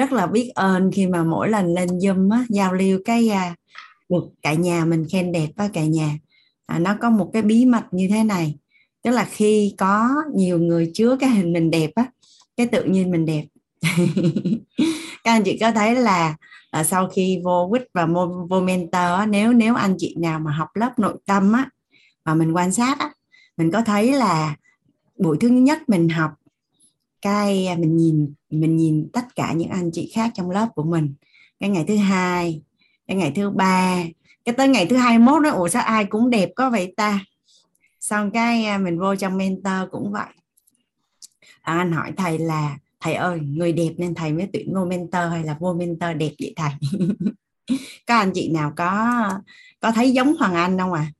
rất là biết ơn khi mà mỗi lần lên zoom á, giao lưu cái à, được cả nhà mình khen đẹp với cả nhà. À, nó có một cái bí mật như thế này. Tức là khi có nhiều người chứa cái hình mình đẹp á cái tự nhiên mình đẹp. Các anh chị có thấy là, à, sau khi vô quýt và vô, vô mentor á, nếu nếu anh chị nào mà học lớp nội tâm á mà mình quan sát á mình có thấy là buổi thứ nhất mình học cái à, mình nhìn mình nhìn tất cả những anh chị khác trong lớp của mình. Cái ngày thứ hai cái ngày thứ ba cái tới ngày thứ hai mốt nó ủa sao ai cũng đẹp có vậy ta? Xong cái à, mình vô trong mentor cũng vậy. À, anh hỏi thầy là thầy ơi người đẹp nên thầy mới tuyển vô mentor hay là vô mentor đẹp vậy thầy? Các anh chị nào có có thấy giống hoàng anh không à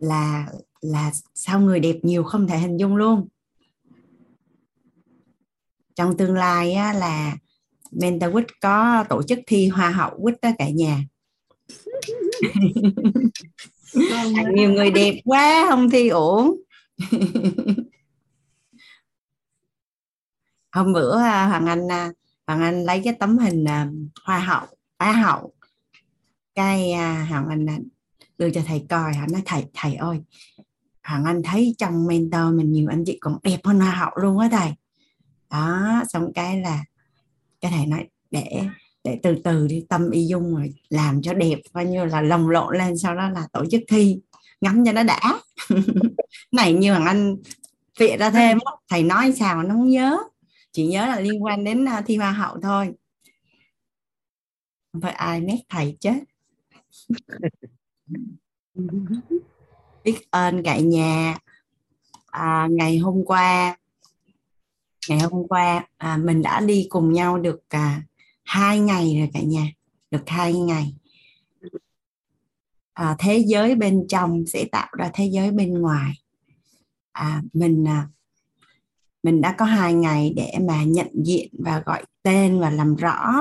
là là sao người đẹp nhiều không thể hình dung luôn? Trong tương lai á, là mentor quýt có tổ chức thi hoa hậu quýt đó cả nhà. Nhiều người đẹp quá không thi ổn hôm bữa à, hoàng anh à, hoàng anh lấy cái tấm hình à, hoa hậu á hậu. Cái hoàng anh đưa cho thầy coi hắn nói thầy thầy ơi hoàng anh thấy trong mentor mình nhiều anh chị còn đẹp hơn hoa hậu luôn á thầy đó xong cái là cái thầy nói để để từ từ đi tâm y dung rồi làm cho đẹp coi như là lồng lộn lên sau đó là tổ chức thi. Ngắm cho nó đã. Này như hoàng anh viện ra thêm thầy nói sao nó không nhớ. Chỉ nhớ là liên quan đến à, thi hoa hậu thôi. Không phải ai nét thầy chết. Biết ơn cả nhà. À, ngày hôm qua ngày hôm qua à, mình đã đi cùng nhau được à, hai ngày rồi cả nhà được hai ngày. À, thế giới bên trong sẽ tạo ra thế giới bên ngoài. À, mình à, mình đã có hai ngày để mà nhận diện và gọi tên và làm rõ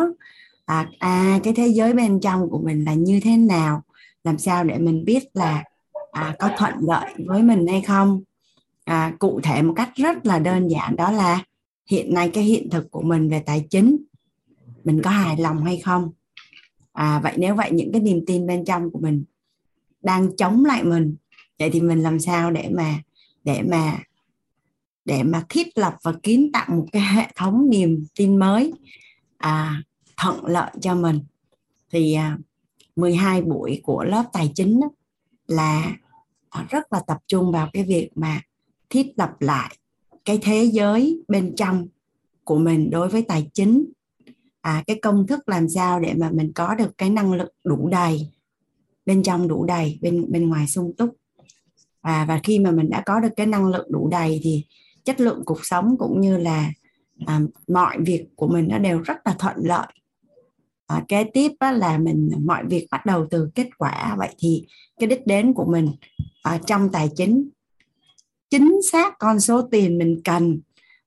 à, à cái thế giới bên trong của mình là như thế nào làm sao để mình biết là à, có thuận lợi với mình hay không. À, cụ thể một cách rất là đơn giản đó là hiện nay cái hiện thực của mình về tài chính mình có hài lòng hay không? À vậy nếu vậy những cái niềm tin bên trong của mình đang chống lại mình vậy thì mình làm sao để mà để mà để mà thiết lập và kiến tạo một cái hệ thống niềm tin mới à, thuận lợi cho mình? Thì à, 12 buổi của lớp tài chính đó, là à, rất là tập trung vào cái việc mà thiết lập lại cái thế giới bên trong của mình đối với tài chính. À, cái công thức làm sao để mà mình có được cái năng lực đủ đầy bên trong đủ đầy bên bên ngoài sung túc. À, và khi mà mình đã có được cái năng lực đủ đầy thì chất lượng cuộc sống cũng như là à, mọi việc của mình nó đều rất là thuận lợi. À, kế tiếp á, là mình mọi việc bắt đầu từ kết quả. Vậy thì cái đích đến của mình à, trong tài chính chính xác con số tiền mình cần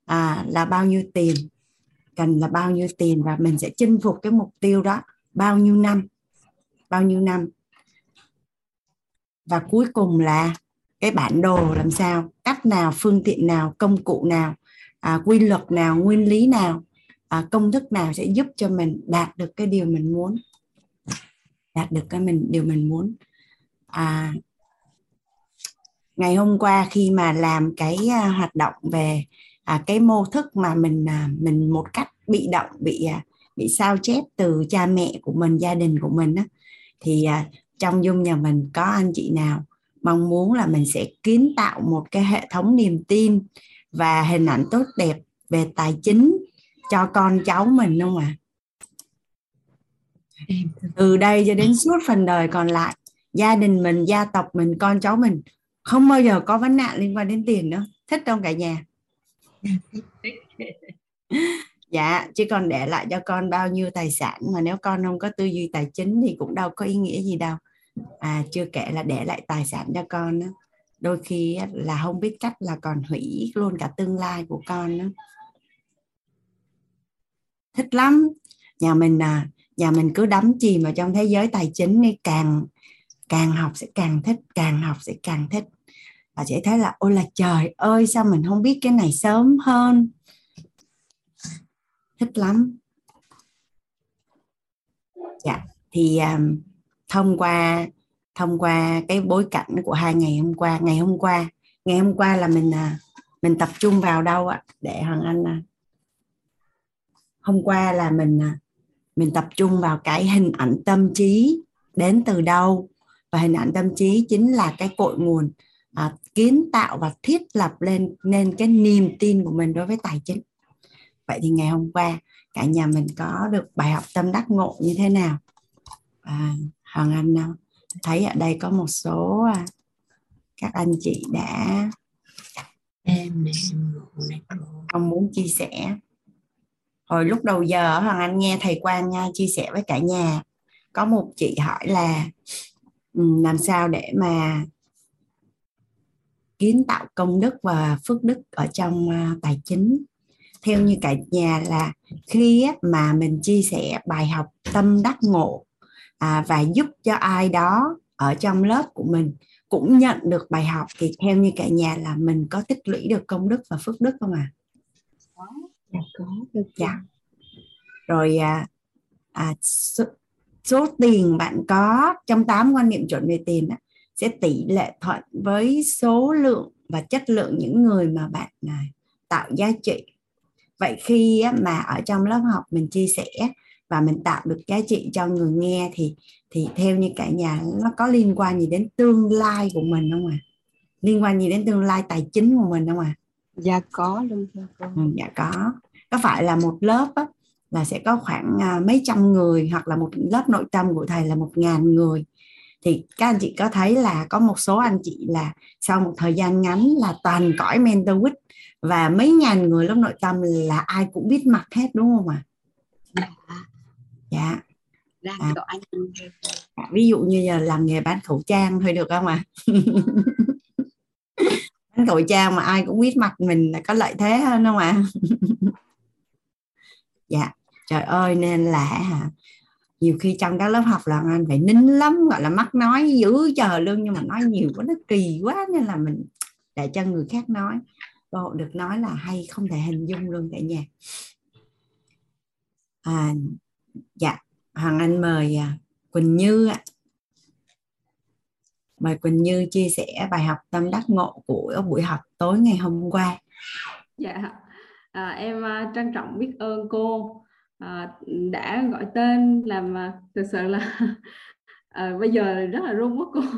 à, là bao nhiêu tiền cần là bao nhiêu tiền và mình sẽ chinh phục cái mục tiêu đó bao nhiêu năm bao nhiêu năm. Và cuối cùng là cái bản đồ làm sao cách nào phương tiện nào công cụ nào à, quy luật nào nguyên lý nào à, công thức nào sẽ giúp cho mình đạt được cái điều mình muốn đạt được cái mình điều mình muốn. À, ngày hôm qua khi mà làm cái à, hoạt động về à, cái mô thức mà mình à, mình một cách bị động bị à, bị sao chép từ cha mẹ của mình gia đình của mình á thì à, trong dung nhà mình có anh chị nào mong muốn là mình sẽ kiến tạo một cái hệ thống niềm tin và hình ảnh tốt đẹp về tài chính cho con cháu mình không ạ à? từ đây cho đến suốt phần đời còn lại gia đình mình gia tộc mình con cháu mình không bao giờ có vấn nạn liên quan đến tiền nữa. Thích không cả nhà. Dạ chứ còn để lại cho con bao nhiêu tài sản mà nếu con không có tư duy tài chính thì cũng đâu có ý nghĩa gì đâu. À chưa kể là để lại tài sản cho con đó. đôi khi là không biết cách là còn hủy luôn cả tương lai của con đó thích lắm. Nhà mình à nhà mình cứ đắm chìm vào trong thế giới tài chính đi càng càng học sẽ càng thích càng học sẽ càng thích và sẽ thấy là ôi là trời ơi sao mình không biết cái này sớm hơn? Thích lắm. Dạ, thì um, thông qua thông qua cái bối cảnh của hai ngày hôm qua ngày hôm qua ngày hôm qua là mình à, mình tập trung vào đâu ạ? Để hoàng anh à, hôm qua là mình à, mình tập trung vào cái hình ảnh tâm trí đến từ đâu? Và hình ảnh tâm trí chính là cái cội nguồn à, kiến tạo và thiết lập lên nên cái niềm tin của mình đối với tài chính. Vậy thì ngày hôm qua cả nhà mình có được bài học tâm đắc ngộ như thế nào? À, hoàng anh thấy ở đây có một số à, các anh chị đã em không muốn chia sẻ. Hồi lúc đầu giờ hoàng anh nghe thầy quang nha chia sẻ với cả nhà. Có một chị hỏi là làm sao để mà kiến tạo công đức và phước đức ở trong à, tài chính theo như cả nhà là khi mà mình chia sẻ bài học tâm đắc ngộ à, và giúp cho ai đó ở trong lớp của mình cũng nhận được bài học thì theo như cả nhà là mình có tích lũy được công đức và phước đức không ạ? À? Dạ có. Dạ. Rồi à, à, số, số tiền bạn có trong 8 quan niệm chuẩn về tiền á, sẽ tỷ lệ thuận với số lượng và chất lượng những người mà bạn à, tạo giá trị vậy khi mà ở trong lớp học mình chia sẻ và mình tạo được giá trị cho người nghe thì thì theo như cả nhà nó có liên quan gì đến tương lai của mình không ạ à? liên quan gì đến tương lai tài chính của mình không ạ à? dạ có luôn ừ, dạ có có phải là một lớp á, là sẽ có khoảng à, mấy trăm người hoặc là một lớp nội tâm của thầy là một ngàn người thì các anh chị có thấy là có một số anh chị là sau một thời gian ngắn là toàn cõi mentor week và mấy ngàn người lớp nội tâm là ai cũng biết mặt hết đúng không ạ à? dạ dạ à. à, ví dụ như giờ làm nghề bán khẩu trang thôi được không ạ à? bán khẩu trang mà ai cũng biết mặt mình là có lợi thế hơn không ạ à? dạ trời ơi nên là hả nhiều khi trong các lớp học là anh phải nín lắm gọi là mắc nói dữ chờ luôn nhưng mà nói nhiều quá nó kỳ quá nên là mình để cho người khác nói. Bộ được nói là hay không thể hình dung luôn cả nhà. À, dạ hoàng anh mời à, quỳnh như ạ. Mời quỳnh như chia sẻ bài học tâm đắc ngộ của buổi học tối ngày hôm qua. Dạ à, em à, trân trọng biết ơn cô à, đã gọi tên làm thực sự là à, bây giờ rất là run quá cô.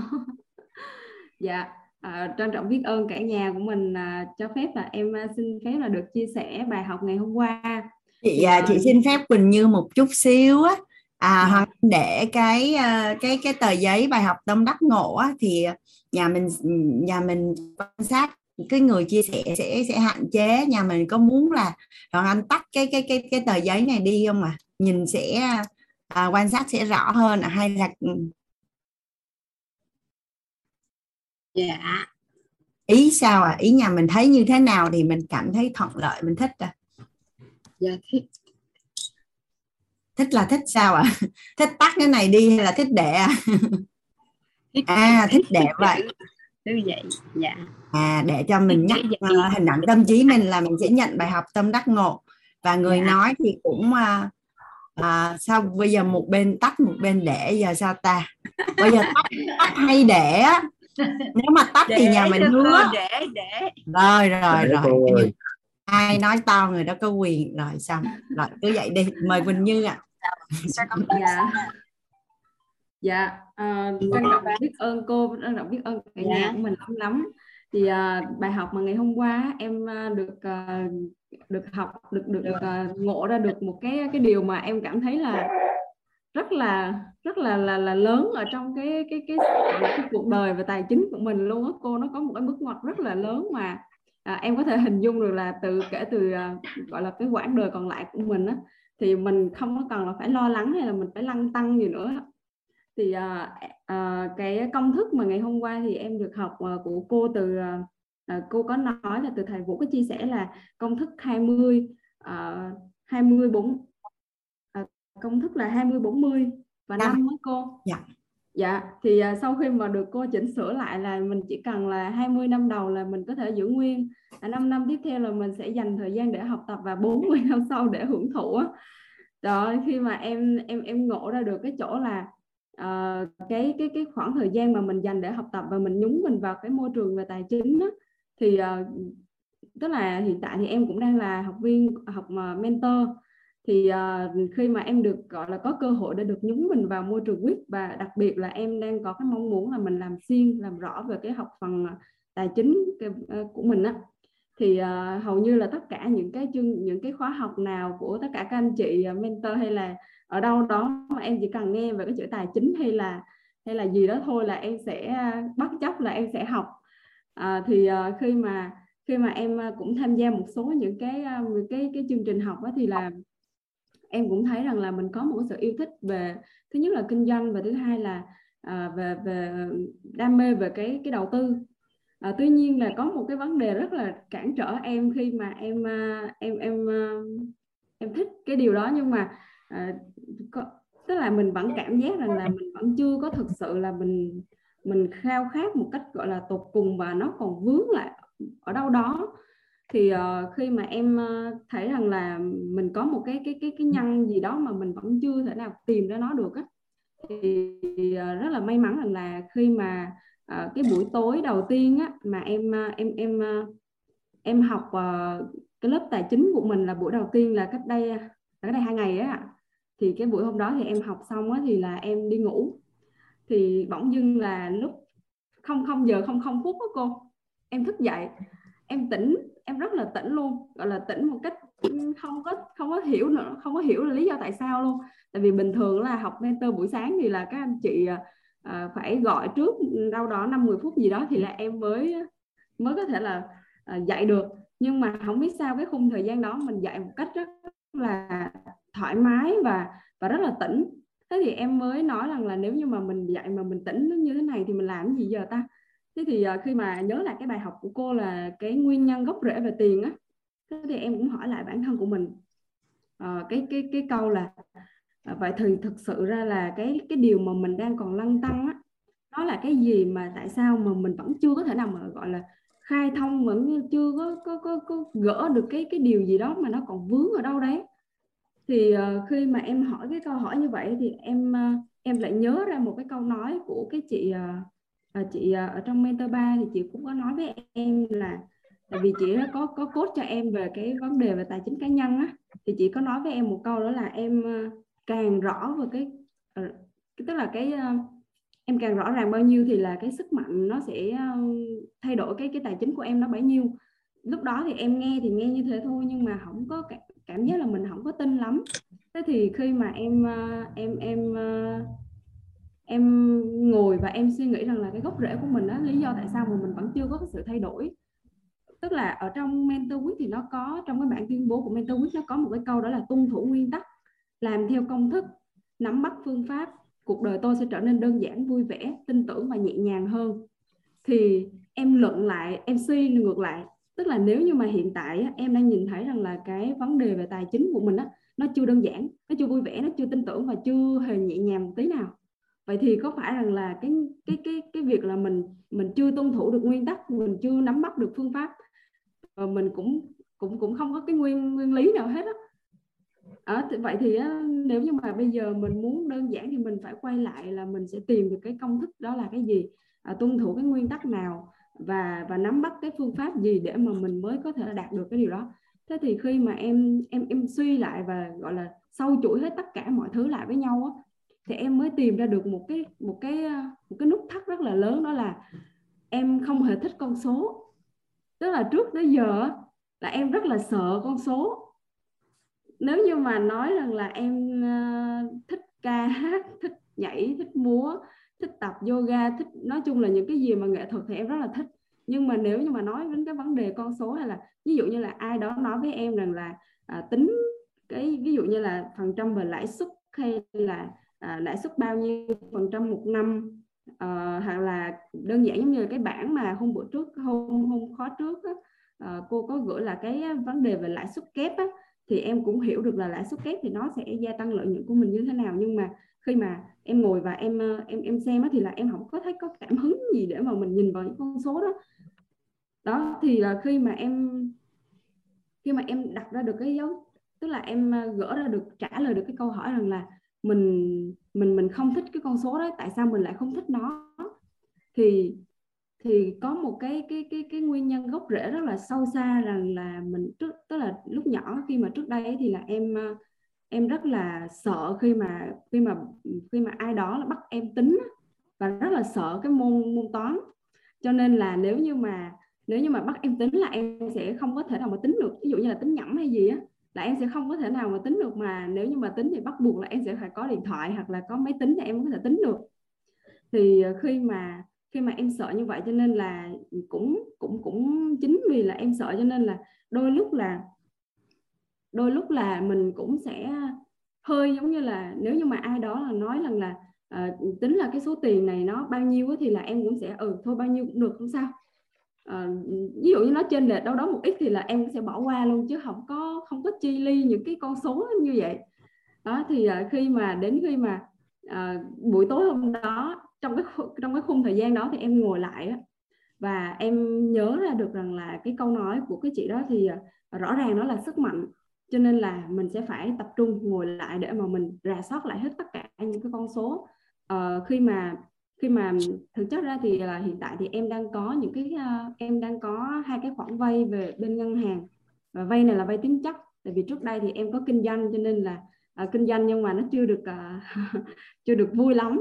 Dạ à, trân trọng biết ơn cả nhà của mình à, cho phép là em xin phép là được chia sẻ bài học ngày hôm qua. Chị à, chị xin phép quỳnh như một chút xíu á. À dạ. hoặc để cái cái cái tờ giấy bài học tâm đắc ngộ á thì nhà mình nhà mình quan sát cái người chia sẻ sẽ sẽ hạn chế. Nhà mình có muốn là hoàng anh tắt cái cái cái cái tờ giấy này đi không à nhìn sẽ à, quan sát sẽ rõ hơn à, hay là ừ. dạ. Ý sao à ý nhà mình thấy như thế nào thì mình cảm thấy thuận lợi mình thích à? Dạ thích. Thích là thích sao à thích tắt cái này đi hay là thích để à? Thích, à thích để vậy như vậy dạ. À để cho mình nhắc uh, hình ảnh tâm trí mình là mình sẽ nhận bài học tâm đắc ngộ. Và người dạ. nói thì cũng uh, uh, sao bây giờ một bên tắt một bên để giờ sao ta? Bây giờ tắt, tắt hay để á? Nếu mà tắt để thì nhà mình hứa. để để. Rồi rồi để rồi. ai nói to người đó có quyền. Rồi xong. Rồi cứ vậy đi. Mời quỳnh như ạ. À. dạ dạ uh, trân trọng biết ơn cô trân trọng biết ơn cả nhà dạ. của mình lắm lắm. Thì uh, bài học mà ngày hôm qua em uh, được uh, được học được được, được uh, ngộ ra được một cái cái điều mà em cảm thấy là rất là rất là là là lớn ở trong cái cái cái, cái, cái cuộc đời và tài chính của mình luôn á. Cô nó có một cái bước ngoặt rất là lớn mà à, em có thể hình dung được là từ kể từ à, gọi là cái quãng đời còn lại của mình á thì mình không có cần là phải lo lắng hay là mình phải lăn tăng gì nữa thì à, à, cái công thức mà ngày hôm qua thì em được học à, của cô từ à, à cô có nói là từ thầy Vũ có chia sẻ là công thức 20 à, 20 4 công thức là 20 40 và năm á cô. Dạ. Dạ, thì uh, sau khi mà được cô chỉnh sửa lại là mình chỉ cần là 20 năm đầu là mình có thể giữ nguyên. À, 5 năm tiếp theo là mình sẽ dành thời gian để học tập và 40 năm sau để hưởng thụ á. đó khi mà em em em ngộ ra được cái chỗ là uh, cái cái cái khoảng thời gian mà mình dành để học tập và mình nhúng mình vào cái môi trường về tài chính đó, thì uh, tức là hiện tại thì em cũng đang là học viên học mà mentor. Thì uh, khi mà em được gọi là có cơ hội để được nhúng mình vào môi trường quýt và đặc biệt là em đang có cái mong muốn là mình làm xuyên làm rõ về cái học phần tài chính của mình á. Thì uh, hầu như là tất cả những cái chương những cái khóa học nào của tất cả các anh chị mentor hay là ở đâu đó mà em chỉ cần nghe về cái chữ tài chính hay là hay là gì đó thôi là em sẽ à, bắt chấp là em sẽ học. À, thì à, khi mà khi mà em à, cũng tham gia một số những cái cái cái chương trình học đó, thì là em cũng thấy rằng là mình có một sự yêu thích về thứ nhất là kinh doanh và thứ hai là à, về về đam mê về cái cái đầu tư. À, tuy nhiên là có một cái vấn đề rất là cản trở em khi mà em em em em thích cái điều đó nhưng mà à, có, tức là mình vẫn cảm giác rằng là mình vẫn chưa có thực sự là mình mình khao khát một cách gọi là tột cùng và nó còn vướng lại ở đâu đó. Thì uh, khi mà em uh, thấy rằng là mình có một cái cái cái cái nhân gì đó mà mình vẫn chưa thể nào tìm ra nó được á thì uh, rất là may mắn rằng là khi mà uh, cái buổi tối đầu tiên á mà em uh, em em uh, em học uh, cái lớp tài chính của mình là buổi đầu tiên là cách đây à, cách đây hai ngày á thì cái buổi hôm đó thì em học xong á thì là em đi ngủ. Thì bỗng dưng là lúc không không giờ không không phút á cô em thức dậy em tỉnh em rất là tỉnh luôn gọi là tỉnh một cách không có không có hiểu nữa không có hiểu là lý do tại sao luôn. Tại vì bình thường là học mentor buổi sáng thì là các anh chị à, à phải gọi trước đâu đó năm 10 phút gì đó thì là em mới mới có thể là à, dạy được. Nhưng mà không biết sao cái khung thời gian đó mình dạy một cách rất là thoải mái và và rất là tỉnh. Thế thì em mới nói rằng là nếu như mà mình dạy mà mình tỉnh như thế này thì mình làm gì giờ ta? Thế thì ờ, khi mà nhớ lại cái bài học của cô là cái nguyên nhân gốc rễ về tiền á thế thì em cũng hỏi lại bản thân của mình. À, cái cái cái câu là à, vậy thì thực sự ra là cái cái điều mà mình đang còn lăn tăng á nó là cái gì mà tại sao mà mình vẫn chưa có thể nào mà gọi là khai thông vẫn chưa có có có, có gỡ được cái cái điều gì đó mà nó còn vướng ở đâu đấy? Thì uh, khi mà em hỏi cái câu hỏi như vậy thì em uh, em lại nhớ ra một cái câu nói của cái chị uh, chị ở trong mentor 3 thì chị cũng có nói với em là tại vì chị có có cốt cho em về cái vấn đề về tài chính cá nhân á thì chị có nói với em một câu đó là em càng rõ về cái, cái tức là cái em càng rõ ràng bao nhiêu thì là cái sức mạnh nó sẽ thay đổi cái cái tài chính của em nó bấy nhiêu. Lúc đó thì em nghe thì nghe như thế thôi nhưng mà không có cảm, giác là mình không có tin lắm. Thế thì khi mà em ờ, em em ờ, em ngồi và em suy nghĩ rằng là cái gốc rễ của mình đó lý do tại sao mà mình vẫn chưa có cái sự thay đổi. Tức là ở trong mentor quyết thì nó có trong cái bản tuyên bố của mentor quyết nó có một cái câu đó là tuân thủ nguyên tắc làm theo công thức nắm bắt phương pháp cuộc đời tôi sẽ trở nên đơn giản vui vẻ tin tưởng và nhẹ nhàng hơn. Thì em luận lại em suy ngược lại tức là nếu như mà hiện tại em đang nhìn thấy rằng là cái vấn đề về tài chính của mình á nó chưa đơn giản nó chưa vui vẻ nó chưa tin tưởng và chưa hề nhẹ nhàng một tí nào. Vậy thì có phải rằng là cái cái cái cái việc là mình mình chưa tuân thủ được nguyên tắc mình chưa nắm bắt được phương pháp và mình cũng cũng cũng không có cái nguyên nguyên lý nào hết á? À, vậy thì á, nếu như mà bây giờ mình muốn đơn giản thì mình phải quay lại là mình sẽ tìm được cái công thức đó là cái gì? À, tuân thủ cái nguyên tắc nào? Và và nắm bắt cái phương pháp gì để mà mình mới có thể đạt được cái điều đó. Thế thì khi mà em em em suy lại và gọi là sâu chuỗi hết tất cả mọi thứ lại với nhau á, thì em mới tìm ra được một cái một cái một cái nút thắt rất là lớn đó là em không hề thích con số. Tức là trước tới giờ là em rất là sợ con số. Nếu như mà nói rằng là em ờ, thích ca hát thích nhảy thích múa thích tập yoga thích nói chung là những cái gì mà nghệ thuật thì em rất là thích. Nhưng mà nếu như mà nói đến cái vấn đề con số hay là ví dụ như là ai đó nói với em rằng là à, tính cái ví dụ như là phần trăm về lãi suất hay là à, lãi suất bao nhiêu phần trăm một năm à, hoặc là đơn giản giống như cái bảng mà hôm bữa trước hôm hôm khó trước á, à, cô có gửi là cái vấn đề về lãi suất kép á, thì em cũng hiểu được là lãi suất kép thì nó sẽ gia tăng lợi nhuận của mình như thế nào. Nhưng mà khi mà em ngồi và em ờ, em em xem á, thì là em không có thấy có cảm hứng gì để mà mình nhìn vào những con số đó. Đó thì là khi mà em khi mà em đặt ra được cái dấu tức là em ờ, gỡ ra được trả lời được cái câu hỏi rằng là mình mình mình không thích cái con số đó tại sao mình lại không thích nó? Thì thì có một cái cái cái cái nguyên nhân gốc rễ rất là sâu xa rằng là mình trước tức là lúc nhỏ khi mà trước đây thì là em ờ, em rất là sợ khi mà khi mà khi mà ai đó là bắt em tính và rất là sợ cái môn môn toán. Cho nên là nếu như mà, nếu như mà bắt em tính là em sẽ không có thể nào mà tính được. Ví dụ như là tính nhẩm hay gì á, là em sẽ không có thể nào mà tính được mà nếu như mà tính thì bắt buộc là em sẽ phải có điện thoại hoặc là có máy tính để em có thể tính được. Thì ờ, khi mà khi mà em sợ như vậy cho nên là cũng cũng cũng chính vì là em sợ cho nên là đôi lúc là đôi lúc là mình cũng sẽ hơi giống như là nếu như mà ai đó là nói rằng là uh, tính là cái số tiền này nó bao nhiêu thì là em cũng sẽ ừ thôi bao nhiêu cũng được không sao. Uh, ví dụ như nó trên lệch đâu đó một ít thì là em sẽ bỏ qua luôn chứ không có không có chi ly những cái con số như vậy. Đó thì uh, khi mà đến khi mà uh, buổi tối hôm đó trong cái trong cái khung thời gian đó thì em ngồi lại á, và em nhớ ra được rằng là cái câu nói của cái chị đó thì rõ ràng nó là sức mạnh cho nên là mình sẽ phải tập trung ngồi lại để mà mình rà soát lại hết tất cả những cái con số. Uh, khi mà khi mà thực chất ra thì là hiện tại thì em đang có những cái uh, em đang có hai cái khoản vay về bên ngân hàng. Và vay này là vay tín chấp tại vì trước đây thì em có kinh doanh cho nên là uh, kinh doanh nhưng mà nó chưa được uh, chưa được vui lắm.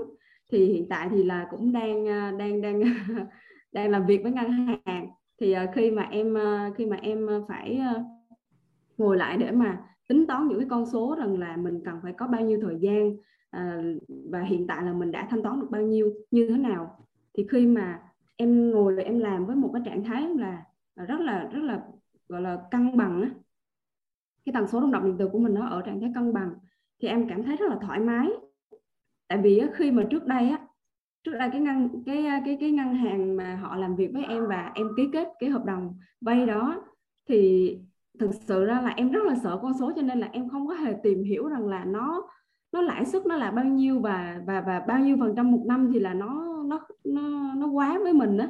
Thì hiện tại thì là cũng đang uh, đang đang đang làm việc với ngân hàng. Thì uh, khi mà em uh, khi mà em phải uh, ngồi lại để mà tính toán những cái con số rằng là mình cần phải có bao nhiêu thời gian à, và hiện tại là mình đã thanh toán được bao nhiêu như thế nào. Thì khi mà em ngồi em làm với một cái trạng thái là rất là rất là gọi là cân bằng á cái tần số rung động điện từ của mình nó ở trạng thái cân bằng thì em cảm thấy rất là thoải mái. Tại vì khi mà trước đây á trước đây cái ngân cái cái cái ngân hàng mà họ làm việc với em và em ký kết cái hợp đồng vay đó thì thực sự ra là em rất là sợ con số cho nên là em không có hề tìm hiểu rằng là nó nó lãi suất nó là bao nhiêu và và và bao nhiêu phần trăm một năm thì là nó nó nó nó quá với mình á.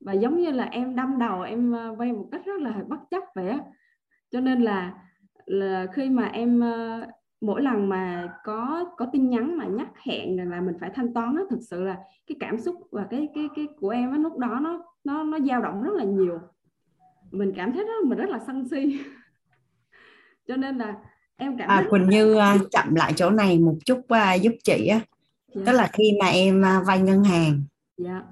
Và giống như là em đâm đầu, em ờ, vay một cách rất là bất chấp vậy á. Cho nên là là khi mà em ờ, mỗi lần mà có có tin nhắn mà nhắc hẹn rằng là mình phải thanh toán nó thực sự là cái cảm xúc và cái cái cái của em á, lúc đó nó nó nó dao động rất là nhiều mình cảm thấy đó mình rất là sân si. Cho nên là em cảm à, Quỳnh Như uh, chậm lại chỗ này một chút uh, giúp chị á. Dạ. tức là khi mà em uh, vay ngân hàng. Dạ.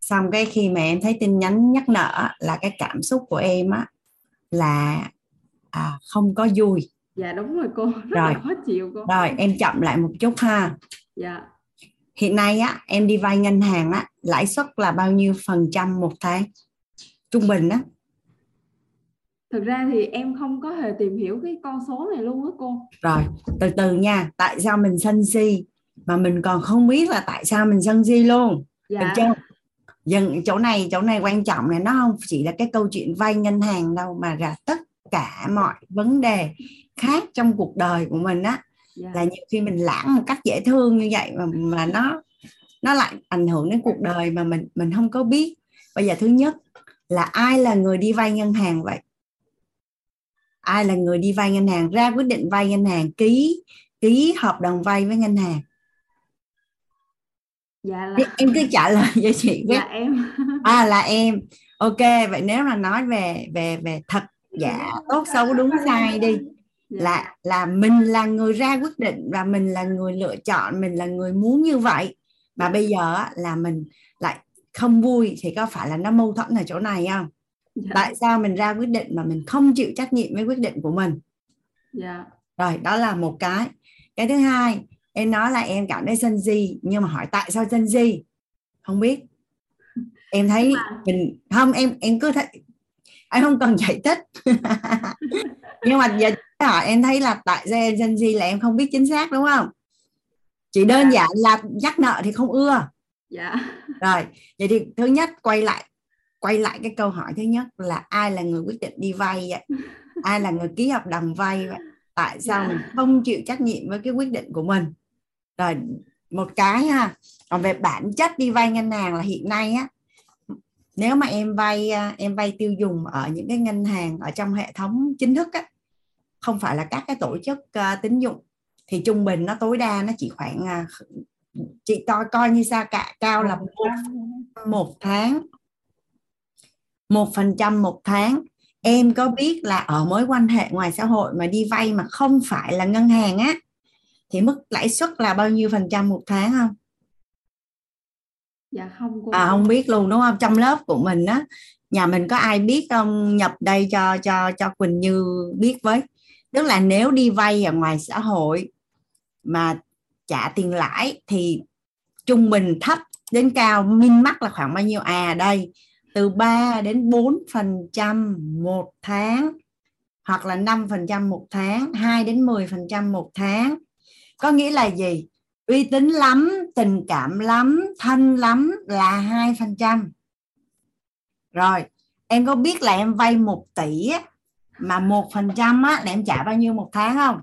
xong cái khi mà em thấy tin nhắn nhắc nợ là cái cảm xúc của em á là à, không có vui. Dạ đúng rồi cô. Rất rồi. là khó chịu cô. Rồi em chậm lại một chút ha. Dạ. Hiện nay á em đi vay ngân hàng á lãi suất là bao nhiêu phần trăm một tháng? Trung bình á thực ra thì em không có hề tìm hiểu cái con số này luôn á cô rồi từ từ nha tại sao mình sân si mà mình còn không biết là tại sao mình sân si luôn dạ. được chưa dần chỗ này chỗ này quan trọng này nó không chỉ là cái câu chuyện vay ngân hàng đâu mà là tất cả mọi vấn đề khác trong cuộc đời của mình á yeah. Dạ. là nhiều khi mình lãng một cách dễ thương như vậy mà mà nó nó lại ảnh hưởng đến cuộc đời mà mình mình không có biết bây giờ thứ nhất là ai là người đi vay ngân hàng vậy ai là người đi vay ngân hàng? Ra quyết định vay ngân hàng. Ký ký hợp đồng vay với ngân hàng. Dạ là... em cứ trả lời cho chị biết dạ em. À là em. Ok vậy nếu mà nói về về về thật giả tốt xấu đúng sai đi. Dạ. là là mình là người ra quyết định và mình là người lựa chọn mình là người muốn như vậy. Mà bây giờ là mình lại không vui thì có phải là nó mâu thuẫn ở chỗ này không dạ. tại sao mình ra quyết định mà mình không chịu trách nhiệm với quyết định của mình dạ. rồi đó là một cái cái thứ hai em nói là em cảm thấy sân si nhưng mà hỏi tại sao sân si không biết em thấy mình không em em cứ thấy anh không cần giải thích nhưng mà giờ hỏi em thấy là tại sao em sân si là em không biết chính xác đúng không chỉ đơn dạ. giản là nhắc nợ thì không ưa dạ. rồi vậy thì thứ nhất quay lại quay lại cái câu hỏi thứ nhất là ai là người quyết định đi vay vậy ai là người ký hợp đồng vay vậy tại sao yeah. Dạ. mình không chịu trách nhiệm với cái quyết định của mình rồi một cái ha còn về bản chất đi vay ngân hàng là hiện nay á nếu mà em vay em vay tiêu dùng ở những cái ngân hàng ở trong hệ thống chính thức á không phải là các cái tổ chức uh, tín dụng thì trung bình nó tối đa nó chỉ khoảng uh, chị coi coi như sao cả cao là một, một tháng một phần trăm một tháng. Em có biết là ở mối quan hệ ngoài xã hội mà đi vay mà không phải là ngân hàng á thì mức lãi suất là bao nhiêu phần trăm một tháng không? Dạ không cô. À không biết luôn đúng không? Trong lớp của mình á nhà mình có ai biết không? Nhập đây cho cho cho Quỳnh Như biết với. Tức là nếu đi vay ở ngoài xã hội mà trả tiền lãi thì trung bình thấp đến cao min mắc là khoảng bao nhiêu? À đây từ 3 đến 4 phần trăm một tháng, hoặc là 5 phần trăm một tháng 2 đến 10 phần trăm một tháng. Có nghĩa là gì? Uy tín lắm, tình cảm lắm, thân lắm là 2 phần trăm. Rồi, em có biết là em vay 1 tỷ mà một phần trăm á là em trả bao nhiêu một tháng không?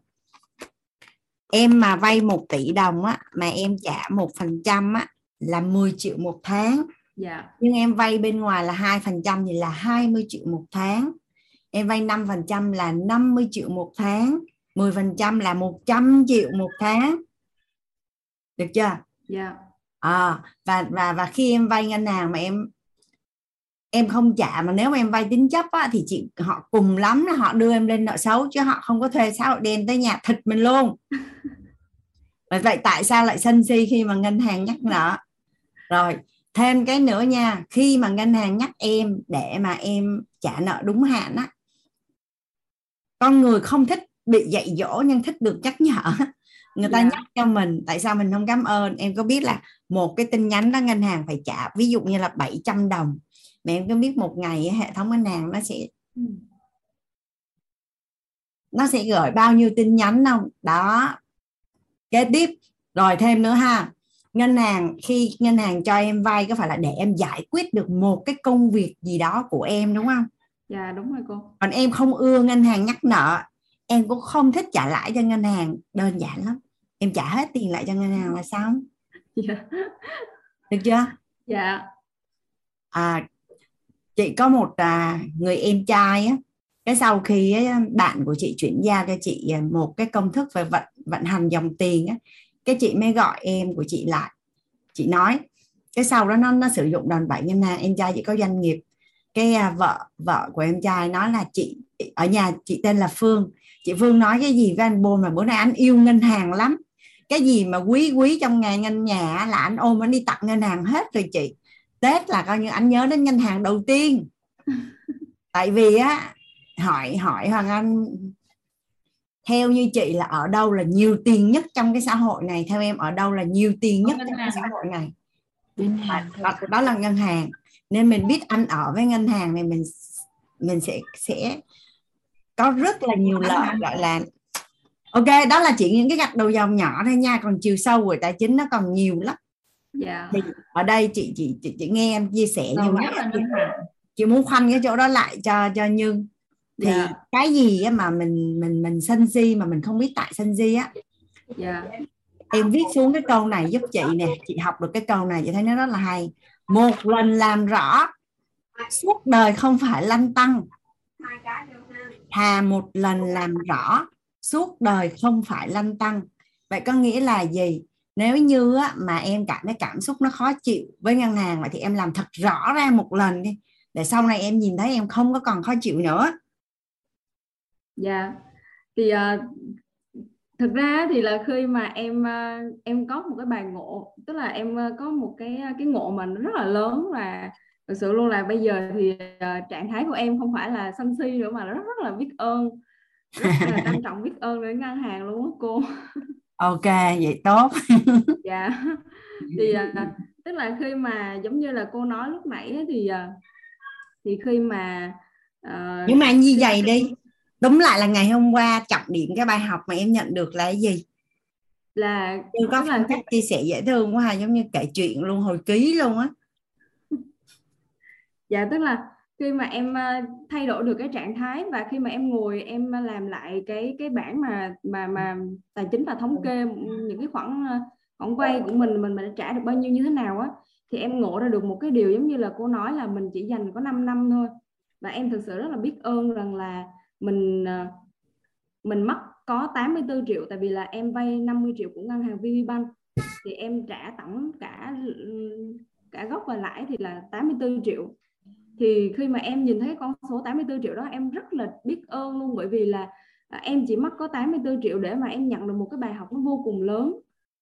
Em mà vay 1 tỷ đồng á, mà em trả một phần trăm á là 10 triệu một tháng dạ. nhưng em vay bên ngoài là hai phần trăm thì là 20 triệu một tháng. Em vay 5 phần trăm là 50 triệu một tháng. 10 phần trăm là 100 triệu một tháng. Được chưa? Dạ. À, và và và khi em vay ngân hàng mà em em không trả mà nếu mà em vay tín chấp á, thì chị họ cùng lắm là họ đưa em lên nợ xấu chứ họ không có thuê xã hội đen tới nhà thịt mình luôn. Vậy tại sao lại sân si khi mà ngân hàng nhắc nợ? Rồi thêm cái nữa nha khi mà ngân hàng nhắc em để mà em trả nợ đúng hạn á con người không thích bị dạy dỗ nhưng thích được nhắc nhở người ta yeah. Dạ. nhắc cho mình tại sao mình không cảm ơn em có biết là một cái tin nhắn đó ngân hàng phải trả ví dụ như là 700 đồng mà em có biết một ngày hệ thống ngân hàng nó sẽ ừ. nó sẽ gửi bao nhiêu tin nhắn không đó kế tiếp rồi thêm nữa ha ngân hàng khi ngân hàng cho em vay có phải là để em giải quyết được một cái công việc gì đó của em đúng không? Dạ đúng rồi cô. Còn em không ưa ngân hàng nhắc nợ em cũng không thích trả lãi cho ngân hàng. Đơn giản lắm. Em trả hết tiền lại cho ngân hàng là xong dạ. được chưa? Dạ. À chị có một à, người em trai á cái sau khi á, bạn của chị chuyển giao cho chị à, một cái công thức về vận vận hành dòng tiền á cái chị mới gọi em của chị lại. Chị nói cái sau đó nó nó sử dụng đòn bẩy ngân hàng em trai chị có doanh nghiệp. Cái à, vợ vợ của em trai nói là chị ở nhà chị tên là Phương. Chị Phương nói cái gì với anh Bôn mà bữa nay anh yêu ngân hàng lắm. Cái gì mà quý quý trong ngày ngân nhà là anh ôm anh đi tặng ngân hàng hết rồi chị. Tết là coi như anh nhớ đến ngân hàng đầu tiên. Tại vì á hỏi hỏi Hoàng Anh theo như chị là ở đâu là nhiều tiền nhất trong cái xã hội này? Theo em ở đâu là nhiều tiền nhất trong cái xã hội này? Đó, đó là ngân hàng. Nên mình biết anh ở với ngân hàng này mình mình sẽ sẽ có rất là nhiều lợi gọi là ok đó là chỉ những cái gạch đầu dòng nhỏ thôi nha còn chiều sâu của tài chính nó còn nhiều lắm. Yeah. thì ở đây chị chị chị, chị nghe em chia sẻ như vậy chị, chị muốn khoanh cái chỗ đó lại cho cho như thì yeah. cái gì á mà mình mình mình sân si mà mình không biết tại sân si á? Yeah. em viết xuống cái câu này giúp chị nè chị học được cái câu này chị thấy nó rất là hay. Một lần làm rõ suốt đời không phải lăn tăng. Thà một lần làm rõ suốt đời không phải lăn tăng. Vậy có nghĩa là gì? Nếu như á, mà em cảm thấy cảm xúc nó khó chịu với ngân hàng vậy thì em làm thật rõ ra một lần đi. Để sau này em nhìn thấy em không có còn khó chịu nữa dạ. Yeah. thì uh, thực ra thì là khi mà em uh, em có một cái bài ngộ tức là em uh, có một cái cái ngộ mà nó rất là lớn và thực sự luôn là bây giờ thì uh, trạng thái của em không phải là sân si nữa mà rất rất là biết ơn. Rất là trân trọng biết ơn với ngân hàng luôn á cô. Ok vậy tốt. Dạ. Thì uh, tức là khi mà giống như là cô nói lúc nãy thì uh, thì khi mà uh, nhưng mà như vậy đi đúng lại là ngày hôm qua trọng điểm cái bài học mà em nhận được là cái gì? Là Chưa có phong cách chia sẻ dễ thương quá ha giống như kể chuyện luôn hồi ký luôn á. Dạ tức là khi mà em thay đổi được cái trạng thái và khi mà em ngồi em làm lại cái cái bảng mà mà mà tài chính và thống kê những cái khoản khoản vay của mình mình mình đã trả được bao nhiêu như thế nào á thì em ngộ ra được một cái điều giống như là cô nói là mình chỉ dành có 5 năm thôi. Và em thực sự rất là biết ơn rằng là mình à, mình mất có 84 triệu tại vì là em vay 50 triệu của ngân hàng VPBank thì em trả tổng cả cả gốc và lãi thì là 84 triệu. Thì khi mà em nhìn thấy con số 84 triệu đó em rất là biết ơn luôn bởi vì là à, em chỉ mất có 84 triệu để mà em nhận được một cái bài học nó vô cùng lớn.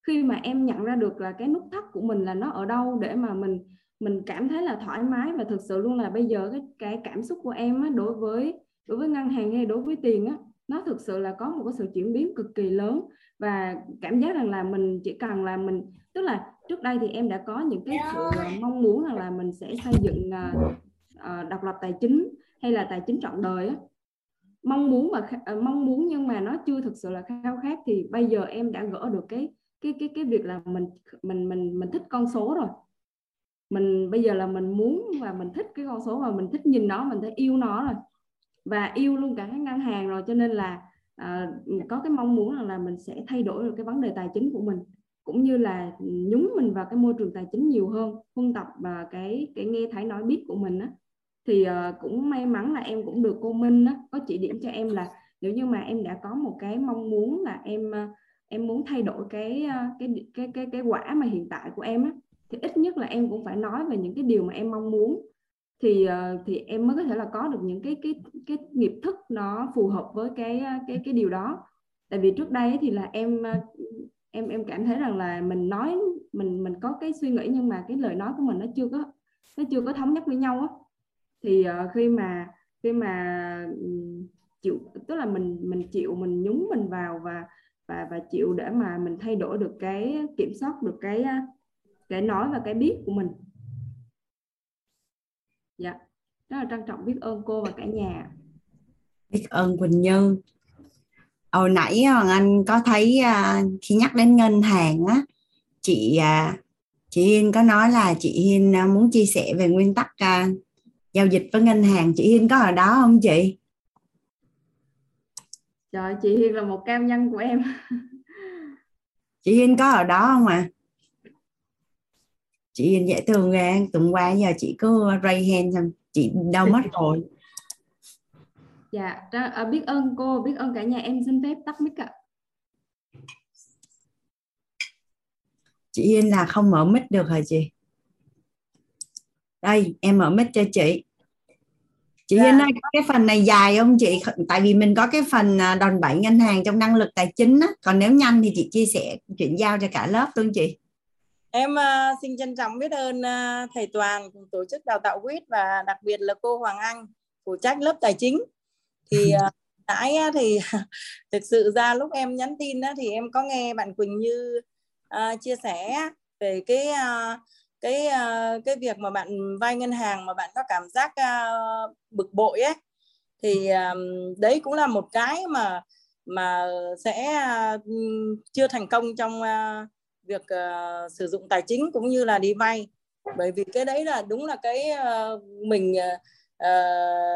Khi mà em nhận ra được là cái nút thắt của mình là nó ở đâu để mà mình mình cảm thấy là thoải mái và thực sự luôn là bây giờ cái cái cảm xúc của em á, đối với đối với ngân hàng hay đối với tiền á nó thực sự là có một cái sự chuyển biến cực kỳ lớn. Và cảm giác rằng là mình chỉ cần là mình tức là trước đây thì em đã có những cái sự ờ, mong muốn rằng là mình sẽ xây dựng uh, độc lập tài chính hay là tài chính trọn đời á. Mong muốn và uh, mong muốn nhưng mà nó chưa thực sự là khao khát thì bây giờ em đã gỡ được cái cái cái cái việc là mình mình mình mình thích con số rồi. Mình bây giờ là mình muốn và mình thích cái con số và mình thích nhìn nó mình thấy yêu nó rồi và yêu luôn cả cái ngân hàng rồi cho nên là à, có cái mong muốn là, là mình sẽ thay đổi được cái vấn đề tài chính của mình cũng như là nhúng mình vào cái môi trường tài chính nhiều hơn huân tập và cái cái nghe thấy nói biết của mình á. Thì uh, cũng may mắn là em cũng được cô Minh á, có chỉ điểm cho em là nếu như mà em đã có một cái mong muốn là em ờ, em muốn thay đổi cái cái cái cái cái quả mà hiện tại của em á thì ít nhất là em cũng phải nói về những cái điều mà em mong muốn thì ờ, thì em mới có thể là có được những cái cái cái nghiệp thức nó phù hợp với cái ờ, cái cái điều đó. Tại vì trước đây thì là em ờ, em em cảm thấy rằng là mình nói, mình mình có cái suy nghĩ nhưng mà cái lời nói của mình nó chưa có, nó chưa có thống nhất với nhau á. Thì khi mà khi mà chịu, tức là mình mình chịu, mình nhúng mình vào và và và chịu để mà mình thay đổi được cái kiểm soát được cái cái nói và cái biết của mình dạ rất là trân trọng biết ơn cô và cả nhà biết ơn Quỳnh Như hồi nãy Hoàng Anh có thấy à, khi nhắc đến ngân hàng á chị à, chị Hiên có nói là chị Hiên muốn chia sẻ về nguyên tắc giao dịch với ngân hàng chị Hiên có ở đó không chị? Trời chị Hiên là một cao nhân của em. chị Hiên có ở đó không ạ? À? Chị Hiên dễ thương ghê tuần qua giờ chị cứ ray hand xong chị đâu mất rồi. Dạ à, biết ơn cô biết ơn cả nhà em xin phép tắt mic ạ. Chị Hiên là không mở mic được hả chị? Đây em mở mic cho chị. Chị dạ. Hiên ơi cái phần này dài không chị? Tại vì mình có cái phần à, đòn bẩy ngân hàng trong năng lực tài chính á. Còn nếu nhanh thì chị chia sẻ chuyển giao cho cả lớp luôn chị Em uh, xin trân trọng biết ơn uh, thầy Toàn cùng tổ chức đào tạo quýt và đặc biệt là cô Hoàng Anh phụ trách lớp tài chính. Thì uh, nãy uh, thì thực sự ra lúc em nhắn tin uh, thì em có nghe bạn Quỳnh Như uh, chia sẻ về cái uh, cái uh, cái việc mà bạn vay ngân hàng mà bạn có cảm giác uh, bực bội ấy thì um, đấy cũng là một cái mà mà sẽ uh, chưa thành công trong uh, việc uh, sử dụng tài chính cũng như là đi vay. Bởi vì cái đấy là đúng là cái uh, mình ờ,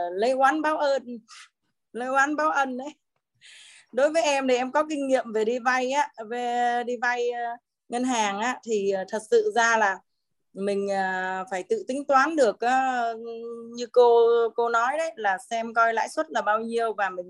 uh, lấy oán báo ơn lấy oán báo ân đấy. Đối với em thì em có kinh nghiệm về đi vay á về đi vay uh, ngân hàng á thì thật sự ra là mình uh, phải tự tính toán được uh, như cô cô nói đấy là xem coi lãi suất là bao nhiêu và mình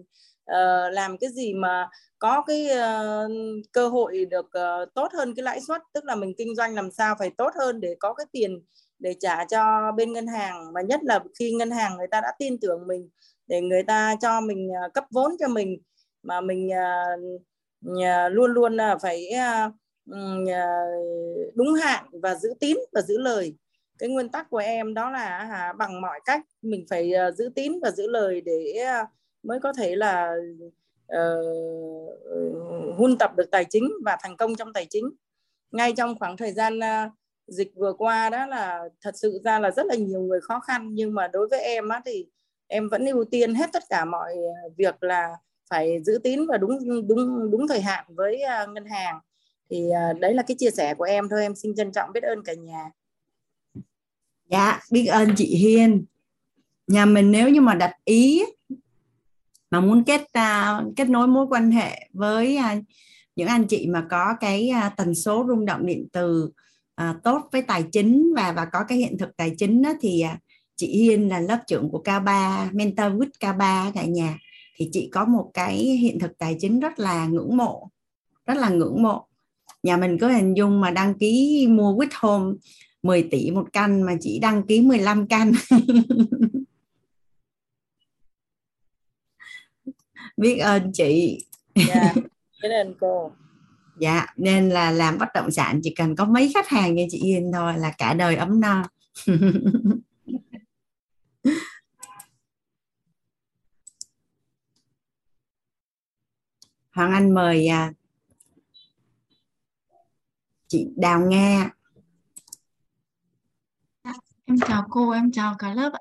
uh, làm cái gì mà có cái uh, cơ hội được uh, tốt hơn cái lãi suất tức là mình kinh doanh làm sao phải tốt hơn để có cái tiền để trả cho bên ngân hàng. Và nhất là khi ngân hàng người ta đã tin tưởng mình để người ta cho mình uh, cấp vốn cho mình mà mình uh, uh, luôn luôn là phải uh, uh, đúng hạn và giữ tín và giữ lời. Cái nguyên tắc của em đó là à, bằng mọi cách mình phải uh, giữ tín và giữ lời để uh, mới có thể là uh, huân tập được tài chính và thành công trong tài chính. Ngay trong khoảng thời gian uh, dịch vừa qua đó là thật sự ra là rất là nhiều người khó khăn nhưng mà đối với em á thì em vẫn ưu tiên hết tất cả mọi việc là phải giữ tín và đúng đúng đúng thời hạn với uh, ngân hàng. Thì uh, đấy là cái chia sẻ của em thôi. Em xin trân trọng biết ơn cả nhà. Dạ biết ơn chị Hiên. Nhà mình nếu như mà đặt ý mà muốn kết uh, kết nối mối quan hệ với uh, những anh chị mà có cái uh, tần số rung động điện từ uh, tốt với tài chính và và có cái hiện thực tài chính đó, thì uh, chị Hiên là lớp trưởng của K3 mentor with K3 cả nhà. Thì chị có một cái hiện thực tài chính rất là ngưỡng mộ rất là ngưỡng mộ. Nhà mình có hình dung mà đăng ký mua with home 10 tỷ một căn mà chỉ đăng ký 15 căn. biết ơn chị. Dạ biết ơn cô. Dạ nên là làm bất động sản chỉ cần có mấy khách hàng như chị Yên thôi là cả đời ấm no. Hoàng Anh mời à, chị Đào Nga. Em chào cô em chào cả lớp ạ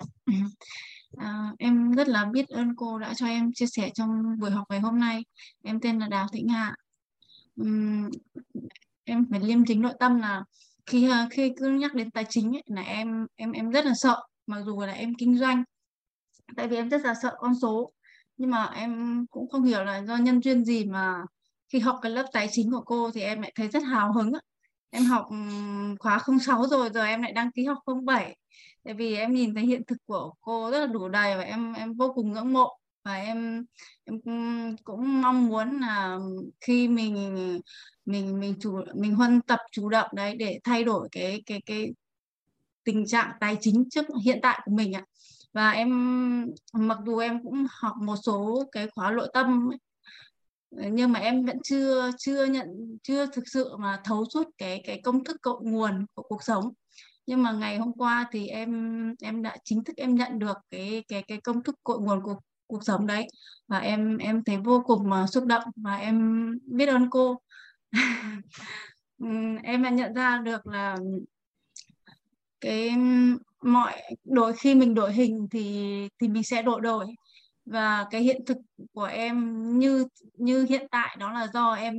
à, em rất là biết ơn cô đã cho em chia sẻ trong buổi học ngày hôm nay. Em tên là Đào Thị Hạ. uhm, em phải liêm chính nội tâm là khi ờ, khi cứ nhắc đến tài chính ấy, là em em em rất là sợ mặc dù là em kinh doanh. Tại vì em rất là sợ con số nhưng mà em cũng không hiểu là do nhân duyên gì mà khi học cái lớp tài chính của cô thì em lại thấy rất hào hứng em học khóa 06 rồi rồi em lại đăng ký học 07 tại vì em nhìn thấy hiện thực của cô rất là đủ đầy và em em vô cùng ngưỡng mộ. Và em em cũng mong muốn là khi mình mình mình chủ mình huân tập chủ động đấy để thay đổi cái cái cái tình trạng tài chính trước hiện tại của mình ạ. Và em mặc dù em cũng học một số cái khóa nội tâm ấy, nhưng mà em vẫn chưa chưa nhận, chưa thực sự mà thấu suốt cái cái công thức cội nguồn của cuộc sống. Nhưng mà ngày hôm qua thì em em đã chính thức em nhận được cái cái cái công thức cội nguồn của cuộc sống đấy. Và em em thấy vô cùng mà xúc động và em biết ơn cô. Ừ, em đã nhận ra được là cái mọi đổi khi mình đổi hình thì thì mình sẽ đổi đổi và cái hiện thực của em như như hiện tại đó là do em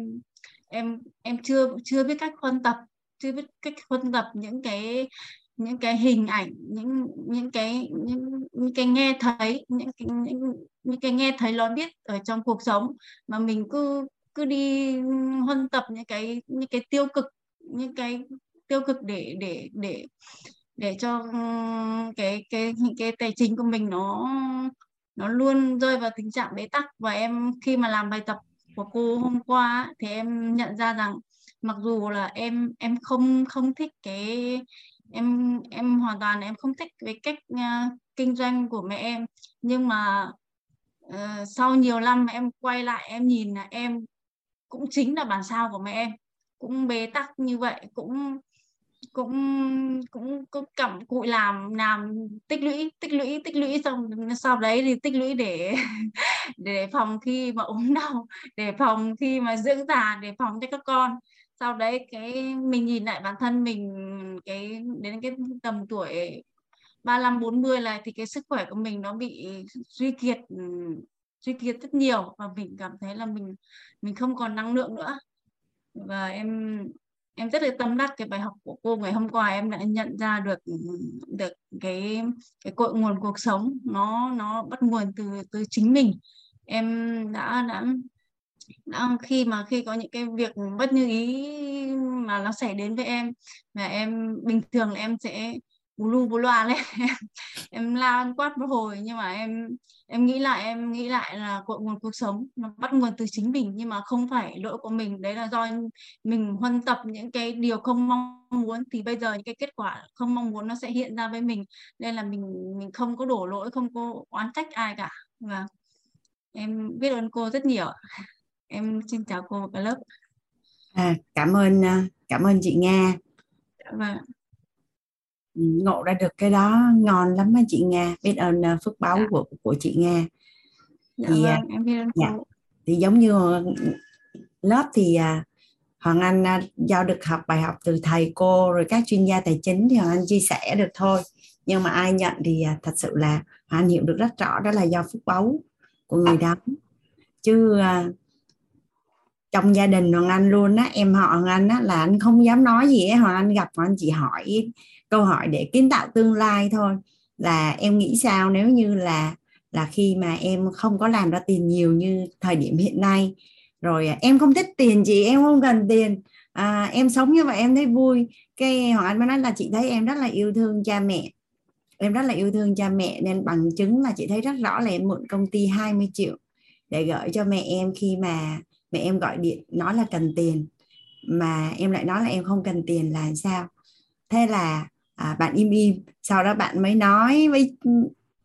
em em chưa chưa biết cách phân tập chưa biết cách phân tập những cái những cái hình ảnh những những cái những, những cái nghe thấy những cái những, những cái nghe thấy lo biết ở trong cuộc sống. Mà mình cứ cứ đi huân tập những cái những cái tiêu cực những cái tiêu cực để để để để cho cái cái cái tài chính của mình nó nó luôn rơi vào tình trạng bế tắc. Và em khi mà làm bài tập của cô hôm qua thì em nhận ra rằng mặc dù là em em không không thích cái em em hoàn toàn em không thích cái cách uh, kinh doanh của mẹ em. Nhưng mà uh, sau nhiều năm em quay lại em nhìn là em cũng chính là bản sao của mẹ em. Cũng bế tắc như vậy cũng cũng cũng cũng cặm cụi làm làm tích lũy tích lũy tích lũy xong sau đấy thì tích lũy để để phòng khi mà ốm đau, để phòng khi mà dưỡng già, để phòng cho các con. Sau đấy cái, mình nhìn lại bản thân mình, cái, đến cái tầm tuổi 35 40 là thì cái sức khỏe của mình nó bị suy kiệt suy kiệt rất nhiều và mình cảm thấy là mình mình không còn năng lượng nữa. Và em em rất là tâm đắc cái bài học của cô ngày hôm qua, em đã nhận ra được ừ, được cái cái cội nguồn cuộc sống. Nó nó bắt nguồn từ từ chính mình. Em đã đã đã, khi mà, khi có những cái việc bất như ý mà nó xảy đến với em, mà em, bình thường là em sẽ bù lu bù loa lên em la quát một hồi nhưng mà em em nghĩ lại em nghĩ lại là cội nguồn cuộc sống nó bắt nguồn từ chính mình nhưng mà không phải lỗi của mình. Đấy là do mình huân tập những cái điều không mong muốn thì bây giờ những cái kết quả không mong muốn nó sẽ hiện ra với mình. Nên là mình mình không có đổ lỗi không có oán trách ai cả. Và em biết ơn cô rất nhiều em xin chào cô và cả lớp. À, cảm ơn à, cảm ơn chị Nga. Vâng ngộ ra được cái đó ngon lắm á chị Nga biết ơn uh, phước báo dạ. của của chị Nga. Dạ thì vâng, em biết dạ, thì giống như lớp thì uh, Hoàng Anh do được học bài học từ thầy cô rồi các chuyên gia tài chính thì Hoàng Anh chia sẻ được thôi. Nhưng mà ai nhận thì thật sự là Hoàng Anh hiểu được rất rõ đó là do phước báu của người đó. Chứ uh, trong gia đình Hoàng Anh luôn á em họ Hoàng Anh á là anh không dám nói gì á Hoàng Anh gặp Hoàng Anh chỉ hỏi câu hỏi để kiến tạo tương lai thôi. Là em nghĩ sao nếu như là là khi mà em không có làm ra tiền nhiều như thời điểm hiện nay? Rồi à, em không thích tiền chị em không cần tiền. À, em sống như vậy em thấy vui. Cái hoàng anh mới nói là chị thấy em rất là yêu thương cha mẹ. Em rất là yêu thương cha mẹ nên bằng chứng là chị thấy rất rõ là em mượn công ty 20 triệu để gửi cho mẹ em khi mà mẹ em gọi điện nói là cần tiền mà em lại nói là em không cần tiền là sao? Thế là à, bạn im im sau đó bạn mới nói với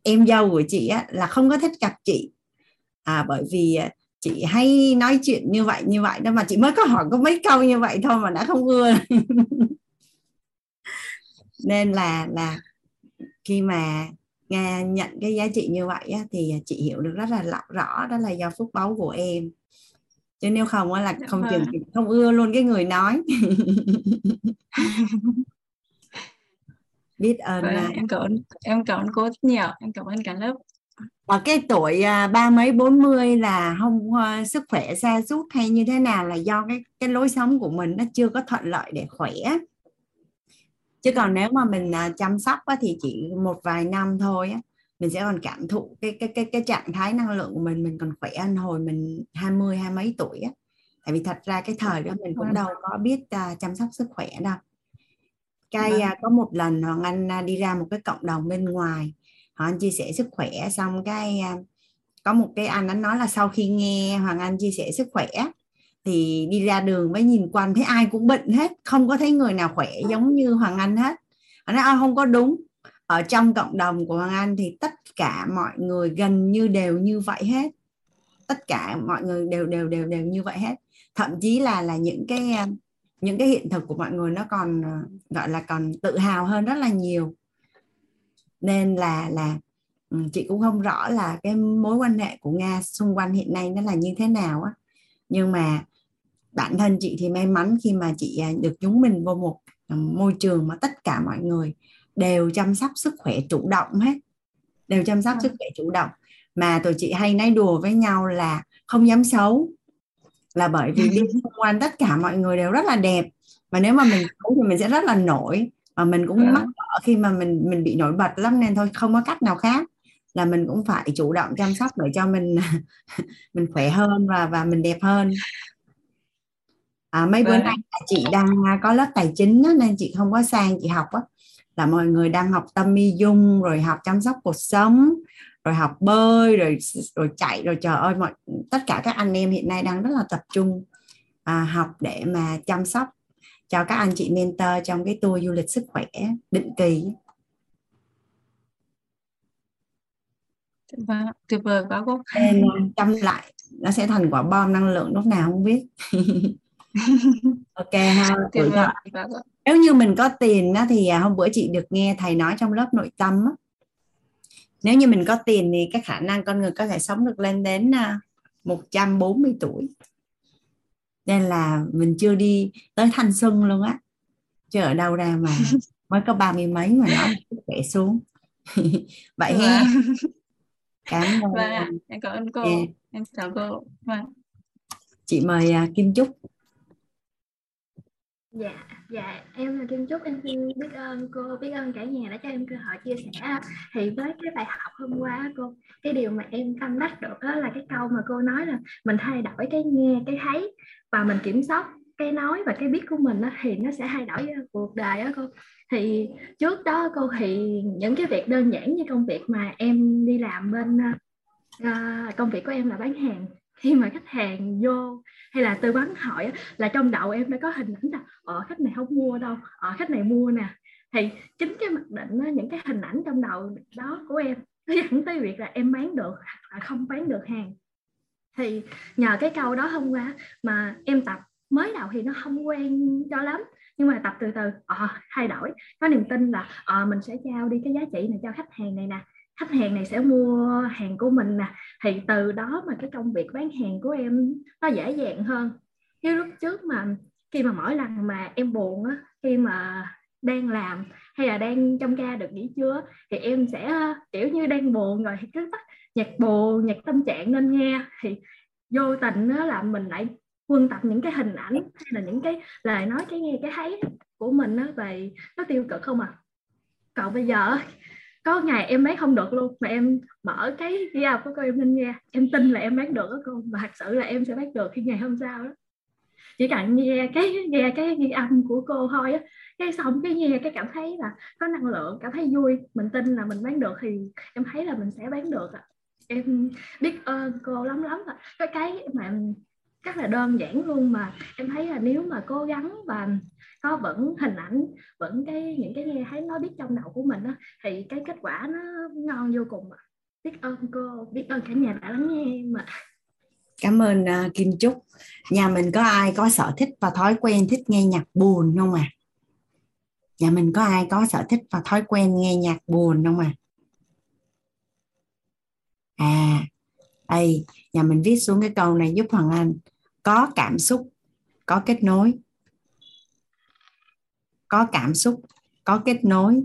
em dâu của chị á, là không có thích gặp chị. À, bởi vì à, chị hay nói chuyện như vậy như vậy đó mà chị mới có hỏi có mấy câu như vậy thôi mà đã không ưa. Nên là là khi mà nghe nhận cái giá trị như vậy á, thì chị hiểu được rất là rõ đó là do phúc báu của em chứ nếu không là dạ không chừng vâng. không ưa luôn cái người nói. Biết ơn vâng, em cảm ơn em cảm ơn cô rất nhiều. Em cảm ơn cả lớp. Ở cái tuổi à, ba mấy bốn mươi là không uh, sức khỏe xa sút hay như thế nào là do cái cái lối sống của mình nó chưa có thuận lợi để khỏe. Chứ còn nếu mà mình uh, chăm sóc á, thì chỉ một vài năm thôi á, mình sẽ còn cảm thụ cái cái cái cái trạng thái năng lượng của mình mình còn khỏe hơn hồi mình 20 hai mấy tuổi á. Tại vì thật ra cái thời đó mình cũng vâng. đâu có biết uh, chăm sóc sức khỏe đâu. Cái uh, có một lần hoàng anh uh, đi ra một cái cộng đồng bên ngoài hoàng anh chia sẻ sức khỏe xong cái uh, có một cái anh anh nói là sau khi nghe hoàng anh chia sẻ sức khỏe thì đi ra đường mới nhìn quanh thấy ai cũng bệnh hết không có thấy người nào khỏe giống như hoàng anh hết. Anh nói không có đúng ở trong cộng đồng của Hoàng Anh thì tất cả mọi người gần như đều như vậy hết. Tất cả mọi người đều đều đều đều như vậy hết. Thậm chí là là những cái à, những cái hiện thực của mọi người nó còn à, gọi là còn tự hào hơn rất là nhiều. Nên là là ừ, chị cũng không rõ là cái mối quan hệ của nga xung quanh hiện nay nó là như thế nào á. Nhưng mà bản thân chị thì may mắn khi mà chị à, được chúng mình vô một môi trường mà tất cả mọi người đều chăm sóc sức khỏe chủ động hết. Đều chăm sóc ừ. sức khỏe chủ động. Mà tụi chị hay nói đùa với nhau là không dám xấu. Là bởi vì đi xung quanh tất cả mọi người đều rất là đẹp. Mà nếu mà mình xấu thì mình sẽ rất là nổi. Và mình cũng ừ. mắc cỡ khi mà mình mình bị nổi bật lắm nên thôi không có cách nào khác. Là mình cũng phải chủ động chăm sóc để cho mình mình khỏe hơn và và mình đẹp hơn. À, mấy bữa vâng. nay chị đang có lớp tài chính đó, nên chị không có sang chị học á là mọi người đang học tâm mi dung rồi học chăm sóc cuộc sống rồi học bơi rồi rồi chạy rồi trời ơi mọi tất cả các anh em hiện nay đang rất là tập trung à, học để mà chăm sóc cho các anh chị mentor trong cái tour du lịch sức khỏe định kỳ. Vâng tuyệt vời quá cô. Chăm lại nó sẽ thành quả bom năng lượng lúc nào không biết ok ha. Tuyệt vời nếu như mình có tiền á, thì à, hôm bữa chị được nghe thầy nói trong lớp nội tâm á, nếu như mình có tiền thì cái khả năng con người có thể sống được lên đến 140 à, tuổi. Nên là mình chưa đi tới thanh xuân luôn á. Chứ ở đâu ra mà mới có ba mươi mấy mà nói khỏe xuống. Vậy ha. Vâng. cảm ơn. Vâng em cảm ơn cô. Yeah. em chào cô. Vâng. chị mời uh, Kim Trúc Dạ, dạ em là Kim Trúc em xin biết ơn cô biết ơn cả nhà đã cho em cơ hội chia sẻ. Thì với cái bài học hôm qua cô cái điều mà em tâm đắc được đó là cái câu mà cô nói là mình thay đổi cái nghe cái thấy và mình kiểm soát cái nói và cái biết của mình đó, thì nó sẽ thay đổi ờ, cuộc đời đó cô. Thì trước đó cô thì những cái việc đơn giản như công việc mà em đi làm bên uh, công việc của em là bán hàng khi mà khách hàng vô hay là tư vấn hỏi là trong đầu em đã có hình ảnh là ở khách này không mua đâu ở khách này mua nè. Thì chính cái mặc định những cái hình ảnh trong đầu đó của em nó dẫn tới việc là em bán được hoặc là không bán được hàng. Thì nhờ cái câu đó hôm qua mà em tập mới đầu thì nó không quen cho lắm nhưng mà tập từ từ à, thay đổi. Có niềm tin là à, mình sẽ trao đi cái giá trị này cho khách hàng này nè khách hàng này sẽ mua hàng của mình nè. Thì từ đó mà cái công việc bán hàng của em nó dễ dàng hơn. Như lúc trước mà khi mà mỗi lần mà em buồn á, khi mà đang làm hay là đang trong ca được nghỉ trưa thì em sẽ ờ, kiểu như đang buồn rồi, thì cứ tắt nhạc buồn, nhạc tâm trạng nên nghe. Thì vô tình đó là mình lại quân tập những cái hình ảnh hay là những cái lời nói, cái nghe, cái thấy của mình đó về nó tiêu cực không à? Còn bây giờ có ngày em bán không được luôn, mà em mở cái ghi của cô em lên nghe. Em tin là em bán được đó cô và thật sự là em sẽ bán được khi ngày hôm sau đó. Chỉ cần nghe cái nghe cái ghi âm của cô thôi á. Cái xong cái nghe cái cảm thấy là có năng lượng, cảm thấy vui. Mình tin là mình bán được thì em thấy là mình sẽ bán được ạ. Em biết ơn cô lắm lắm và cái cái mà rất là đơn giản luôn mà. Em thấy là nếu mà cố gắng và có vẫn hình ảnh vẫn cái những cái nghe thấy nó biết trong đầu của mình đó, thì cái kết quả nó ngon vô cùng biết ơn cô biết ơn cả nhà đã lắng nghe em ạ. Cảm ơn uh, Kim Trúc. Nhà mình có ai có sở thích và thói quen thích nghe nhạc buồn không à nhà mình có ai có sở thích và thói quen nghe nhạc buồn không à à đây nhà mình viết xuống cái câu này giúp Hoàng Anh có cảm xúc, có kết nối. Có cảm xúc, có kết nối.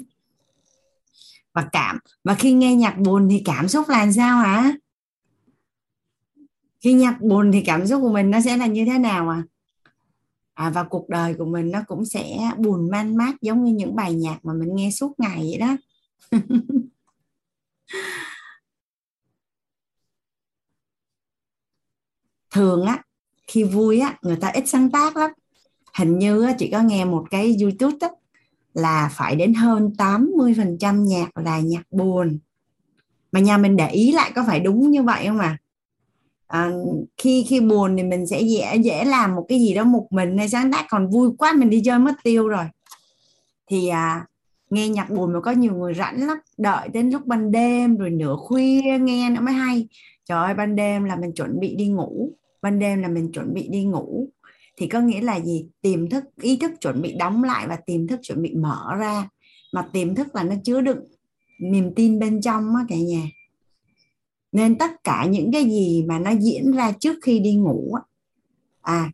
Và cảm, và khi nghe nhạc buồn thì cảm xúc là sao hả? Khi nhạc buồn thì cảm xúc của mình nó sẽ là như thế nào à? À và cuộc đời của mình nó cũng sẽ buồn man mát giống như những bài nhạc mà mình nghe suốt ngày vậy đó. thường á khi vui á người ta ít sáng tác lắm. Hình như chị có nghe một cái youtube á là phải đến hơn 80% nhạc là nhạc buồn. Mà nhà mình để ý lại có phải đúng như vậy không à? à khi khi buồn thì mình sẽ dễ dễ làm một cái gì đó một mình hay sáng tác còn vui quá mình đi chơi mất tiêu rồi. Thì à, nghe nhạc buồn mà có nhiều người rảnh lắm đợi đến lúc ban đêm rồi nửa khuya nghe nó mới hay. Trời ơi ban đêm là mình chuẩn bị đi ngủ ban đêm là mình chuẩn bị đi ngủ. Thì có nghĩa là gì? Tiềm thức, ý thức chuẩn bị đóng lại và tiềm thức chuẩn bị mở ra. Mà tiềm thức là nó chứa đựng niềm tin bên trong á cả nhà. Nên tất cả những cái gì mà nó diễn ra trước khi đi ngủ à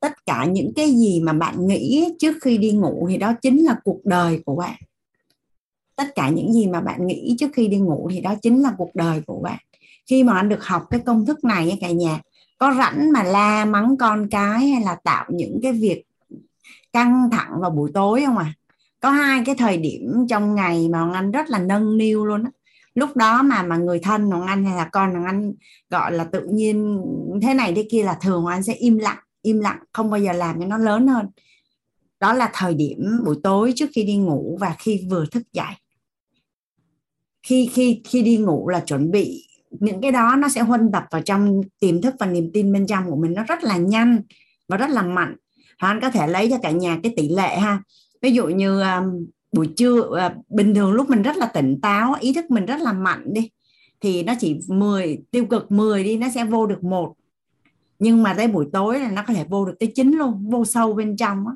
tất cả những cái gì mà bạn nghĩ trước khi đi ngủ thì đó chính là cuộc đời của bạn. Tất cả những gì mà bạn nghĩ trước khi đi ngủ thì đó chính là cuộc đời của bạn khi mà anh được học cái công thức này cả nhà, có rảnh mà la, mắng con cái hay là tạo những cái việc căng thẳng vào buổi tối không à? Có hai cái thời điểm trong ngày mà Hoàng Anh rất là nâng niu luôn á. Lúc đó mà mà người thân Hoàng Anh hay là con Hoàng Anh gọi là tự nhiên thế này thế kia là thường Hoàng Anh sẽ im lặng im lặng, không bao giờ làm cho nó lớn hơn. Đó là thời điểm buổi tối trước khi đi ngủ và khi vừa thức dậy. Khi khi khi đi ngủ là chuẩn bị những cái đó nó sẽ huân tập vào trong tiềm thức và niềm tin bên trong của mình nó rất là nhanh và rất là mạnh. Anh có thể lấy cho cả nhà cái tỷ lệ ha. Ví dụ như um, buổi trưa uh, bình thường lúc mình rất là tỉnh táo ý thức mình rất là mạnh đi thì nó chỉ 10 tiêu cực 10 đi nó sẽ vô được một. Nhưng mà tới buổi tối là nó có thể vô được tới chín luôn vô sâu bên trong á.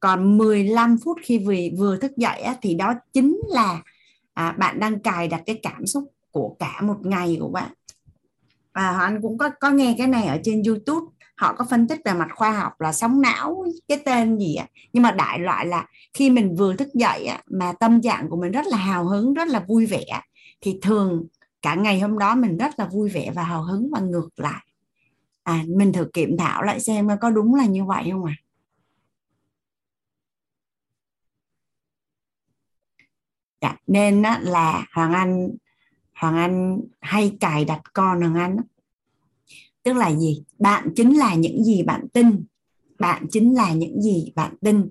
Còn 15 phút khi vừa vừa thức dậy á, thì đó chính là à, bạn đang cài đặt cái cảm xúc của cả một ngày của bạn. Và anh cũng có có nghe cái này ở trên YouTube. Họ có phân tích về mặt khoa học là sóng não cái tên gì ạ nhưng mà đại loại là khi mình vừa thức dậy mà tâm trạng của mình rất là hào hứng rất là vui vẻ thì thường cả ngày hôm đó mình rất là vui vẻ và hào hứng và ngược lại. À mình thử kiểm thảo lại xem có đúng là như vậy không ạ? À? dạ, nên là hoàng anh hoàng anh hay cài đặt con hoàng anh tức là gì? Bạn chính là những gì bạn tin. Bạn chính là những gì bạn tin.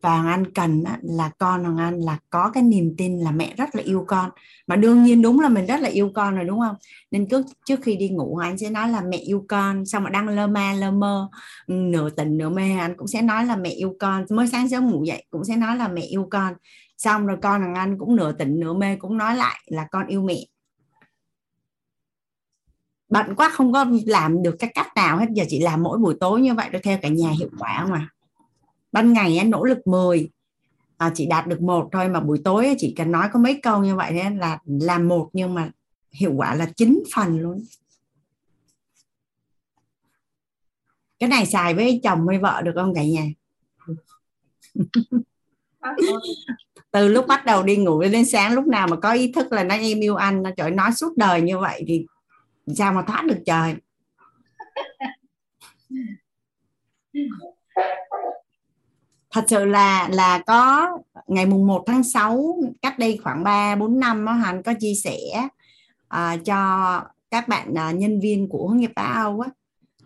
Và Hoàng Anh cần là con Hoàng Anh là có cái niềm tin là mẹ rất là yêu con. Mà đương nhiên đúng là mình rất là yêu con rồi, đúng không? Nên cứ trước khi đi ngủ, Hoàng Anh sẽ nói là mẹ yêu con. Xong mà đang lơ ma, lơ mơ ừ, nửa tỉnh, nửa mê anh cũng sẽ nói là mẹ yêu con. Mới sáng sớm ngủ dậy cũng sẽ nói là mẹ yêu con. Xong rồi con Hoàng Anh cũng nửa tỉnh, nửa mê cũng nói lại là con yêu mẹ bận quá không có làm được cái cách nào hết giờ chỉ làm mỗi buổi tối như vậy để theo cả nhà hiệu quả mà. Ban ngày em nỗ lực 10 à, chỉ đạt được một thôi mà buổi tối chỉ cần nói có mấy câu như vậy thế là làm một nhưng mà hiệu quả là chín phần luôn. Cái này xài với chồng hay vợ được không cả nhà? Từ lúc bắt đầu đi ngủ đến sáng lúc nào mà có ý thức là nó em yêu anh nó trời nói suốt đời như vậy thì sao mà thoát được trời? Thật sự là là có ngày mùng 1 tháng 6 cách đây khoảng 3 4 năm đó, anh có chia sẻ uh, cho các bạn uh, nhân viên của hướng nghiệp Á Âu á.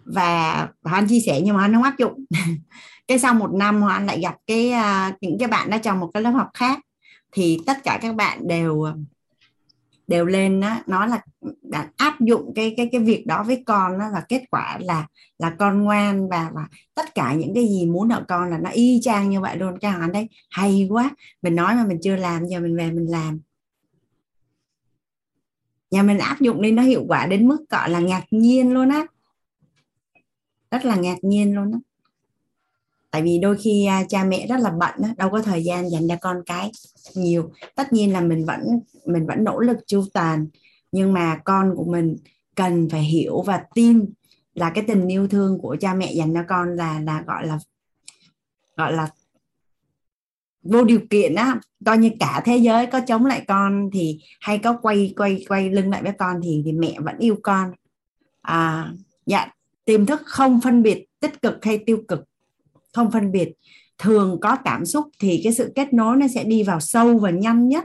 Và anh chia sẻ nhưng mà anh không áp dụng. Cái sau một năm anh lại gặp cái uh, những cái bạn đã trong một cái lớp học khác. Thì tất cả các bạn đều đều lên á nói là đã áp dụng cái cái cái việc đó với con đó là kết quả là là con ngoan và và tất cả những cái gì muốn ở con là nó y chang như vậy luôn. Các anh đấy hay quá. Mình nói mà mình chưa làm, giờ mình về mình làm. Nhà mình áp dụng đi, nó hiệu quả đến mức gọi là ngạc nhiên luôn á. Rất là ngạc nhiên luôn á tại vì đôi khi à, cha mẹ rất là bận đâu có thời gian dành cho con cái nhiều. Tất nhiên là mình vẫn mình vẫn nỗ lực chu toàn, nhưng mà con của mình cần phải hiểu và tin là cái tình yêu thương của cha mẹ dành cho con là là gọi là gọi là vô điều kiện á. Coi như cả thế giới có chống lại con thì, hay có quay quay quay lưng lại với con thì thì mẹ vẫn yêu con. À dạ tiềm thức không phân biệt tích cực hay tiêu cực không phân biệt. Thường có cảm xúc thì cái sự kết nối nó sẽ đi vào sâu và nhanh nhất.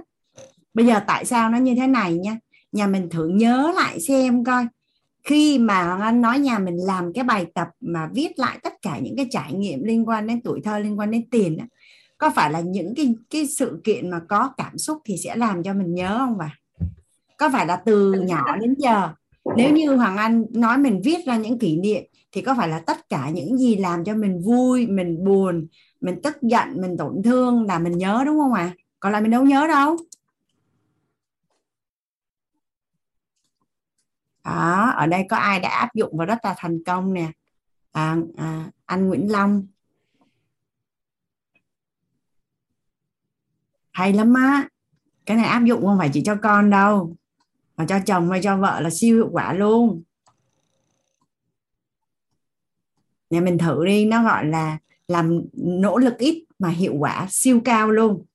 Bây giờ tại sao nó như thế này nha? Nhà mình thử nhớ lại xem coi. Khi mà Hoàng Anh nói nhà mình làm cái bài tập mà viết lại tất cả những cái trải nghiệm liên quan đến tuổi thơ liên quan đến tiền có phải là những cái cái sự kiện mà có cảm xúc thì sẽ làm cho mình nhớ không bà? Có phải là từ nhỏ đến giờ? Nếu như Hoàng Anh nói mình viết ra những kỷ niệm thì có phải là tất cả những gì làm cho mình vui mình buồn mình tức giận mình tổn thương là mình nhớ đúng không ạ? À? còn lại mình đâu nhớ đâu. Đó ở đây có ai đã áp dụng và rất là thành công nè? À, à, anh Nguyễn Long. Hay lắm á. Cái này áp dụng không phải chỉ cho con đâu mà cho chồng hay cho vợ là siêu hiệu quả luôn. Nhà mình thử đi nó gọi là làm nỗ lực ít mà hiệu quả siêu cao luôn.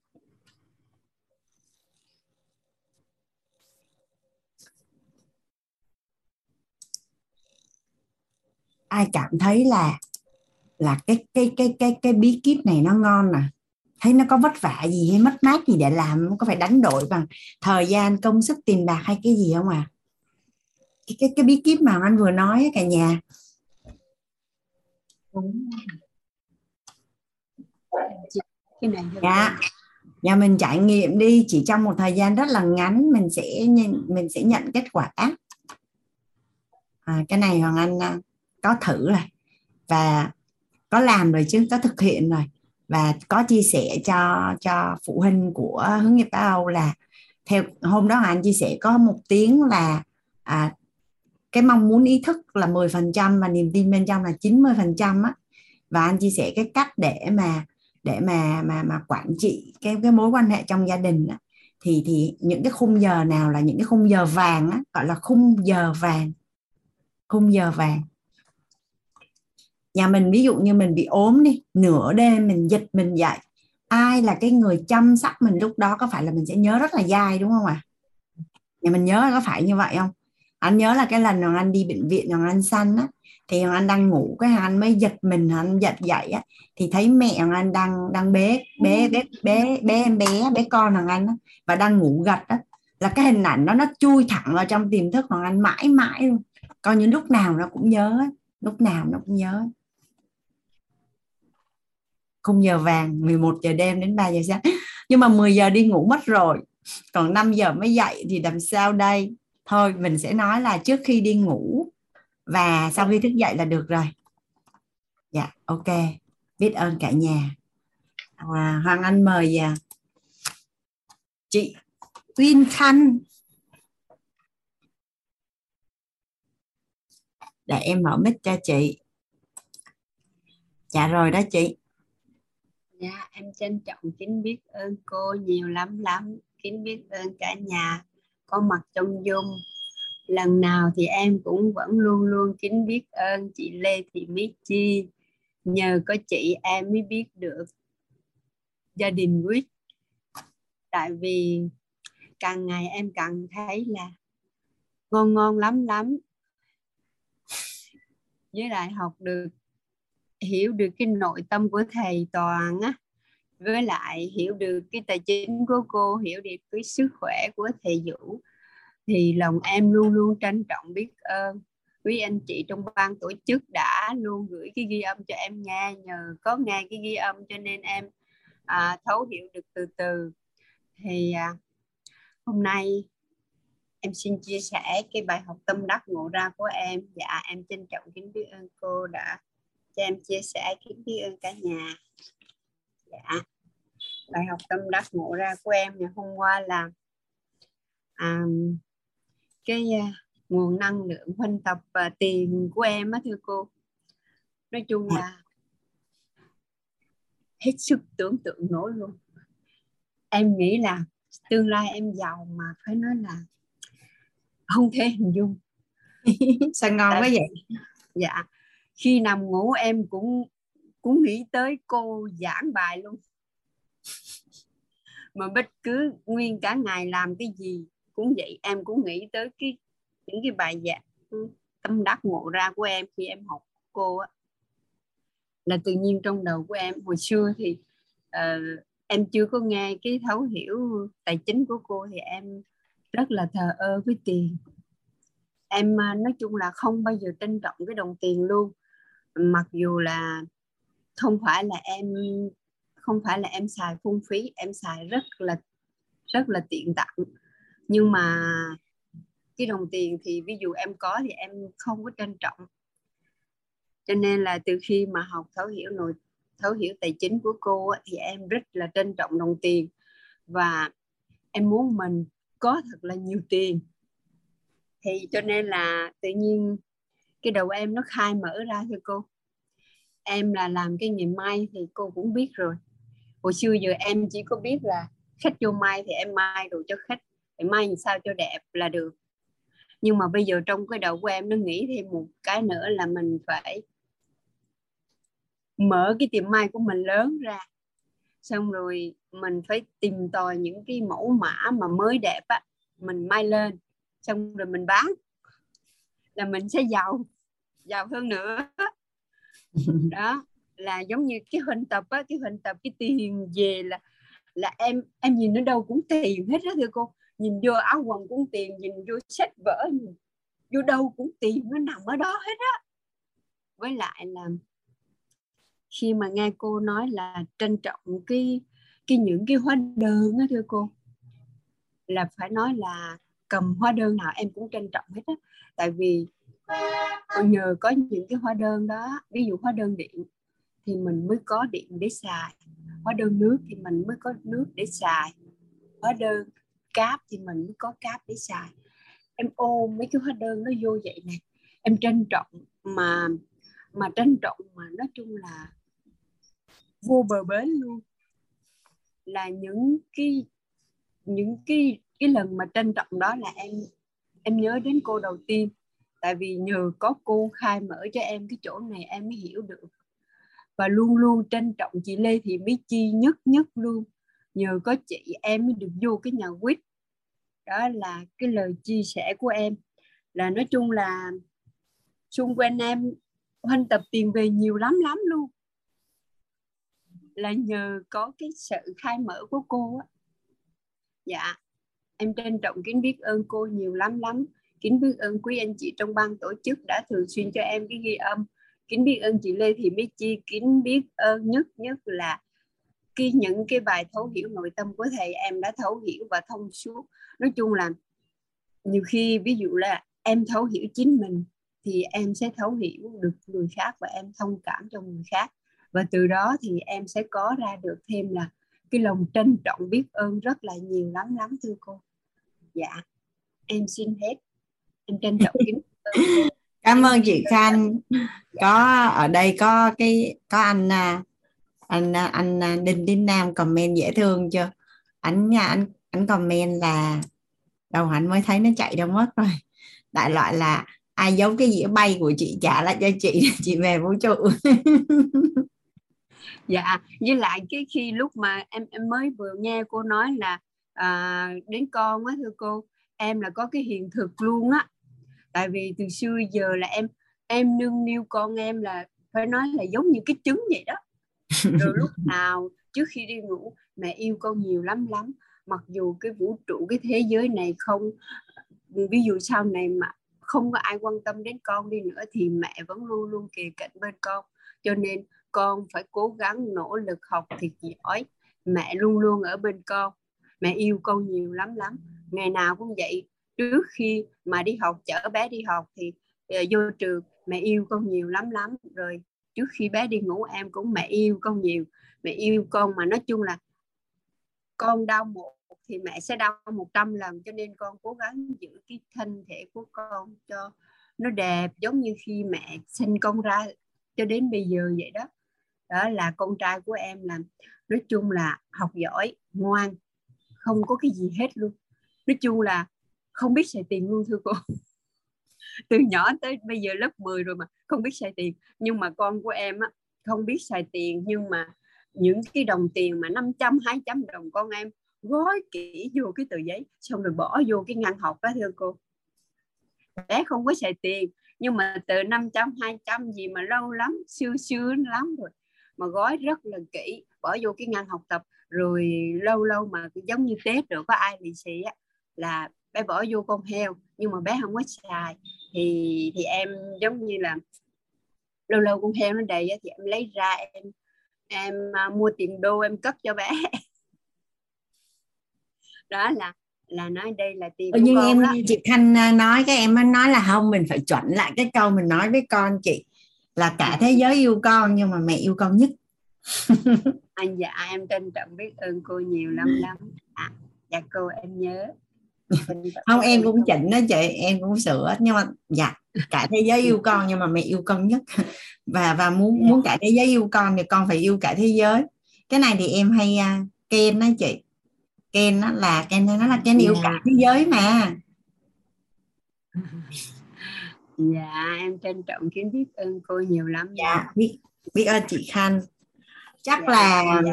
Ai cảm thấy là là cái cái cái cái cái bí kíp này nó ngon à? thấy nó có vất vả gì hay mất mát gì để làm? Có phải đánh đổi bằng thời gian công sức tiền bạc hay cái gì không à cái cái, cái bí kíp mà anh vừa nói cả nhà cái này dạ. nhà mình trải nghiệm đi chỉ trong một thời gian rất là ngắn mình sẽ mình sẽ nhận kết quả. À, cái này hoàng anh à, có thử rồi. Và có làm rồi chứ có thực hiện rồi. Và có chia sẻ cho cho phụ huynh của hướng nghiệp Á Âu là theo hôm đó anh chia sẻ có một tiếng là à, cái mong muốn, ý thức là 10% và niềm tin bên trong là 90% á. Và anh chia sẻ cái cách để mà để mà mà mà quản trị cái cái mối quan hệ trong gia đình á. Thì thì những cái khung giờ nào là những cái khung giờ vàng á, gọi là khung giờ vàng. Khung giờ vàng. Nhà mình ví dụ như mình bị ốm đi, nửa đêm mình giật mình dậy, ai là cái người chăm sóc mình lúc đó có phải là mình sẽ nhớ rất là dai, đúng không ạ? À? nhà mình nhớ có phải như vậy không? Anh nhớ là cái lần anh đi bệnh viện hoàng anh xanh á thì hoàng anh đang ngủ cái anh mới giật mình anh giật dậy á thì thấy mẹ hoàng anh đang đang bế bế bế bế bế em bé bé con hoàng anh á, và đang ngủ gật á. Là cái hình ảnh đó nó chui thẳng vào trong tiềm thức hoàng anh mãi mãi luôn. Coi như lúc nào nó cũng nhớ lúc nào nó cũng nhớ. Khung giờ vàng 11 giờ đêm đến 3 giờ sáng. Nhưng mà 10 giờ đi ngủ mất rồi còn 5 giờ mới dậy thì làm sao đây thôi mình sẽ nói là trước khi đi ngủ và sau khi thức dậy là được rồi. Dạ ok. Biết ơn cả nhà. À, hoàng anh mời à, chị uyên khanh. Để em mở mic cho chị. Dạ rồi đó chị. Dạ, em trân trọng kính biết ơn cô nhiều lắm lắm. Kính biết ơn cả nhà có mặt trong Zoom. Lần nào thì em cũng vẫn luôn luôn kính biết ơn chị Lê Thị Mỹ Chi. Nhờ có chị em mới biết được gia đình quyết. Tại vì càng ngày em càng thấy là ngon ngon lắm lắm. Với lại học được, hiểu được cái nội tâm của thầy toàn á với lại hiểu được cái tài chính của cô hiểu được cái sức khỏe của thầy Vũ thì lòng em luôn luôn trân trọng biết ơn quý anh chị trong ban tổ chức đã luôn gửi cái ghi âm cho em nghe nhờ có nghe cái ghi âm cho nên em à, thấu hiểu được từ từ. Thì à, hôm nay em xin chia sẻ cái bài học tâm đắc ngộ ra của em. Dạ em trân trọng kính biết ơn cô đã cho em chia sẻ kính biết ơn cả nhà. Dạ bài học tâm đắc ngộ ra của em ngày hôm qua là à, cái uh, nguồn năng lượng huynh tập và tiền của em á thưa cô. Nói chung là hết sức tưởng tượng nổi luôn. Em nghĩ là tương lai em giàu mà phải nói là không thể hình dung. Sao ngon quá vậy? Dạ khi nằm ngủ em cũng cũng nghĩ tới cô giảng bài luôn mà bất cứ nguyên cả ngày làm cái gì cũng vậy em cũng nghĩ tới cái những cái bài giảng ừ, tâm đắc ngộ ra của em khi em học cô á. Là tự nhiên trong đầu của em hồi xưa thì uh, em chưa có nghe cái thấu hiểu tài chính của cô thì em rất là thờ ơ với tiền. Em ờ, nói chung là không bao giờ trân trọng cái đồng tiền luôn. Mặc dù là không phải là em không phải là em xài phung phí, em xài rất là rất là tiện tặng. Nhưng mà cái đồng tiền thì ví dụ em có thì em không có trân trọng. Cho nên là từ khi mà học thấu hiểu nội, thấu hiểu tài chính của cô thì em rất là trân trọng đồng tiền. Và em muốn mình có thật là nhiều tiền. Thì cho nên là tự nhiên cái đầu em nó khai mở ra cho cô. Em là làm cái nghề may thì cô cũng biết rồi hồi xưa giờ em chỉ có biết là khách vô may thì em may đồ cho khách phải may sao cho đẹp là được. Nhưng mà bây giờ trong cái đầu của em nó nghĩ thêm một cái nữa là mình phải mở cái tiệm may của mình lớn ra. Xong rồi mình phải tìm tòi những cái mẫu mã mà mới đẹp á mình may lên xong rồi mình bán là mình sẽ giàu giàu hơn nữa. Đó là giống như cái hình tập á, cái hình tập, cái tiền về là là em em nhìn nó đâu cũng tiền hết đó thưa cô. Nhìn vô áo quần cũng tiền, nhìn vô sách vở, nhìn vô đâu cũng tiền, nó nằm ở đó hết á. Với lại là khi mà nghe cô nói là trân trọng cái cái những cái hóa đơn á thưa cô, là phải nói là cầm hóa đơn nào em cũng trân trọng hết á. Tại vì ờ, nhờ có những cái hóa đơn đó, ví dụ hóa đơn điện thì mình mới có điện để xài. Hóa đơn nước thì mình mới có nước để xài. Hóa đơn cáp thì mình mới có cáp để xài. Em ôm mấy cái hóa đơn nó vô vậy nè. Em trân trọng mà mà trân trọng mà nói chung là vô bờ bến luôn. Là những cái những cái cái lần mà trân trọng đó là em em nhớ đến cô đầu tiên. Tại vì nhờ có cô khai mở cho em cái chỗ này em mới hiểu được và luôn luôn trân trọng chị Lê Thị Mỹ Chi nhất nhất luôn. Nhờ có chị em mới được vô cái nhà quýt. Đó là cái lời chia sẻ của em. Là nói chung là xung quanh em huynh tập tiền về nhiều lắm lắm luôn. Là nhờ có cái sự khai mở của cô á. Dạ em trân trọng kính biết ơn cô nhiều lắm lắm. Kính biết ơn quý anh chị trong ban tổ chức đã thường xuyên cho em cái ghi âm kính biết ơn chị Lê Thị Mỹ Chi, kính biết ơn nhất nhất là khi những cái bài thấu hiểu nội tâm của thầy em đã thấu hiểu và thông suốt. Nói chung là nhiều khi ví dụ là em thấu hiểu chính mình thì em sẽ thấu hiểu được người khác và em thông cảm cho người khác. Và từ đó thì em sẽ có ra được thêm là cái lòng trân trọng, biết ơn rất là nhiều. Lắm lắm thưa cô. Dạ em xin hết. Em trân trọng kính. cảm ơn chị Khanh. Có ở đây có cái có anh à, anh à, anh à, Đinh Đinh Nam comment dễ thương chưa? Anh nha anh anh comment là đầu anh mới thấy nó chạy đâu mất rồi. Đại loại là ai giấu cái dĩa bay của chị trả lại cho chị chị về vũ trụ. Dạ với lại cái khi lúc mà em em mới vừa nghe cô nói là à, đến con á thưa cô em là có cái hiện thực luôn á tại vì từ xưa giờ là em em nương niu con em là phải nói là giống như cái trứng vậy đó. Rồi lúc nào trước khi đi ngủ mẹ yêu con nhiều lắm lắm. Mặc dù cái vũ trụ cái thế giới này không ví dụ sau này mà không có ai quan tâm đến con đi nữa thì mẹ vẫn luôn luôn kề cạnh bên con. Cho nên con phải cố gắng nỗ lực học thiệt giỏi. Mẹ luôn luôn ở bên con. Mẹ yêu con nhiều lắm lắm. Ngày nào cũng vậy trước khi mà đi học chở bé đi học thì uh, vô trường mẹ yêu con nhiều lắm lắm. Rồi trước khi bé đi ngủ em cũng mẹ yêu con nhiều. Mẹ yêu con mà nói chung là con đau một thì mẹ sẽ đau 100 lần. Cho nên con cố gắng giữ cái thân thể của con cho nó đẹp giống như khi mẹ sinh con ra cho đến bây giờ vậy đó. Đó là con trai của em là nói chung là học giỏi ngoan không có cái gì hết luôn. Nói chung là không biết xài tiền luôn, thưa cô. Từ nhỏ tới bây giờ lớp 10 rồi mà, không biết xài tiền nhưng mà con của em á, không biết xài tiền, nhưng mà những cái đồng tiền mà 500 200 đồng con em gói kỹ vô cái tờ giấy, xong rồi bỏ vô cái ngăn học đó, thưa cô. Bé không có xài tiền, nhưng mà từ 500 200 gì mà lâu lắm xưa xưa lắm rồi, mà gói rất là kỹ, bỏ vô cái ngăn học tập. Rồi lâu lâu mà giống như tết rồi, có ai lì xì á, là bé bỏ vô con heo nhưng mà bé không có xài. Thì thì em giống như là lâu lâu con heo nó đầy thì em lấy ra em em uh, mua tiền đô em cất cho bé. Đó là là nói đây là tiền ừ, nhưng em đó. chị Thanh à, nói cái em mới nói là không mình phải chuẩn lại cái câu mình nói với con chị là cả thế giới yêu con nhưng mà mẹ yêu con nhất. Anh dạ em trân trọng biết ơn cô nhiều lắm lắm. À, dạ cô em nhớ không em cũng chỉnh đó chị em cũng sửa. Nhưng mà dạ cả thế giới yêu con nhưng mà mẹ yêu con nhất. Và và muốn muốn cả thế giới yêu con thì con phải yêu cả thế giới. Cái này thì em hay uh, ken đó chị. Ken nó là ken nó là ken yêu cả thế giới mà. Dạ em trân trọng kiến biết ơn cô nhiều lắm dạ biết biết ơn chị khanh. Chắc dạ, là dạ.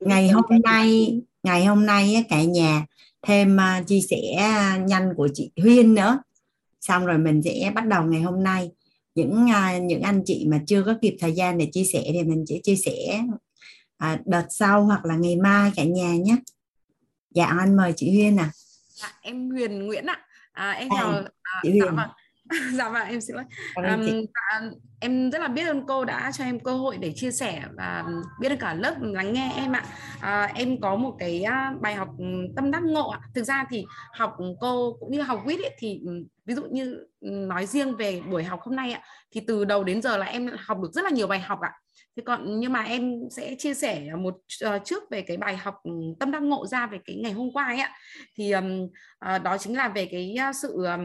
ngày hôm nay ngày hôm nay cả nhà thêm uh, chia sẻ nhanh của chị Huyên nữa. Xong rồi mình sẽ bắt đầu ngày hôm nay. Những uh, những anh chị mà chưa có kịp thời gian để chia sẻ thì mình sẽ chia sẻ uh, đợt sau hoặc là ngày mai cả nhà nhé. Dạ anh mời chị Huyên à dạ, em Huyền Nguyễn ạ. À, em chào à, chị Huyền. Dạ, vâng. dạ vâng em xin lỗi. Um, dạ, em rất là biết ơn cô đã cho em cơ hội để chia sẻ và biết ơn cả lớp lắng nghe em ạ. À, em có một cái bài học tâm đắc ngộ ạ. Thực ra thì học cô cũng như học quýt ấy, thì ví dụ như nói riêng về buổi học hôm nay ạ thì từ đầu đến giờ là em học được rất là nhiều bài học ạ thế còn nhưng mà em sẽ chia sẻ một uh, trước về cái bài học tâm đắc ngộ ra về cái ngày hôm qua ấy ạ thì um, uh, đó chính là về cái uh, sự um,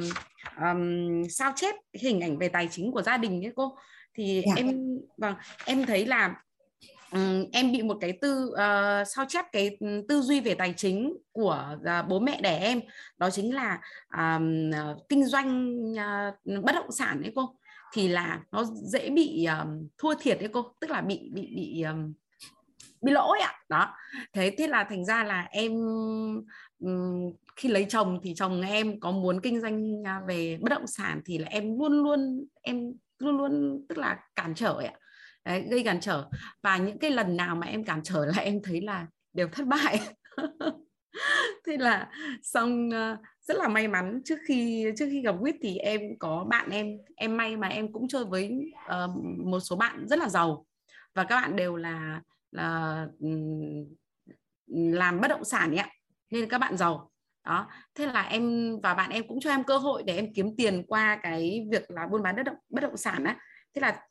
um, sao chép hình ảnh về tài chính của gia đình ấy cô thì yeah. Dạ. em vâng em thấy là um, em bị một cái tư uh, sao chép cái tư duy về tài chính của uh, bố mẹ đẻ em đó chính là um, kinh doanh uh, bất động sản ấy cô thì là nó dễ bị um, thua thiệt đấy cô. Tức là bị bị bị um, bị lỗi ạ. Đó. Thế thế là thành ra là em um, khi lấy chồng thì chồng em có muốn kinh doanh à, về bất động sản thì là em luôn luôn em luôn luôn tức là cản trở ạ. Đấy, gây cản trở. Và những cái lần nào mà em cản trở là em thấy là đều thất bại. Thế là xong uh, rất là may mắn. Trước khi trước khi gặp quýt thì em có bạn em em may mà em cũng chơi với uh, một số bạn rất là giàu. Và các bạn đều là là làm bất động sản ạ nên các bạn giàu. Đó thế là em và bạn em cũng cho em cơ hội để em kiếm tiền qua cái việc là buôn bán đất động bất động sản á. Thế là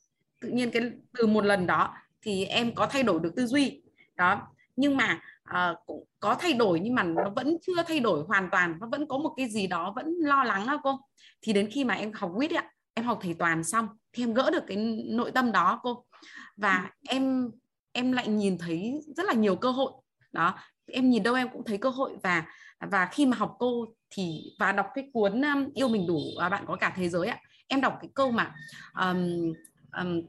tự nhiên cái từ một lần đó thì em có thay đổi được tư duy. Đó nhưng mà uh, cũng có thay đổi nhưng mà nó vẫn chưa thay đổi hoàn toàn nó vẫn có một cái gì đó vẫn lo lắng đó cô. Thì đến khi mà em học quýt ạ em học thầy toàn xong thì em gỡ được cái nội tâm đó cô. Và ừ. em em lại nhìn thấy rất là nhiều cơ hội. Đó em nhìn đâu em cũng thấy cơ hội và và khi mà học cô thì và đọc cái cuốn um, yêu mình đủ và bạn có cả thế giới ạ em đọc cái câu mà um, um,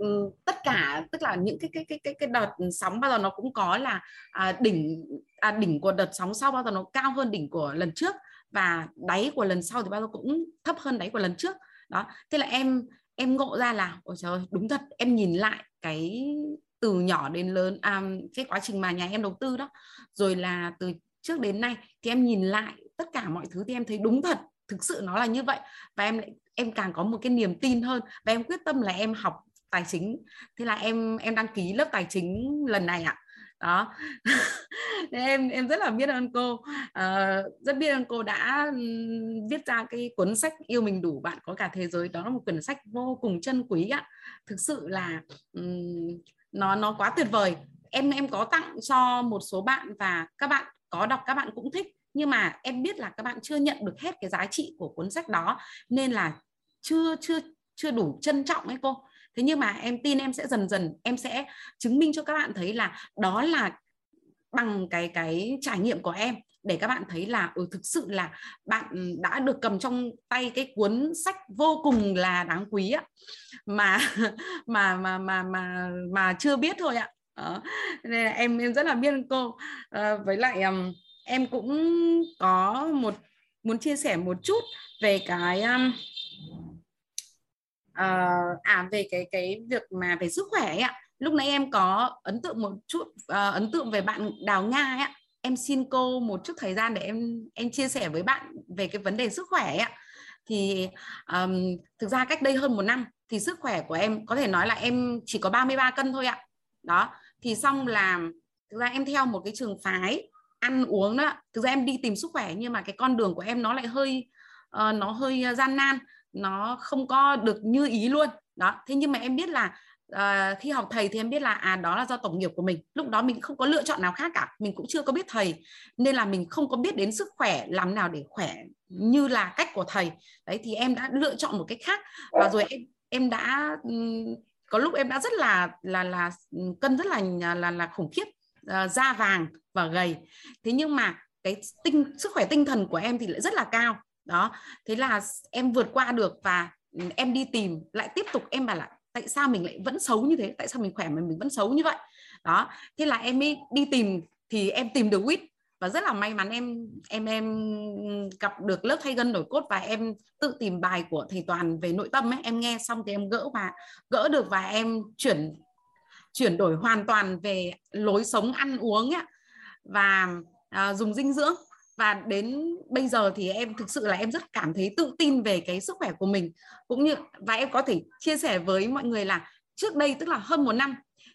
Ừ, tất cả tức là những cái cái cái cái cái đợt sóng bao giờ nó cũng có là à, đỉnh à, đỉnh của đợt sóng sau bao giờ nó cao hơn đỉnh của lần trước và đáy của lần sau thì bao giờ cũng thấp hơn đáy của lần trước. Đó thế là em em ngộ ra là ôi trời ơi đúng thật em nhìn lại cái từ nhỏ đến lớn à, cái quá trình mà nhà em đầu tư đó. Rồi là từ trước đến nay thì em nhìn lại tất cả mọi thứ thì em thấy đúng thật thực sự nó là như vậy. Và em lại em càng có một cái niềm tin hơn và em quyết tâm là em học tài chính. Thế là em em đăng ký lớp tài chính lần này ạ. Đó. Em em rất là biết ơn cô. À, rất biết ơn cô đã viết ra cái cuốn sách yêu mình đủ bạn có cả thế giới. Đó là một cuốn sách vô cùng chân quý ạ. Thực sự là um, nó nó quá tuyệt vời. Em em có tặng cho một số bạn và các bạn có đọc các bạn cũng thích. Nhưng mà em biết là các bạn chưa nhận được hết cái giá trị của cuốn sách đó. Nên là chưa chưa chưa đủ trân trọng ấy cô thế nhưng mà em tin em sẽ dần dần em sẽ chứng minh cho các bạn thấy là đó là bằng cái cái trải nghiệm của em. Để các bạn thấy là ừ thực sự là bạn đã được cầm trong tay cái cuốn sách vô cùng là đáng quý á. Mà mà mà mà mà mà chưa biết thôi ạ. Đó. nên là em em rất là biết cô. À, với lại um, em cũng có một muốn chia sẻ một chút về cái um, uh, à về cái cái việc mà về sức khỏe ấy ạ. Lúc nãy em có ấn tượng một chút uh, ấn tượng về bạn Đào Nga ấy ạ. Em xin cô một chút thời gian để em em chia sẻ với bạn về cái vấn đề sức khỏe ấy ạ. Thì um, thực ra cách đây hơn một năm thì sức khỏe của em có thể nói là em chỉ có 33 cân thôi ạ. Đó thì xong là thực ra em theo một cái trường phái ăn uống đó thực ra em đi tìm sức khỏe nhưng mà cái con đường của em nó lại hơi uh, nó hơi gian nan nó không có được như ý luôn. Đó thế nhưng mà em biết là uh, khi học thầy thì em biết là à đó là do tổng nghiệp của mình. Lúc đó mình không có lựa chọn nào khác cả mình cũng chưa có biết thầy. Nên là mình không có biết đến sức khỏe làm nào để khỏe như là cách của thầy. Đấy thì em đã lựa chọn một cách khác. Và rồi em em đã có lúc em đã rất là là là cân rất là là là khủng khiếp ờ, da vàng và gầy. Thế nhưng mà cái tinh sức khỏe tinh thần của em thì lại rất là cao đó thế là em vượt qua được và ừ, em đi tìm lại tiếp tục em bảo là tại sao mình lại vẫn xấu như thế? Tại sao mình khỏe mà mình vẫn xấu như vậy? Đó thế là em mới đi tìm thì em tìm được quýt và rất là may mắn em em em gặp được lớp thay gân đổi cốt và em tự tìm bài của thầy toàn về nội tâm ấy. Em nghe xong thì em gỡ và gỡ được và em chuyển chuyển đổi hoàn toàn về lối sống ăn uống ấy, và à, dùng dinh dưỡng và đến bây giờ thì em thực sự là em rất cảm thấy tự tin về cái sức khỏe của mình. Cũng như và em có thể chia sẻ với mọi người là trước đây tức là hơn một năm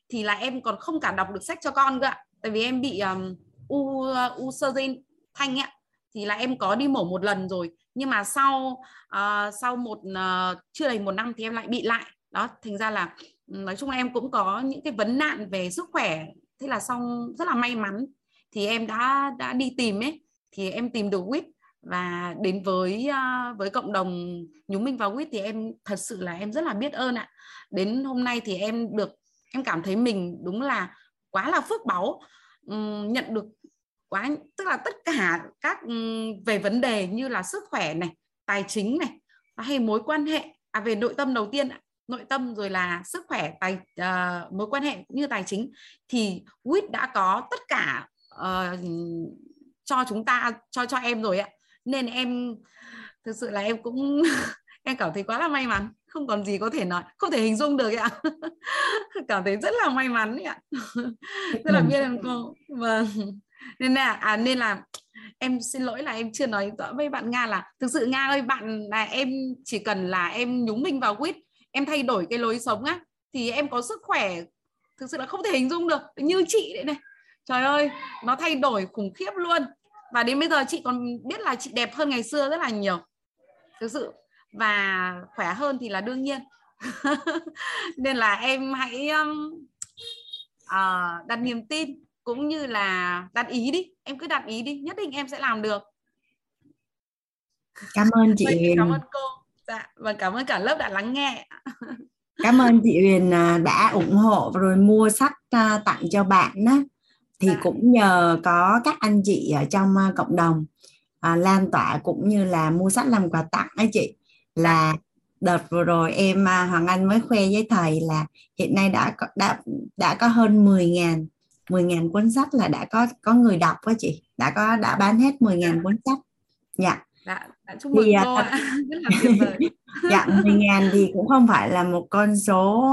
thì là em còn không cả đọc được sách cho con cơ ạ. Tại vì em bị um, u u sơ dinh thanh ạ. Thì là em có đi mổ một lần rồi. Nhưng mà sau uh, sau một uh, chưa đầy một năm thì em lại bị lại. Đó thành ra là nói chung là em cũng có những cái vấn nạn về sức khỏe. Thế là xong rất là may mắn. Thì em đã đã đi tìm ấy thì em tìm được WIT và đến với ờ, với cộng đồng nhúng mình vào WIT thì em thật sự là em rất là biết ơn ạ. Đến hôm nay thì em được em cảm thấy mình đúng là quá là phước báu. Nhận được quá tức là tất cả các về vấn đề như là sức khỏe này tài chính này hay mối quan hệ à về nội tâm đầu tiên nội tâm rồi là sức khỏe tài uh, mối quan hệ cũng như tài chính thì WIT đã có tất cả uh, cho chúng ta, cho cho em rồi ạ. Nên em, thực sự là em cũng em cảm thấy quá là may mắn. Không còn gì có thể nói, không thể hình dung được ạ. Cảm thấy rất là may mắn ạ. Rất là biết ơn cô vâng. Nên là à nên là em xin lỗi là em chưa nói rõ với bạn Nga là, thực sự Nga ơi, bạn là em chỉ cần là em nhúng mình vào quýt, em thay đổi cái lối sống á, thì em có sức khỏe thực sự là không thể hình dung được. Như chị đấy này trời ơi nó thay đổi khủng khiếp luôn. Và đến bây giờ chị còn biết là chị đẹp hơn ngày xưa rất là nhiều. Thực sự và khỏe hơn thì là đương nhiên. Nên là em hãy uh, đặt niềm tin cũng như là đặt ý đi. Em cứ đặt ý đi nhất định em sẽ làm được. Cảm ơn chị Huyền. cảm ơn cô. Dạ và cảm ơn cả lớp đã lắng nghe. Cảm ơn chị Huyền à, đã ủng hộ rồi mua sách à, tặng cho bạn đó thì dạ. cũng nhờ có các anh chị ở trong à, cộng đồng à, lan tỏa cũng như là mua sách làm quà tặng ấy chị. Là dạ. đợt vừa rồi em à, Hoàng Anh mới khoe với thầy là hiện nay đã đã đã có hơn 10 ngàn 10 ngàn cuốn sách là đã có có người đọc với chị. Đã có đã bán hết 10 ngàn cuốn sách. Dạ. Dạ, dạ chúc mừng thì, cô ạ. Rất là tuyệt vời. Dạ 10 ngàn thì cũng không phải là một con số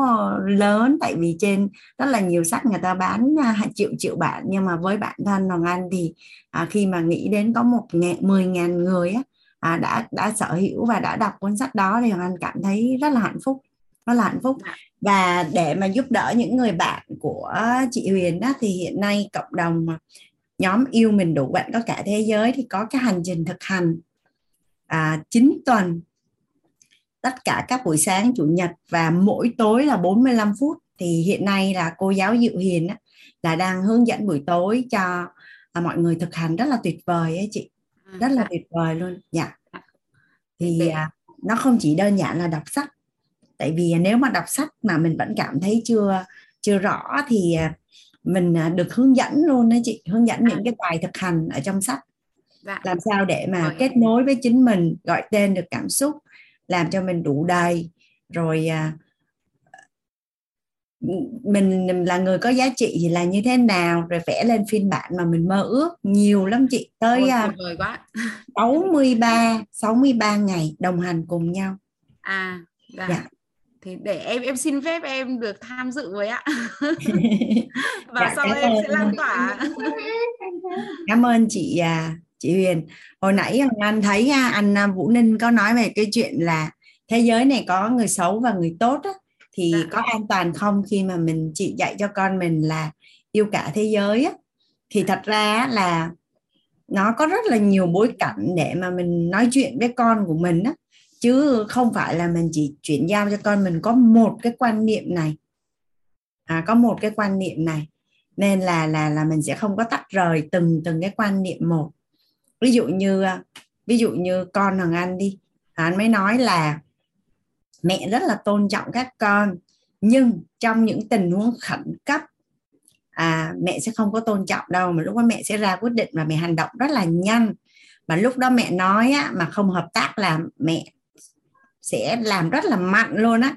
lớn tại vì trên rất là nhiều sách người ta bán à, triệu triệu bản nhưng mà với bản thân Hoàng Anh thì à, khi mà nghĩ đến có một ngàn, 10 ngàn người á, à, đã đã sở hữu và đã đọc cuốn sách đó thì Hoàng Anh cảm thấy rất là hạnh phúc rất là hạnh phúc. Dạ. và để mà giúp đỡ những người bạn của chị Huyền đó thì hiện nay cộng đồng nhóm yêu mình đủ bạn có cả thế giới thì có cái hành trình thực hành à, 9 tuần. Tất cả các buổi sáng chủ nhật và mỗi tối là 45 phút. Thì hiện nay là cô giáo Diệu Hiền á, là đang hướng dẫn buổi tối cho à, mọi người thực hành rất là tuyệt vời ấy chị. À, rất là dạ. tuyệt vời luôn dạ. Thì à, nó không chỉ đơn giản là đọc sách tại vì nếu mà đọc sách mà mình vẫn cảm thấy chưa chưa rõ thì à, mình à, được hướng dẫn luôn đấy chị hướng dẫn những cái bài thực hành ở trong sách dạ. làm sao để mà rồi. kết nối với chính mình gọi tên được cảm xúc làm cho mình đủ đầy rồi à, mình là người có giá trị thì là như thế nào rồi vẽ lên phiên bản mà mình mơ ước nhiều lắm chị tới Ôi, uh, quá. 63 63 ngày đồng hành cùng nhau à dạ. dạ thì để em em xin phép em được tham dự với ạ và dạ, sau em sẽ lan tỏa cảm ơn chị à, chị Huyền hồi nãy anh thấy anh à, Vũ Ninh có nói về cái chuyện là thế giới này có người xấu và người tốt á, thì dạ. có an toàn không khi mà mình chị dạy cho con mình là yêu cả thế giới á, thì thật ra là nó có rất là nhiều bối cảnh để mà mình nói chuyện với con của mình á chứ không phải là mình chỉ chuyển giao cho con mình có một cái quan niệm này. À, có một cái quan niệm này. Nên là là là mình sẽ không có tách rời từng từng cái quan niệm một ví dụ như à, ví dụ như con hoàng anh đi anh mới nói là mẹ rất là tôn trọng các con nhưng trong những tình huống khẩn cấp à, mẹ sẽ không có tôn trọng đâu mà lúc đó mẹ sẽ ra quyết định và mẹ hành động rất là nhanh. Mà lúc đó mẹ nói á, mà không hợp tác là mẹ sẽ làm rất là mạnh luôn á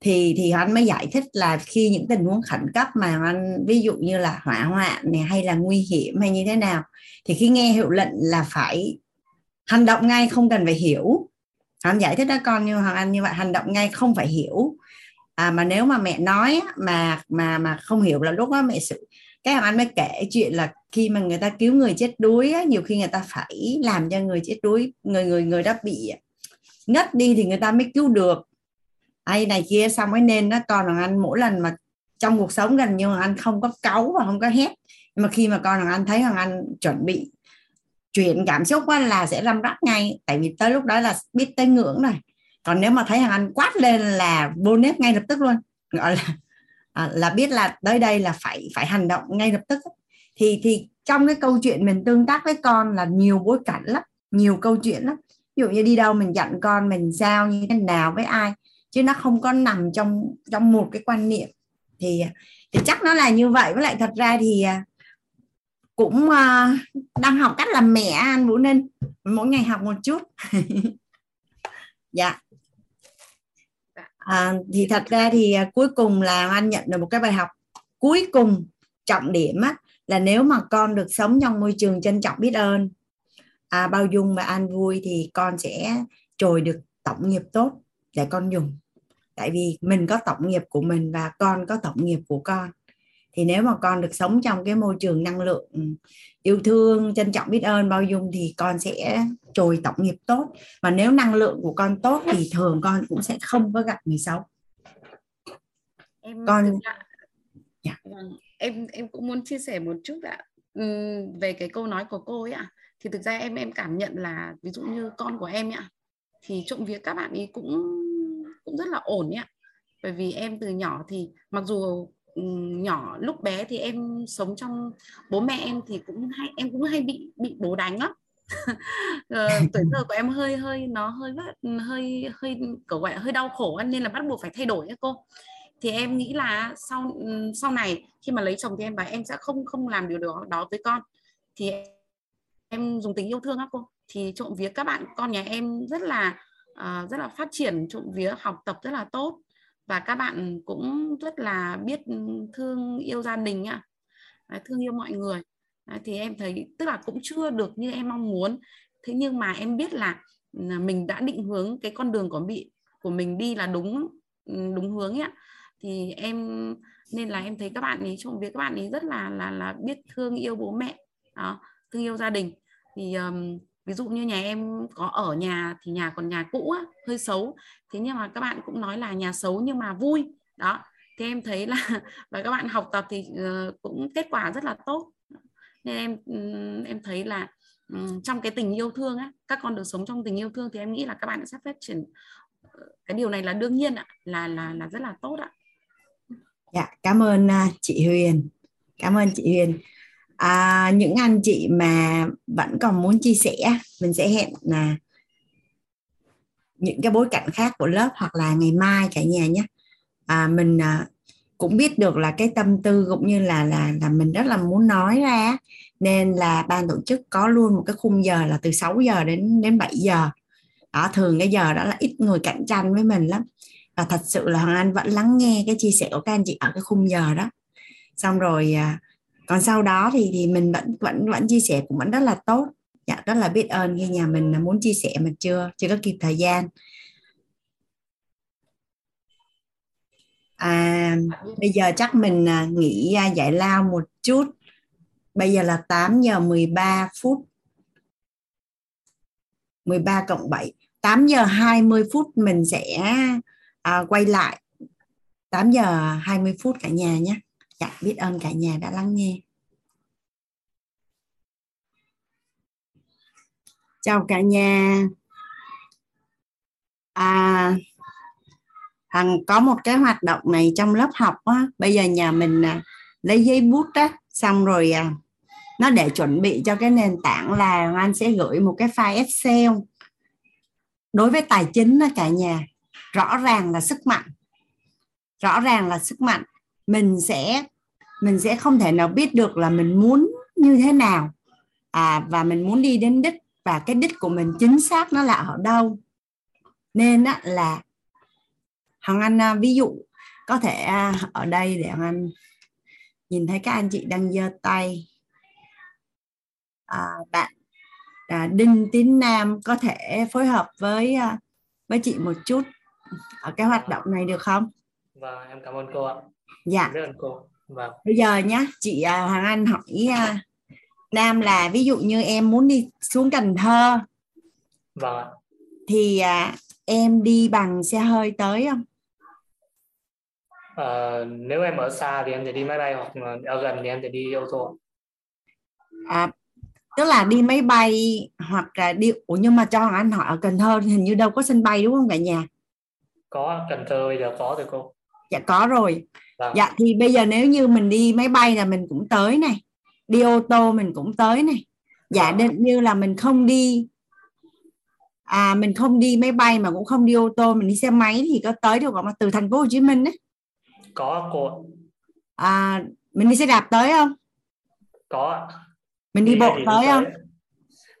thì thì anh mới giải thích là khi những tình huống khẩn cấp mà anh ví dụ như là hỏa hoạn này hay là nguy hiểm hay như thế nào thì khi nghe hiệu lệnh là phải hành động ngay không cần phải hiểu. Anh giải thích đó con như hoàng anh như vậy hành động ngay không phải hiểu. À, mà nếu mà mẹ nói mà mà mà không hiểu là lúc đó mẹ sự cái hoàng anh mới kể chuyện là khi mà người ta cứu người chết đuối á, nhiều khi người ta phải làm cho người chết đuối người người người đó bị ngất đi thì người ta mới cứu được ai này kia xong mới nên nó con thằng anh mỗi lần mà trong cuộc sống gần như anh không có cáu và không có hét. Nhưng mà khi mà con thằng anh thấy thằng anh chuẩn bị chuyển cảm xúc quá là sẽ lâm rắp ngay. Tại vì tới lúc đó là biết tới ngưỡng rồi. Còn nếu mà thấy thằng anh quát lên là vô nếp ngay lập tức luôn. Gọi là à, là biết là tới đây là phải phải hành động ngay lập tức thì thì trong cái câu chuyện mình tương tác với con là nhiều bối cảnh lắm nhiều câu chuyện lắm. Ví dụ như đi đâu mình dặn con mình sao như thế nào với ai chứ nó không có nằm trong trong một cái quan niệm. Thì thì chắc nó là như vậy. Với lại thật ra thì à, cũng uh, đang học cách làm mẹ anh Vũ Ninh. Mỗi ngày học một chút. Dạ. À, thì thật ra thì uh, cuối cùng là anh nhận được một cái bài học cuối cùng trọng điểm á, là nếu mà con được sống trong môi trường trân trọng biết ơn à, bao dung và an vui thì con sẽ trồi được tổng nghiệp tốt để con dùng. Tại vì mình có tổng nghiệp của mình và con có tổng nghiệp của con. Thì nếu mà con được sống trong cái môi trường năng lượng ừ, yêu thương trân trọng biết ơn bao dung thì con sẽ trồi tổng nghiệp tốt. Mà nếu năng lượng của con tốt thì thường con cũng sẽ không có gặp người xấu. Em con dạ. Vâng, em em cũng muốn chia sẻ một chút ạ. Về cái câu nói của cô ấy ạ. Thì thực ra em em cảm nhận là ví dụ như con của em ạ thì trộm vía các bạn ấy cũng cũng rất là ổn ạ. Bởi vì em từ nhỏ thì mặc dù nhỏ lúc bé thì em sống trong bố mẹ em thì cũng hay, em cũng hay bị bị bố đánh lắm. Ờ, tuổi thơ của em hơi hơi, nó hơi hơi hơi cậu gọi hơi đau khổ nên là bắt buộc phải thay đổi ấy cô. Thì em nghĩ là sau sau này khi mà lấy chồng thì em bảo em sẽ không không làm điều đó đó với con. Thì em dùng tình yêu thương á cô. Thì trộm vía các bạn, con nhà em rất là uh, rất là phát triển trộm vía học tập rất là tốt. Và các bạn cũng rất là biết thương yêu gia đình ạ. Thương yêu mọi người. À, thì em thấy tức là cũng chưa được như em mong muốn. Thế nhưng mà em biết là ừ, mình đã định hướng cái con đường của bị của mình đi là đúng ừ, đúng hướng ạ. Thì em nên là em thấy các bạn ấy trộm vía các bạn ấy rất là là là biết thương yêu bố mẹ đó thương yêu gia đình. Thì um, ví dụ như nhà em có ở nhà thì nhà còn nhà cũ á, hơi xấu. Thế nhưng mà các bạn cũng nói là nhà xấu nhưng mà vui. Đó thì em thấy là và các bạn học tập thì ờ, cũng kết quả rất là tốt. Nên em em thấy là trong cái tình yêu thương á các con được sống trong tình yêu thương thì em nghĩ là các bạn sẽ phát triển ờ, cái điều này là đương nhiên ạ là là là rất là tốt ạ. Dạ cảm ơn à, chị Huyền. Cảm ơn chị Huyền à, những anh chị mà vẫn còn muốn chia sẻ mình sẽ hẹn là những cái bối cảnh khác của lớp hoặc là ngày mai cả nhà nhé. À, mình à, cũng biết được là cái tâm tư cũng như là là là mình rất là muốn nói ra nên là ban tổ chức có luôn một cái khung giờ là từ 6 giờ đến đến 7 giờ. Đó thường cái giờ đó là ít người cạnh tranh với mình lắm. Và thật sự là hoàng anh vẫn lắng nghe cái chia sẻ của các anh chị ở cái khung giờ đó. Xong rồi à, còn sau đó thì thì mình vẫn vẫn vẫn chia sẻ cũng vẫn rất là tốt. Dạ rất là biết ơn khi nhà mình muốn chia sẻ mà chưa chưa có kịp thời gian. À bây giờ chắc mình à, nghỉ à, giải lao một chút. Bây giờ là 8 giờ 13 phút. 13 cộng 7 8 giờ 20 phút mình sẽ à, quay lại. 8 giờ 20 phút cả nhà nhé dạ biết ơn cả nhà đã lắng nghe. Chào cả nhà. À thằng có một cái hoạt động này trong lớp học á bây giờ nhà mình à, lấy giấy bút á xong rồi à, nó để chuẩn bị cho cái nền tảng là anh sẽ gửi một cái file excel. Đối với tài chính đó cả nhà rõ ràng là sức mạnh. Rõ ràng là sức mạnh mình sẽ mình sẽ không thể nào biết được là mình muốn như thế nào à, và mình muốn đi đến đích và cái đích của mình chính xác nó là ở đâu nên á, là Hằng Anh à, ví dụ có thể à, ở đây để Hằng Anh nhìn thấy các anh chị đang giơ tay à, bạn à, Đinh Tín Nam có thể phối hợp với à, với chị một chút ở cái hoạt động này được không? Vâng, em cảm ơn cô ạ. Dạ. Vâng. Bây giờ nhá, chị à, Hoàng Anh hỏi à, Nam là ví dụ như em muốn đi xuống Cần Thơ. Vâng. Thì à, em đi bằng xe hơi tới không? À, nếu em ở xa thì em sẽ đi máy bay hoặc ở gần thì em sẽ đi ô tô. À, tức là đi máy bay hoặc là đi Ủa nhưng mà cho Hoàng Anh hỏi ở Cần Thơ hình như đâu có sân bay đúng không cả nhà? Có Cần Thơ bây giờ có rồi cô. Dạ có rồi. Vâng. Dạ thì bây giờ nếu như mình đi máy bay là mình cũng tới này, đi ô tô mình cũng tới này. Giả Vâng. định như là mình không đi à mình không đi máy bay mà cũng không đi ô tô mình đi xe máy thì có tới được không từ thành phố Hồ Chí Minh đấy Có cô. à mình đi xe đạp tới không Có. mình đi bộ thì cũng tới không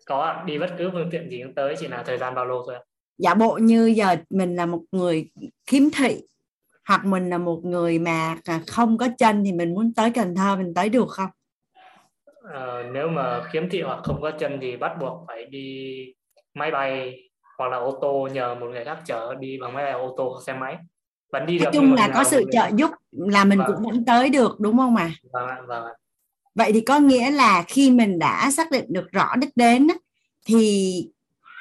Có đi bất cứ phương tiện gì cũng tới chỉ là thời gian bao lâu thôi ạ. giả bộ như giờ mình là một người khiếm thị hoặc mình là một người mà không có chân thì mình muốn tới Cần Thơ mình tới được không? Ờ, nếu mà khiếm thị hoặc không có chân thì bắt buộc phải đi máy bay hoặc là ô tô nhờ một người khác chở đi bằng máy bay ô tô xe máy. Vẫn đi được nói chung mà là có sự trợ giúp là mình Vâng. cũng vẫn tới được đúng không ạ? Vâng vâng vậy thì có nghĩa là khi mình đã xác định được rõ đích đến thì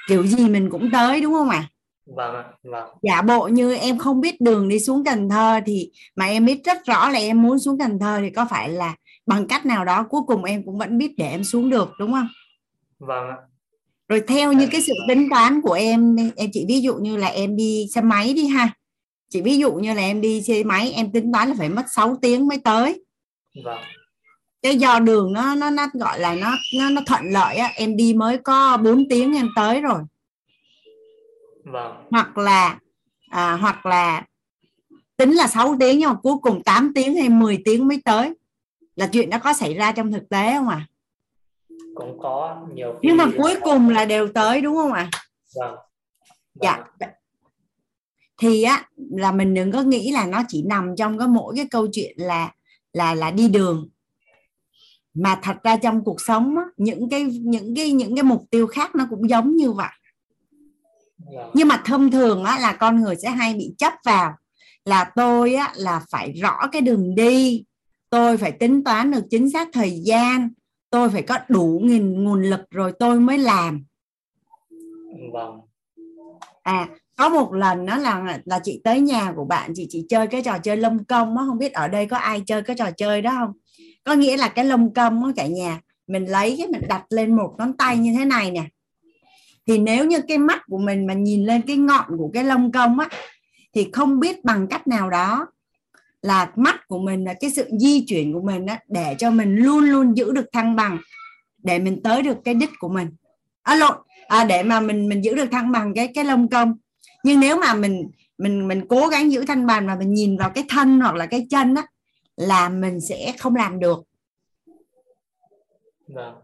kiểu gì mình cũng tới đúng không ạ vâng ạ, vâng. Giả bộ như em không biết đường đi xuống Cần Thơ thì mà em biết rất rõ là em muốn xuống Cần Thơ thì có phải là bằng cách nào đó cuối cùng em cũng vẫn biết để em xuống được đúng không? Vâng ạ. rồi theo như cái sự tính toán của em em chỉ ví dụ như là em đi xe máy đi ha. Chỉ ví dụ như là em đi xe máy em tính toán là phải mất 6 tiếng mới tới. Vâng. Cái do đường nó nó nó gọi là nó nó nó thuận lợi á em đi mới có 4 tiếng em tới rồi vâng. Hoặc là à, hoặc là tính là 6 tiếng nhưng mà cuối cùng 8 tiếng hay 10 tiếng mới tới. Là chuyện đó có xảy ra trong thực tế không ạ? À? cũng có nhiều khi nhưng mà cuối cùng là đều tới đúng không ạ? À? vâng. Dạ. Thì á là mình đừng có nghĩ là nó chỉ nằm trong cái mỗi cái câu chuyện là là là đi đường. Mà thật ra trong cuộc sống á, những cái những cái những cái mục tiêu khác nó cũng giống như vậy. vâng nhưng mà thông thường á, là con người sẽ hay bị chấp vào là tôi á, là phải rõ cái đường đi tôi phải tính toán được chính xác thời gian tôi phải có đủ nghìn nguồn lực rồi tôi mới làm. Vâng. À có một lần nó là là chị tới nhà của bạn chị chị chơi cái trò chơi lông công á không biết ở đây có ai chơi cái trò chơi đó không? Có nghĩa là cái lông công á cả nhà mình lấy cái mình đặt lên một ngón tay như thế này nè thì nếu như cái mắt của mình mà nhìn lên cái ngọn của cái lông công á thì không biết bằng cách nào đó là mắt của mình là cái sự di chuyển của mình á, để cho mình luôn luôn giữ được thăng bằng để mình tới được cái đích của mình. À, lộn à, để mà mình mình giữ được thăng bằng cái cái lông công nhưng nếu mà mình mình mình cố gắng giữ thăng bằng mà mình nhìn vào cái thân hoặc là cái chân á là mình sẽ không làm được. Vâng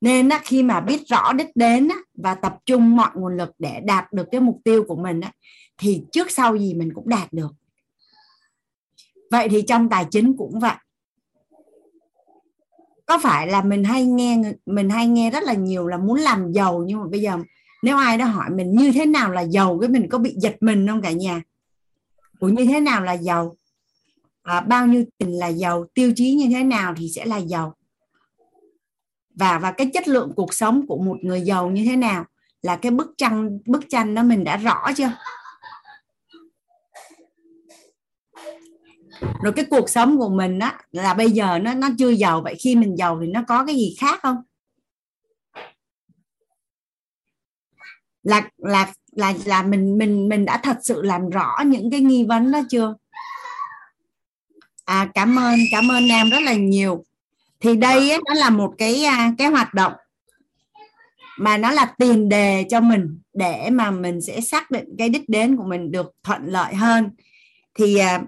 nên á, khi mà biết rõ đích đến á, và tập trung mọi nguồn lực để đạt được cái mục tiêu của mình á, thì trước sau gì mình cũng đạt được. Vậy thì trong tài chính cũng vậy. Có phải là mình hay nghe mình hay nghe rất là nhiều là muốn làm giàu nhưng mà bây giờ nếu ai đó hỏi mình như thế nào là giàu cái mình có bị giật mình không cả nhà? Cũng như thế nào là giàu? À, bao nhiêu tiền là giàu? Tiêu chí như thế nào thì sẽ là giàu? Và và cái chất lượng cuộc sống của một người giàu như thế nào là cái bức tranh bức tranh đó mình đã rõ chưa? Rồi cái cuộc sống của mình á, là bây giờ nó nó chưa giàu. Vậy khi mình giàu thì nó có cái gì khác không? Là là là là mình mình mình đã thật sự làm rõ những cái nghi vấn đó chưa? À cảm ơn cảm ơn nam rất là nhiều thì đây ấy, nó là một cái à, cái hoạt động mà nó là tiền đề cho mình để mà mình sẽ xác định cái đích đến của mình được thuận lợi hơn. Thì à,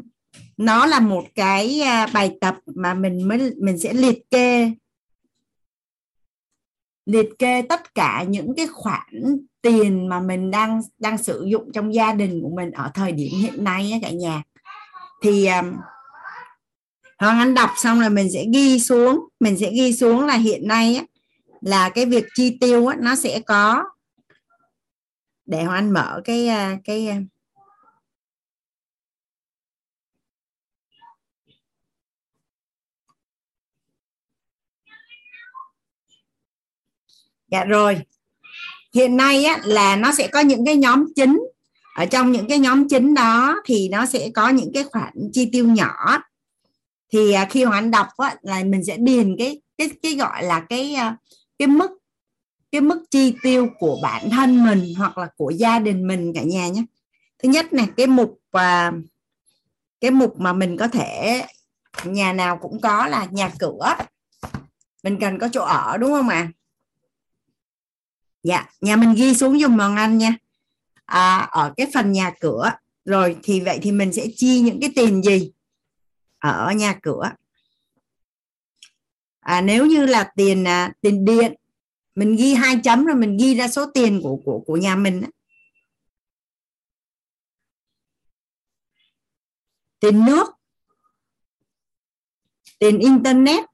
nó là một cái à, bài tập mà mình mới mình sẽ liệt kê liệt kê tất cả những cái khoản tiền mà mình đang đang sử dụng trong gia đình của mình ở thời điểm hiện nay cả nhà. Thì Hoàng Anh đọc xong là mình sẽ ghi xuống. Mình sẽ ghi xuống là hiện nay á, là cái việc chi tiêu á, nó sẽ có. Để Hoàng Anh mở cái à, cái à, dạ rồi. Hiện nay á, là nó sẽ có những cái nhóm chính. Ở trong những cái nhóm chính đó thì nó sẽ có những cái khoản chi tiêu nhỏ thì à, khi hoàng anh đọc á, là mình sẽ điền cái cái cái gọi là cái à, cái mức cái mức chi tiêu của bản thân mình hoặc là của gia đình mình cả nhà nhé. Thứ nhất này cái mục à, cái mục mà mình có thể nhà nào cũng có là nhà cửa. Mình cần có chỗ ở đúng không ạ? À? dạ nhà mình ghi xuống dùng bằng anh nha. À, ở cái phần nhà cửa. Rồi thì vậy thì mình sẽ chi những cái tiền gì? Ở nhà cửa. À, nếu như là tiền à, tiền điện mình ghi hai chấm rồi mình ghi ra số tiền của của của nhà mình tiền nước tiền internet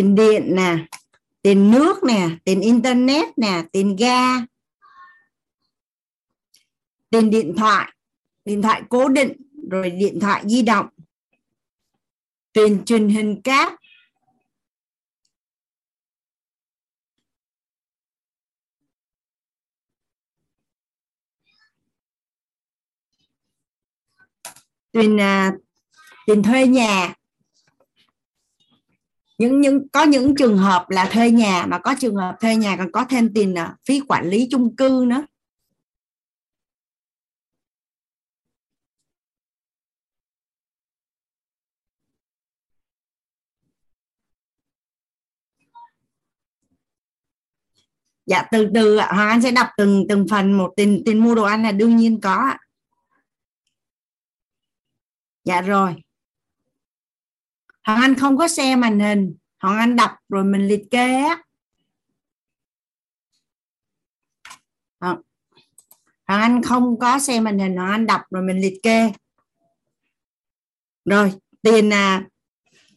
tiền điện nè tiền nước nè tiền internet nè tiền ga tiền điện thoại điện thoại cố định rồi điện thoại di động tiền truyền hình cáp. Tiền uh, à, tiền thuê nhà những những có những trường hợp là thuê nhà mà có trường hợp thuê nhà còn có thêm tiền à, phí quản lý chung cư nữa. Dạ từ từ hoàng anh sẽ đọc từng từng phần một tiền tiền mua đồ ăn là đương nhiên có dạ rồi. Hoàng Anh không có xe màn hình Hoàng Anh đọc rồi mình liệt kê á. Hoàng Anh không có xe màn hình Hoàng Anh đọc rồi mình liệt kê. Rồi tiền à,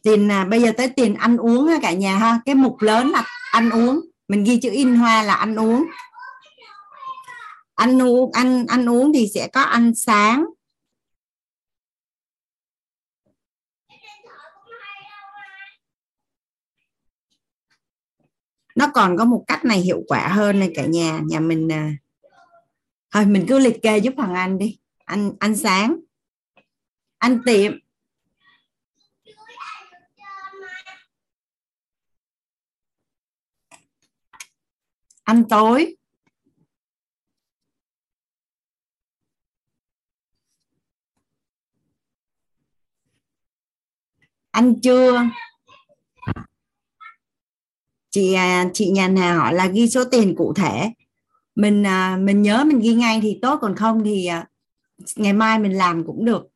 tiền à, bây giờ tới tiền ăn uống ha cả nhà ha. Cái mục lớn là ăn uống. Mình ghi chữ in hoa là ăn uống. Ăn uống ăn ăn uống thì sẽ có ăn sáng. Nó còn có một cách này hiệu quả hơn này cả nhà. Nhà mình à, thôi mình cứ liệt kê giúp thằng anh đi. Anh ăn sáng anh tiệm. Ăn tối. Ăn trưa chị à, chị nhà nào hỏi là ghi số tiền cụ thể? Mình à, mình nhớ mình ghi ngay thì tốt, còn không thì à, ngày mai mình làm cũng được.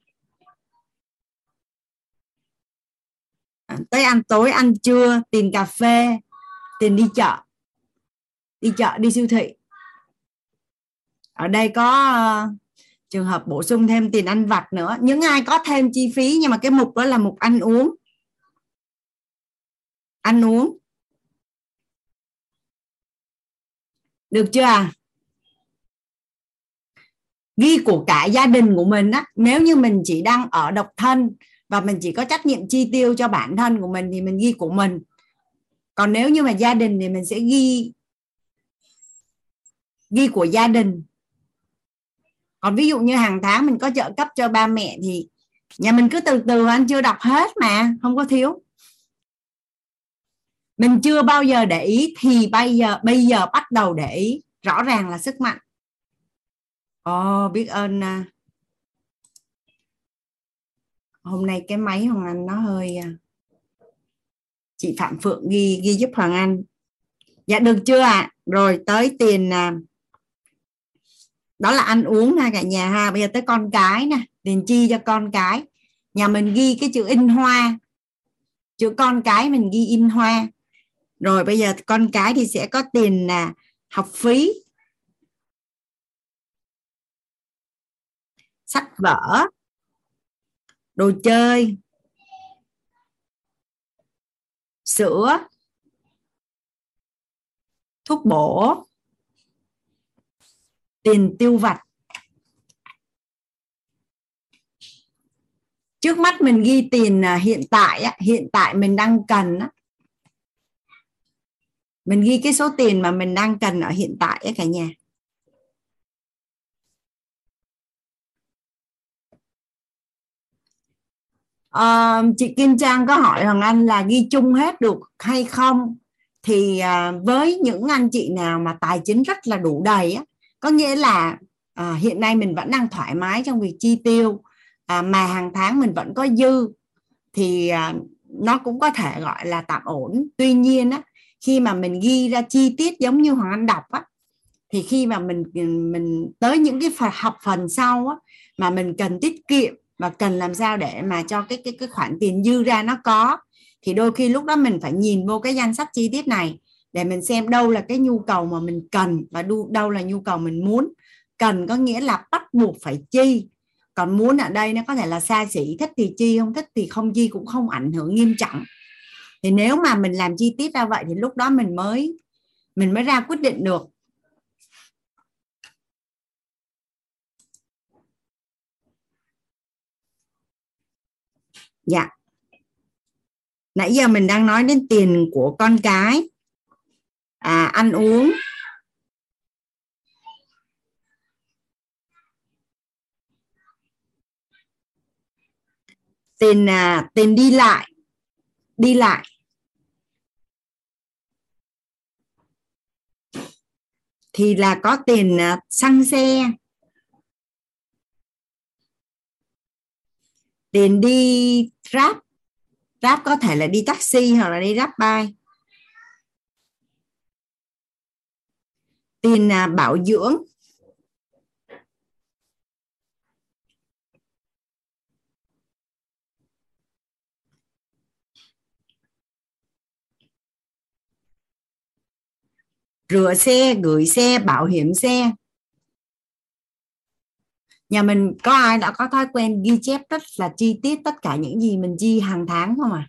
Tới ăn tối, ăn trưa tiền cà phê tiền đi chợ đi chợ, đi siêu thị. Ở đây có trường hợp bổ sung thêm tiền ăn vặt nữa. Những ai có thêm chi phí, nhưng mà cái mục đó là mục ăn uống. Ăn uống. Được chưa? Ghi của cả gia đình của mình á, nếu như mình chỉ đang ở độc thân và mình chỉ có trách nhiệm chi tiêu cho bản thân của mình thì mình ghi của mình. Còn nếu như mà gia đình thì mình sẽ ghi ghi của gia đình. Còn ví dụ như hàng tháng mình có trợ cấp cho ba mẹ thì nhà mình cứ từ từ, anh chưa đọc hết mà, không có thiếu mình chưa bao giờ để ý thì bây giờ bây giờ bắt đầu để ý rõ ràng là sức mạnh. Ồ oh, biết ơn à. hôm nay cái máy hoàng anh nó hơi à, chị phạm phượng ghi ghi giúp hoàng anh. Dạ được chưa ạ? À? rồi tới tiền à, đó là ăn uống ha cả nhà ha. Bây giờ tới con cái nè tiền chi cho con cái. Nhà mình ghi cái chữ in hoa. Chữ con cái mình ghi in hoa rồi bây giờ con cái thì sẽ có tiền là học phí. Sách vở. Đồ chơi. Sữa. Thuốc bổ. Tiền tiêu vặt. Trước mắt mình ghi tiền à, hiện tại hiện tại mình đang cần mình ghi cái số tiền mà mình đang cần ở hiện tại ấy cả nhà. À, chị Kim Trang có hỏi hoàng anh là ghi chung hết được hay không? Thì à, với những anh chị nào mà tài chính rất là đủ đầy á có nghĩa là à, hiện nay mình vẫn đang thoải mái trong việc chi tiêu à, mà hàng tháng mình vẫn có dư thì à, nó cũng có thể gọi là tạm ổn. Tuy nhiên á khi mà mình ghi ra chi tiết giống như hoàng anh đọc á, thì khi mà mình mình tới những cái phần, học phần sau á, mà mình cần tiết kiệm và cần làm sao để mà cho cái cái cái khoản tiền dư ra nó có, thì đôi khi lúc đó mình phải nhìn vô cái danh sách chi tiết này để mình xem đâu là cái nhu cầu mà mình cần và đâu là nhu cầu mình muốn. Cần có nghĩa là bắt buộc phải chi. Còn muốn ở đây nó có thể là xa xỉ, thích thì chi, không thích thì không chi cũng không ảnh hưởng nghiêm trọng thì nếu mà mình làm chi tiết ra vậy thì lúc đó mình mới mình mới ra quyết định được. Dạ. Nãy giờ mình đang nói đến tiền của con cái. À, ăn uống. Tiền à, tiền đi lại đi lại. Thì là có tiền à, xăng xe. Tiền đi grab. Grab có thể là đi taxi hoặc là đi grab bay tiền à, bảo dưỡng. Rửa xe, gửi xe, bảo hiểm xe. Nhà mình có ai đã có thói quen ghi chép rất là chi tiết tất cả những gì mình chi hàng tháng không à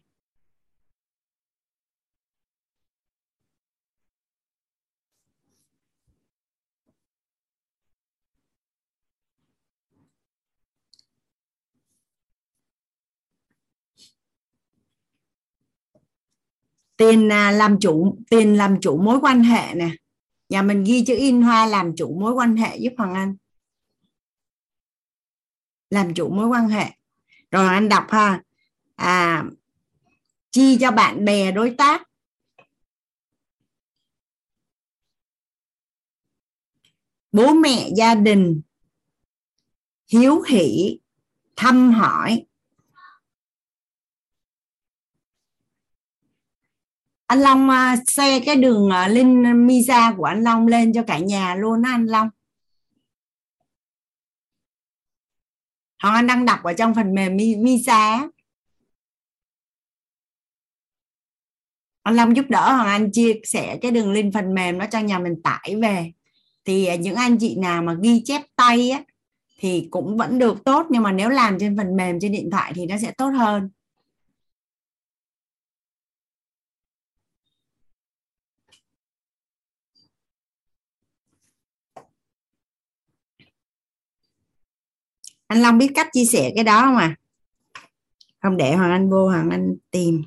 tiền à, làm chủ tiền làm chủ mối quan hệ nè. Nhà mình ghi chữ in hoa làm chủ mối quan hệ giúp hoàng anh. Làm chủ mối quan hệ. Rồi anh đọc ha. À chi cho bạn bè đối tác. Bố mẹ gia đình. Hiếu hỷ, thăm hỏi. Anh Long à, xe cái đường à, link Misa của anh Long lên cho cả nhà luôn á anh Long. Hoàng Anh đang đọc ở trong phần mềm Misa anh Long giúp đỡ Hoàng Anh chia sẻ cái đường link phần mềm nó cho nhà mình tải về. Thì à, những anh chị nào mà ghi chép tay á, thì cũng vẫn được tốt, nhưng mà nếu làm trên phần mềm, trên điện thoại thì nó sẽ tốt hơn. Anh Long biết cách chia sẻ cái đó không à? Không để Hoàng Anh vô, Hoàng Anh tìm.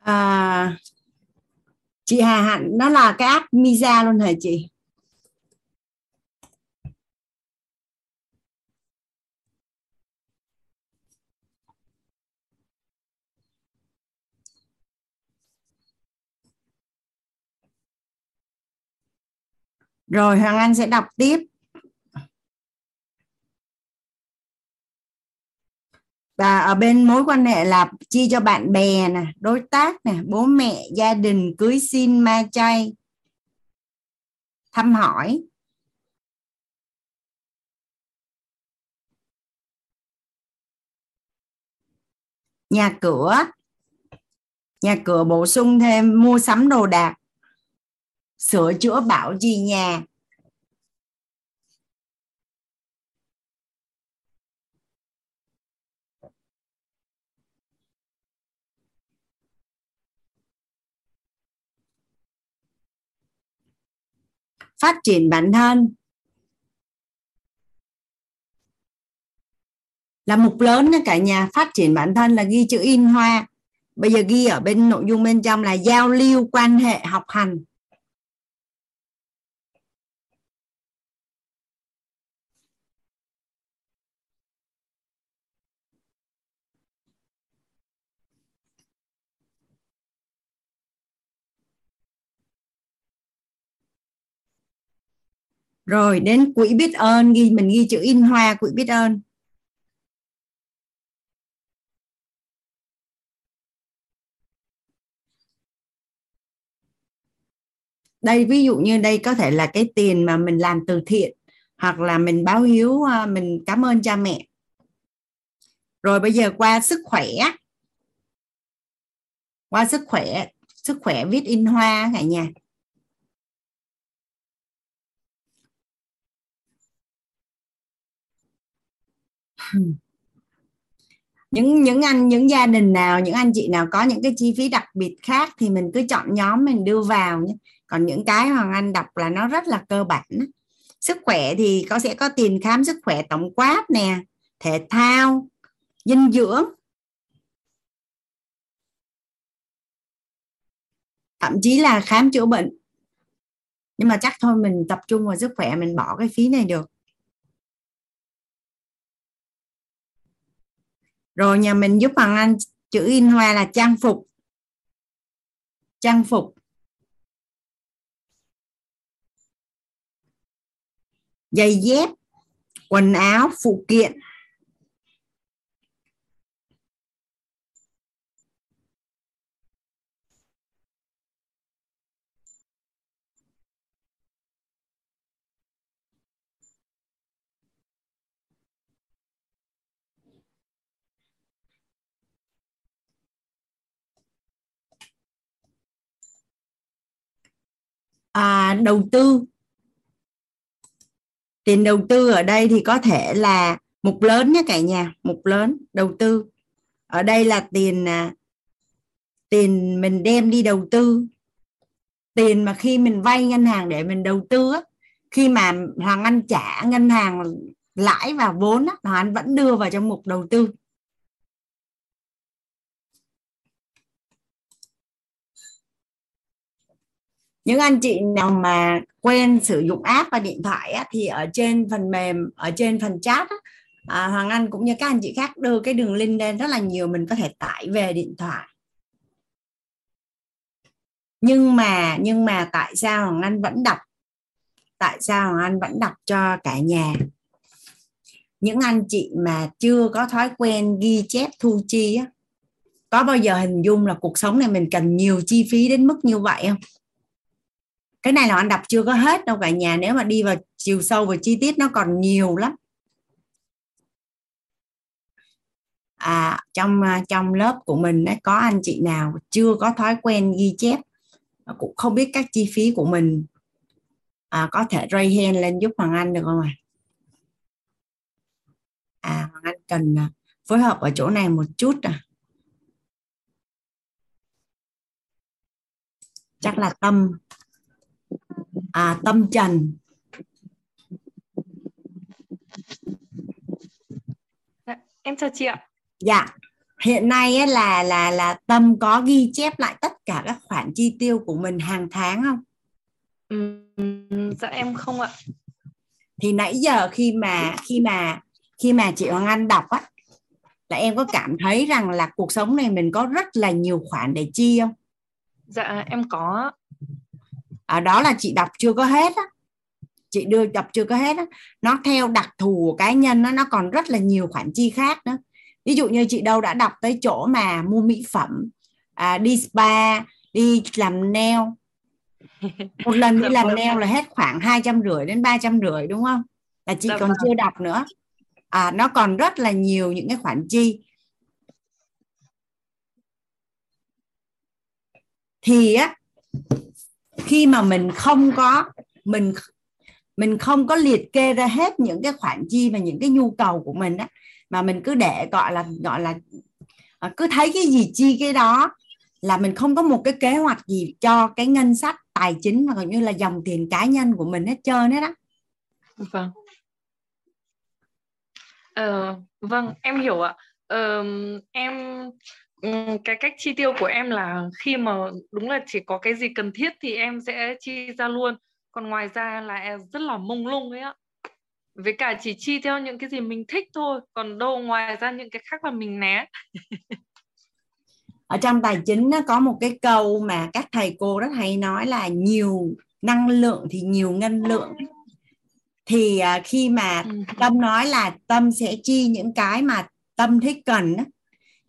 À, chị Hà Hạnh nó là cái app Misa luôn hả chị? Rồi Hoàng Anh sẽ đọc tiếp. Và ở bên mối quan hệ là chi cho bạn bè nè, đối tác nè, bố mẹ, gia đình, cưới xin, ma chay. Thăm hỏi. Nhà cửa. Nhà cửa bổ sung thêm, mua sắm đồ đạc. Sửa chữa bảo trì nhà. Phát triển bản thân. Là mục lớn cả nhà. Phát triển bản thân là ghi chữ in hoa. Bây giờ ghi ở bên nội dung bên trong là giao lưu quan hệ học hành. Rồi, đến quỹ biết ơn ghi, mình ghi chữ in hoa, quỹ biết ơn. Đây, ví dụ như đây có thể là cái tiền mà mình làm từ thiện, hoặc là mình báo hiếu à, mình cảm ơn cha mẹ. Rồi, bây giờ qua sức khỏe. Qua sức khỏe sức khỏe viết in hoa cả nhà. Ừ. những những anh, những gia đình nào, những anh chị nào có những cái chi phí đặc biệt khác thì mình cứ chọn nhóm mình đưa vào nhé. Còn những cái hoàng anh đọc là nó rất là cơ bản. Sức khỏe thì có sẽ có tiền khám sức khỏe tổng quát nè, thể thao, dinh dưỡng. Thậm chí là khám chữa bệnh. Nhưng mà chắc thôi mình tập trung vào sức khỏe, mình bỏ cái phí này được. Rồi nhà mình giúp bằng Anh, chữ in hoa là trang phục. Trang phục. Giày dép, quần áo, phụ kiện. À, đầu tư. Tiền đầu tư ở đây thì có thể là mục lớn nhé cả nhà mục lớn đầu tư. Ở đây là tiền à, tiền mình đem đi đầu tư. Tiền mà khi mình vay ngân hàng để mình đầu tư á, khi mà hoàng anh trả ngân hàng lãi và vốn á, hoàng anh vẫn đưa vào trong mục đầu tư. Những anh chị nào mà quen sử dụng app và điện thoại á, thì ở trên phần mềm ở trên phần chat á, à, Hoàng Anh cũng như các anh chị khác đưa cái đường link lên rất là nhiều mình có thể tải về điện thoại. Nhưng mà nhưng mà tại sao Hoàng Anh vẫn đọc? Tại sao Hoàng Anh vẫn đọc cho cả nhà? Những anh chị mà chưa có thói quen ghi chép thu chi á, có bao giờ hình dung là cuộc sống này mình cần nhiều chi phí đến mức như vậy không? Cái này là anh đọc chưa có hết đâu cả nhà nếu mà đi vào chiều sâu và chi tiết nó còn nhiều lắm. À trong à, trong lớp của mình ấy, có anh chị nào chưa có thói quen ghi chép? Cũng không biết các chi phí của mình. À, có thể ray hand lên giúp hoàng anh được không ạ? À? à hoàng anh cần à, phối hợp ở chỗ này một chút à. Chắc là tâm à, tâm trần. Dạ, em chào chị ạ. Dạ hiện nay ấy là là là tâm có ghi chép lại tất cả các khoản chi tiêu của mình hàng tháng không? Ừ, dạ em không ạ. Thì nãy giờ khi mà khi mà khi mà chị Hoàng Anh đọc á là em có cảm thấy rằng là cuộc sống này mình có rất là nhiều khoản để chi không? Dạ em có à, đó là chị đọc chưa có hết á. Chị đưa đọc chưa có hết á. Nó theo đặc thù của cá nhân nó nó còn rất là nhiều khoản chi khác nữa. Ví dụ như chị đâu đã đọc tới chỗ mà mua mỹ phẩm à, đi spa đi làm nail. Một lần đi dạ làm vâng. nail là hết khoảng hai trăm rưỡi đến ba trăm rưỡi đúng không? Là chị dạ còn vâng. chưa đọc nữa. À, nó còn rất là nhiều những cái khoản chi. Thì á khi mà mình không có mình mình không có liệt kê ra hết những cái khoản chi và những cái nhu cầu của mình á mà mình cứ để gọi là gọi là à, cứ thấy cái gì chi cái đó là mình không có một cái kế hoạch gì cho cái ngân sách tài chính và cũng như là dòng tiền cá nhân của mình hết trơn hết đó vâng. Ờ, vâng em hiểu ạ. Ờ, em cái cách chi tiêu của em là khi mà đúng là chỉ có cái gì cần thiết thì em sẽ chi ra luôn. Còn ngoài ra là em rất là mông lung ấy ạ. Với cả chỉ chi theo những cái gì mình thích thôi còn đâu ngoài ra những cái khác là mình né. Ở trong tài chính nó có một cái câu mà các thầy cô rất hay nói là nhiều năng lượng thì nhiều ngân lượng. Thì à, khi mà tâm nói là tâm sẽ chi những cái mà tâm thích cần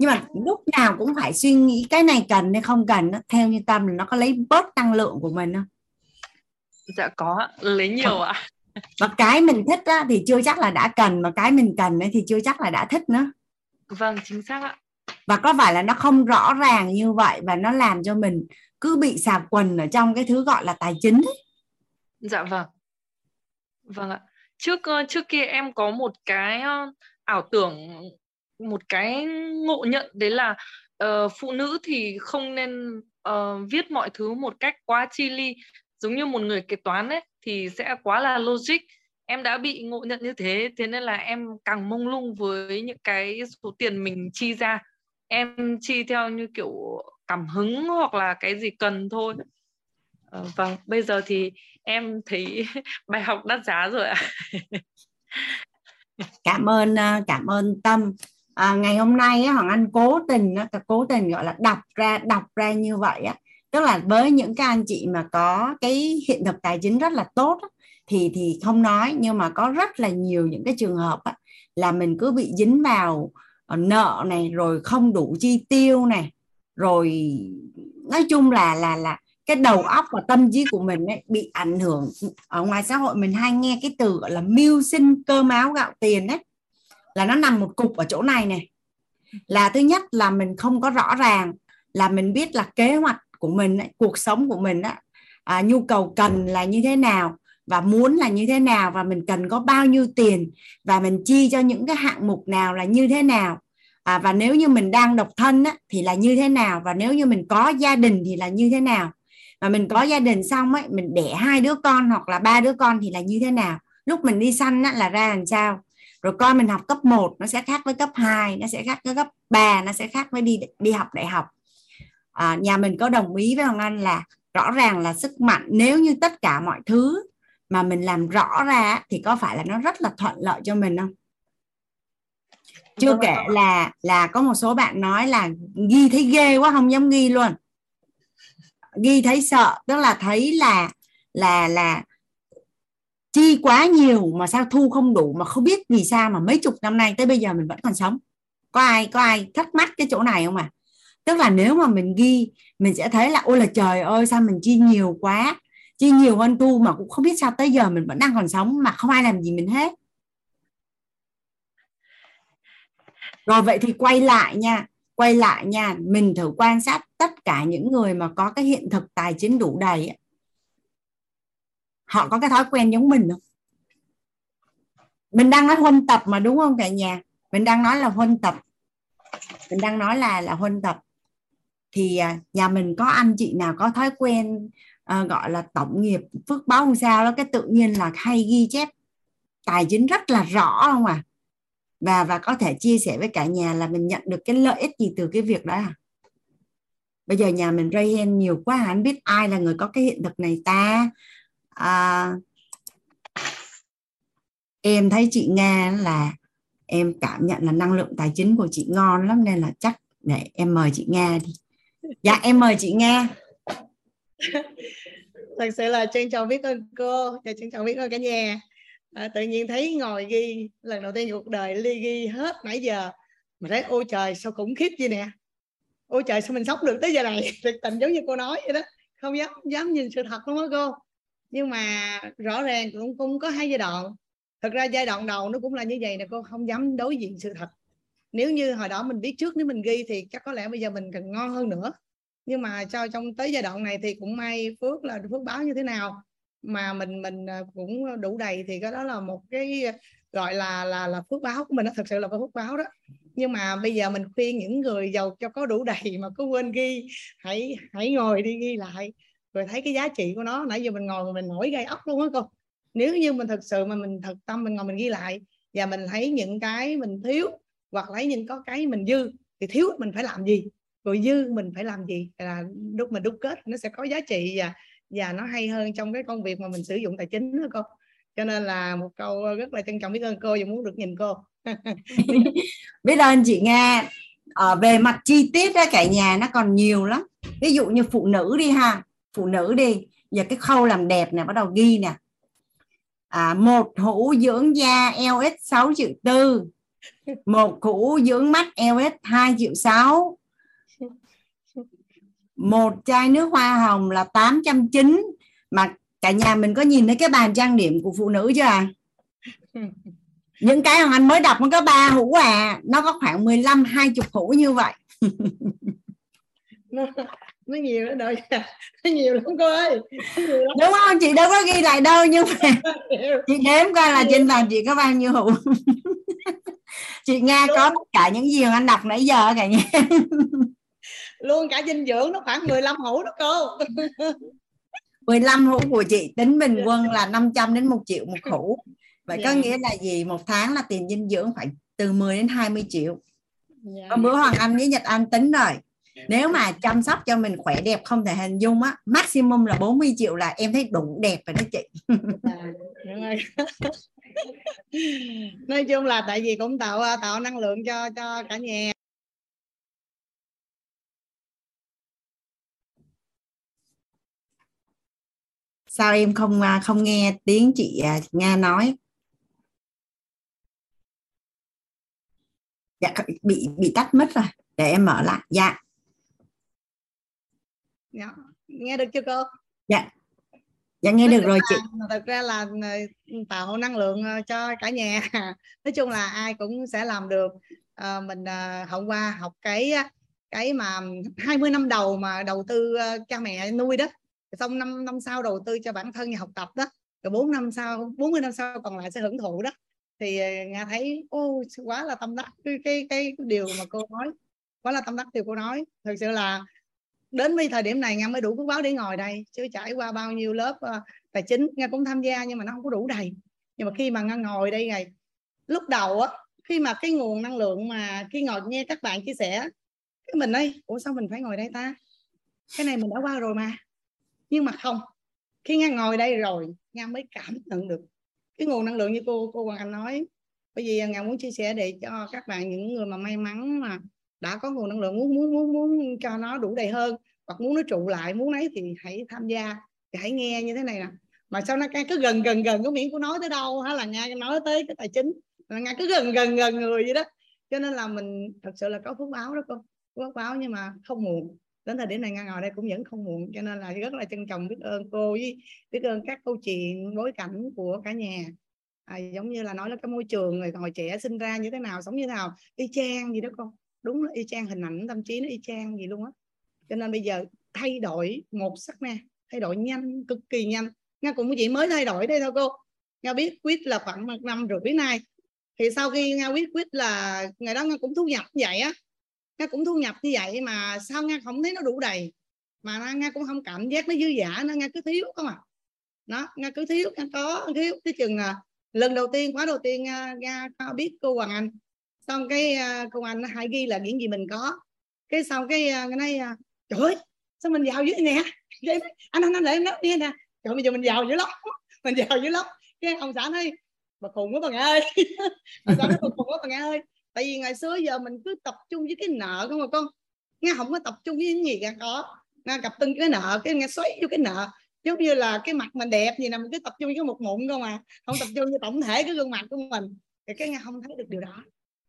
nhưng mà lúc nào cũng phải suy nghĩ cái này cần hay không cần theo như tâm là nó có lấy bớt năng lượng của mình không? Dạ có lấy nhiều ạ. À. và cái mình thích á, thì chưa chắc là đã cần mà cái mình cần ấy thì chưa chắc là đã thích nữa. Vâng chính xác ạ. Và có phải là nó không rõ ràng như vậy và nó làm cho mình cứ bị xà quần ở trong cái thứ gọi là tài chính ấy. dạ vâng. Vâng ạ. Trước ờ, trước kia em có một cái ờ, ảo tưởng một cái ngộ nhận đấy là uh, phụ nữ thì không nên uh, viết mọi thứ một cách quá chi ly giống như một người kế toán ấy thì sẽ quá là logic. Em đã bị ngộ nhận như thế thế nên là em càng mông lung với những cái số tiền mình chi ra. Em chi theo như kiểu cảm hứng hoặc là cái gì cần thôi. Và bây giờ thì em thấy bài học đắt giá rồi ạ. Cảm ơn cảm ơn tâm à, ngày hôm nay á, hoàng anh cố tình á, cố tình gọi là đọc ra đọc ra như vậy á. Tức là với những các anh chị mà có cái hiện thực tài chính rất là tốt á, thì thì không nói nhưng mà có rất là nhiều những cái trường hợp á, là mình cứ bị dính vào ờ, nợ này rồi không đủ chi tiêu này rồi nói chung là là là cái đầu óc và tâm trí của mình ấy, bị ảnh hưởng. Ở ngoài xã hội mình hay nghe cái từ gọi là mưu sinh cơ máu gạo tiền đấy là nó nằm một cục ở chỗ này này là thứ nhất là mình không có rõ ràng là mình biết là kế hoạch của mình ấy, cuộc sống của mình à, nhu cầu cần là như thế nào và muốn là như thế nào và mình cần có bao nhiêu tiền và mình chi cho những cái hạng mục nào là như thế nào. À, và nếu như mình đang độc thân á, thì là như thế nào và nếu như mình có gia đình thì là như thế nào. Và mình có gia đình xong ấy mình đẻ hai đứa con hoặc là ba đứa con thì là như thế nào. Lúc mình đi săn á, là ra làm sao? Rồi con mình học cấp 1 nó sẽ khác với cấp 2 nó sẽ khác với cấp 3 nó sẽ khác với đi đi học đại học. À, nhà mình có đồng ý với Hoàng Anh là rõ ràng là sức mạnh nếu như tất cả mọi thứ mà mình làm rõ ra thì có phải là nó rất là thuận lợi cho mình không? Chưa kể là là có một số bạn nói là ghi thấy ghê quá không dám ghi luôn. Ghi thấy sợ tức là thấy là là là chi quá nhiều mà sao thu không đủ mà không biết vì sao mà mấy chục năm nay tới bây giờ mình vẫn còn sống? Có ai có ai thắc mắc cái chỗ này không à tức là nếu mà mình ghi, mình sẽ thấy là, ôi là trời ơi, sao mình chi nhiều quá, chi nhiều hơn tu mà cũng không biết sao tới giờ mình vẫn đang còn sống mà không ai làm gì mình hết. Rồi vậy thì quay lại nha, quay lại nha, mình thử quan sát tất cả những người mà có cái hiện thực tài chính đủ đầy họ có cái thói quen giống mình không? Mình đang nói huân tập mà đúng không cả nhà? Mình đang nói là huân tập. Mình đang nói là là huân tập. Thì à, nhà mình có anh chị nào có thói quen uh, gọi là tổng nghiệp phước báo không sao đó cái tự nhiên là hay ghi chép tài chính rất là rõ không à? Và và có thể chia sẻ với cả nhà là mình nhận được cái lợi ích gì từ cái việc đó à? Bây giờ nhà mình ray hen nhiều quá anh biết ai là người có cái hiện thực này ta? À, em thấy chị nga là em cảm nhận là năng lượng tài chính của chị ngon lắm nên là chắc để em mời chị nga đi. Dạ em mời chị nga. Thật sự là trân trọng biết ơn cô. Và trân trọng biết ơn cả nhà. À, tự nhiên thấy ngồi ghi lần đầu tiên cuộc đời ly ghi hết nãy giờ. Mà thấy ôi trời sao khủng khiếp gì nè? Ôi trời sao mình sống được tới giờ này? Thực tình giống như cô nói vậy đó. Không dám dám nhìn sự thật luôn á cô nhưng mà rõ ràng cũng cũng có hai giai đoạn. Thực ra giai đoạn đầu nó cũng là như vậy nè, cô không dám đối diện sự thật. Nếu như hồi đó mình biết trước nếu mình ghi thì chắc có lẽ bây giờ mình cần ngon hơn nữa. Nhưng mà cho trong tới giai đoạn này thì cũng may phước là phước báo như thế nào. Mà mình mình à, cũng đủ đầy thì cái đó là một cái à, gọi là là là phước báo của mình nó thật sự là phước báo đó. Nhưng mà bây giờ mình khuyên những người giàu cho có đủ đầy mà có quên ghi, hãy hãy ngồi đi ghi lại rồi thấy cái giá trị của nó, nãy giờ mình ngồi mình nổi gai ốc luôn á cô. Nếu như mình thật sự mà mình thật tâm mình ngồi mình ghi lại và mình thấy những cái mình thiếu hoặc lấy những có cái mình dư thì thiếu mình phải làm gì? Rồi dư mình phải làm gì? Là lúc mình đúc kết nó sẽ có giá trị và và nó hay hơn trong cái công việc mà mình sử dụng tài chính đó cô. Cho nên là một câu rất là trân trọng biết ơn cô và muốn được nhìn cô. Biết ơn chị nghe ở ờ, về mặt chi tiết đó cả nhà nó còn nhiều lắm. Ví dụ như phụ nữ đi ha phụ nữ đi. Giờ cái khâu làm đẹp này bắt đầu ghi nè. À, một hũ dưỡng da LS 6 triệu tư. Một hũ dưỡng mắt LS 2 triệu 6 một chai nước hoa hồng là 890 mà cả nhà mình có nhìn thấy cái bàn trang điểm của phụ nữ chưa à những cái hoàng anh mới đọc nó có ba hũ à. Nó có khoảng 15 20 hũ như vậy. nó, nhiều đó đợi nó nhiều lắm cô ơi đúng không? Chị đâu có ghi lại đâu nhưng mà chị đếm coi là trên bàn chị có bao nhiêu hũ. Chị nga có tất cả những gì mà anh đọc nãy giờ cả nhà. Luôn cả dinh dưỡng nó khoảng 15 hũ đó cô. 15 hũ của chị tính bình quân là 500 đến 1 triệu một hũ. Vậy yeah. có dạ. nghĩa là gì? Một tháng là tiền dinh dưỡng phải từ 10 đến 20 triệu. Yeah. Dạ. bữa Hoàng Anh với Nhật Anh tính rồi nếu mà chăm sóc cho mình khỏe đẹp không thể hình dung á maximum là 40 triệu là em thấy đủ đẹp rồi đó chị. Nói chung là tại vì cũng tạo tạo năng lượng cho cho cả nhà. Sao em không à, không nghe tiếng chị à, nga nói? Dạ bị bị tắt mất rồi để em mở lại. Dạ dạ. Nghe được chưa cô? Dạ. Dạ nghe được rồi chị. thật ra là ừ, tạo năng lượng ờ, cho cả nhà. Nói chung là ai cũng sẽ làm được. À, mình à, hôm qua học cái cái mà 20 năm đầu mà đầu tư cha mẹ nuôi đó. Xong năm năm sau đầu tư cho bản thân và học tập đó. Rồi bốn năm sau 40 năm sau còn lại sẽ hưởng thụ đó. Thì nga thấy ô quá là tâm đắc. Cái, cái cái điều mà cô nói quá là tâm đắc điều cô nói. Thực sự là đến với thời điểm này nga mới đủ cuốn báo để ngồi đây chứ trải qua bao nhiêu lớp uh, tài chính nga cũng tham gia nhưng mà nó không có đủ đầy. Nhưng mà khi mà nga ngồi đây này lúc đầu á khi mà cái nguồn năng lượng mà khi ngồi nghe các bạn chia sẻ cái mình ấy ủa sao mình phải ngồi đây ta? Cái này mình đã qua rồi mà. Nhưng mà không khi nga ngồi đây rồi nga mới cảm nhận được cái nguồn năng lượng như cô cô Hoàng Anh nói. Bởi vì nga muốn chia sẻ để cho các bạn những người mà may mắn mà đã có nguồn năng lượng muốn muốn muốn muốn cho nó đủ đầy hơn hoặc muốn nó trụ lại muốn ấy thì hãy tham gia thì hãy nghe như thế này nè. Mà sao nó cứ gần gần gần cái miệng của nói tới đâu hay là nghe nói tới cái tài chính là nghe cứ gần gần gần người vậy đó. Cho nên là mình thật sự là có phước báo đó cô phước báo nhưng mà không muộn. Đến thời điểm này ngang ngồi đây cũng vẫn không muộn cho nên là rất là trân trọng biết ơn cô với biết ơn các câu chuyện bối cảnh của cả nhà. À, giống như là nói là cái môi trường người hồi trẻ sinh ra như thế nào sống như thế nào y chang gì đó con đúng là y chang hình ảnh tâm trí nó y chang gì luôn á. Cho nên bây giờ thay đổi một sắc na thay đổi nhanh cực kỳ nhanh. Nga cũng chỉ mới thay đổi đây thôi cô. Nga biết quyết là khoảng một năm rưỡi nay. Thì sau khi nga quyết quyết là ngày đó nga cũng thu nhập như vậy á. Nga cũng thu nhập như vậy mà sao nga không thấy nó đủ đầy? Mà nga cũng không cảm giác nó dư giả nó nga cứ thiếu không à. Nó nga cứ thiếu nga có thiếu. Cái chừng à, lần đầu tiên khóa đầu tiên à, nga, nga biết cô Hoàng Anh xong cái à, uh, cô Anh hay ghi là những gì mình có. Cái sau cái uh, cái này uh, trời ơi sao mình giàu dữ nè? Anh anh anh để em nói nghe nè trời bây giờ mình giàu dữ lắm mình giàu dữ lắm. Cái ông xã nói bà khùng quá bà nghe ơi. Ông xã nói bà khùng quá bà nghe ơi. Tại vì ngày xưa giờ mình cứ tập trung với cái nợ không mà con. Nghe không có tập trung với những gì cả có. Nghe cặp từng cái nợ cái nghe xoáy vô cái nợ. Giống như là cái mặt mình đẹp gì nè mình cứ tập trung với cái một mụn không à. Không tập trung với tổng thể cái gương mặt của mình. Thì cái nghe không thấy được điều đó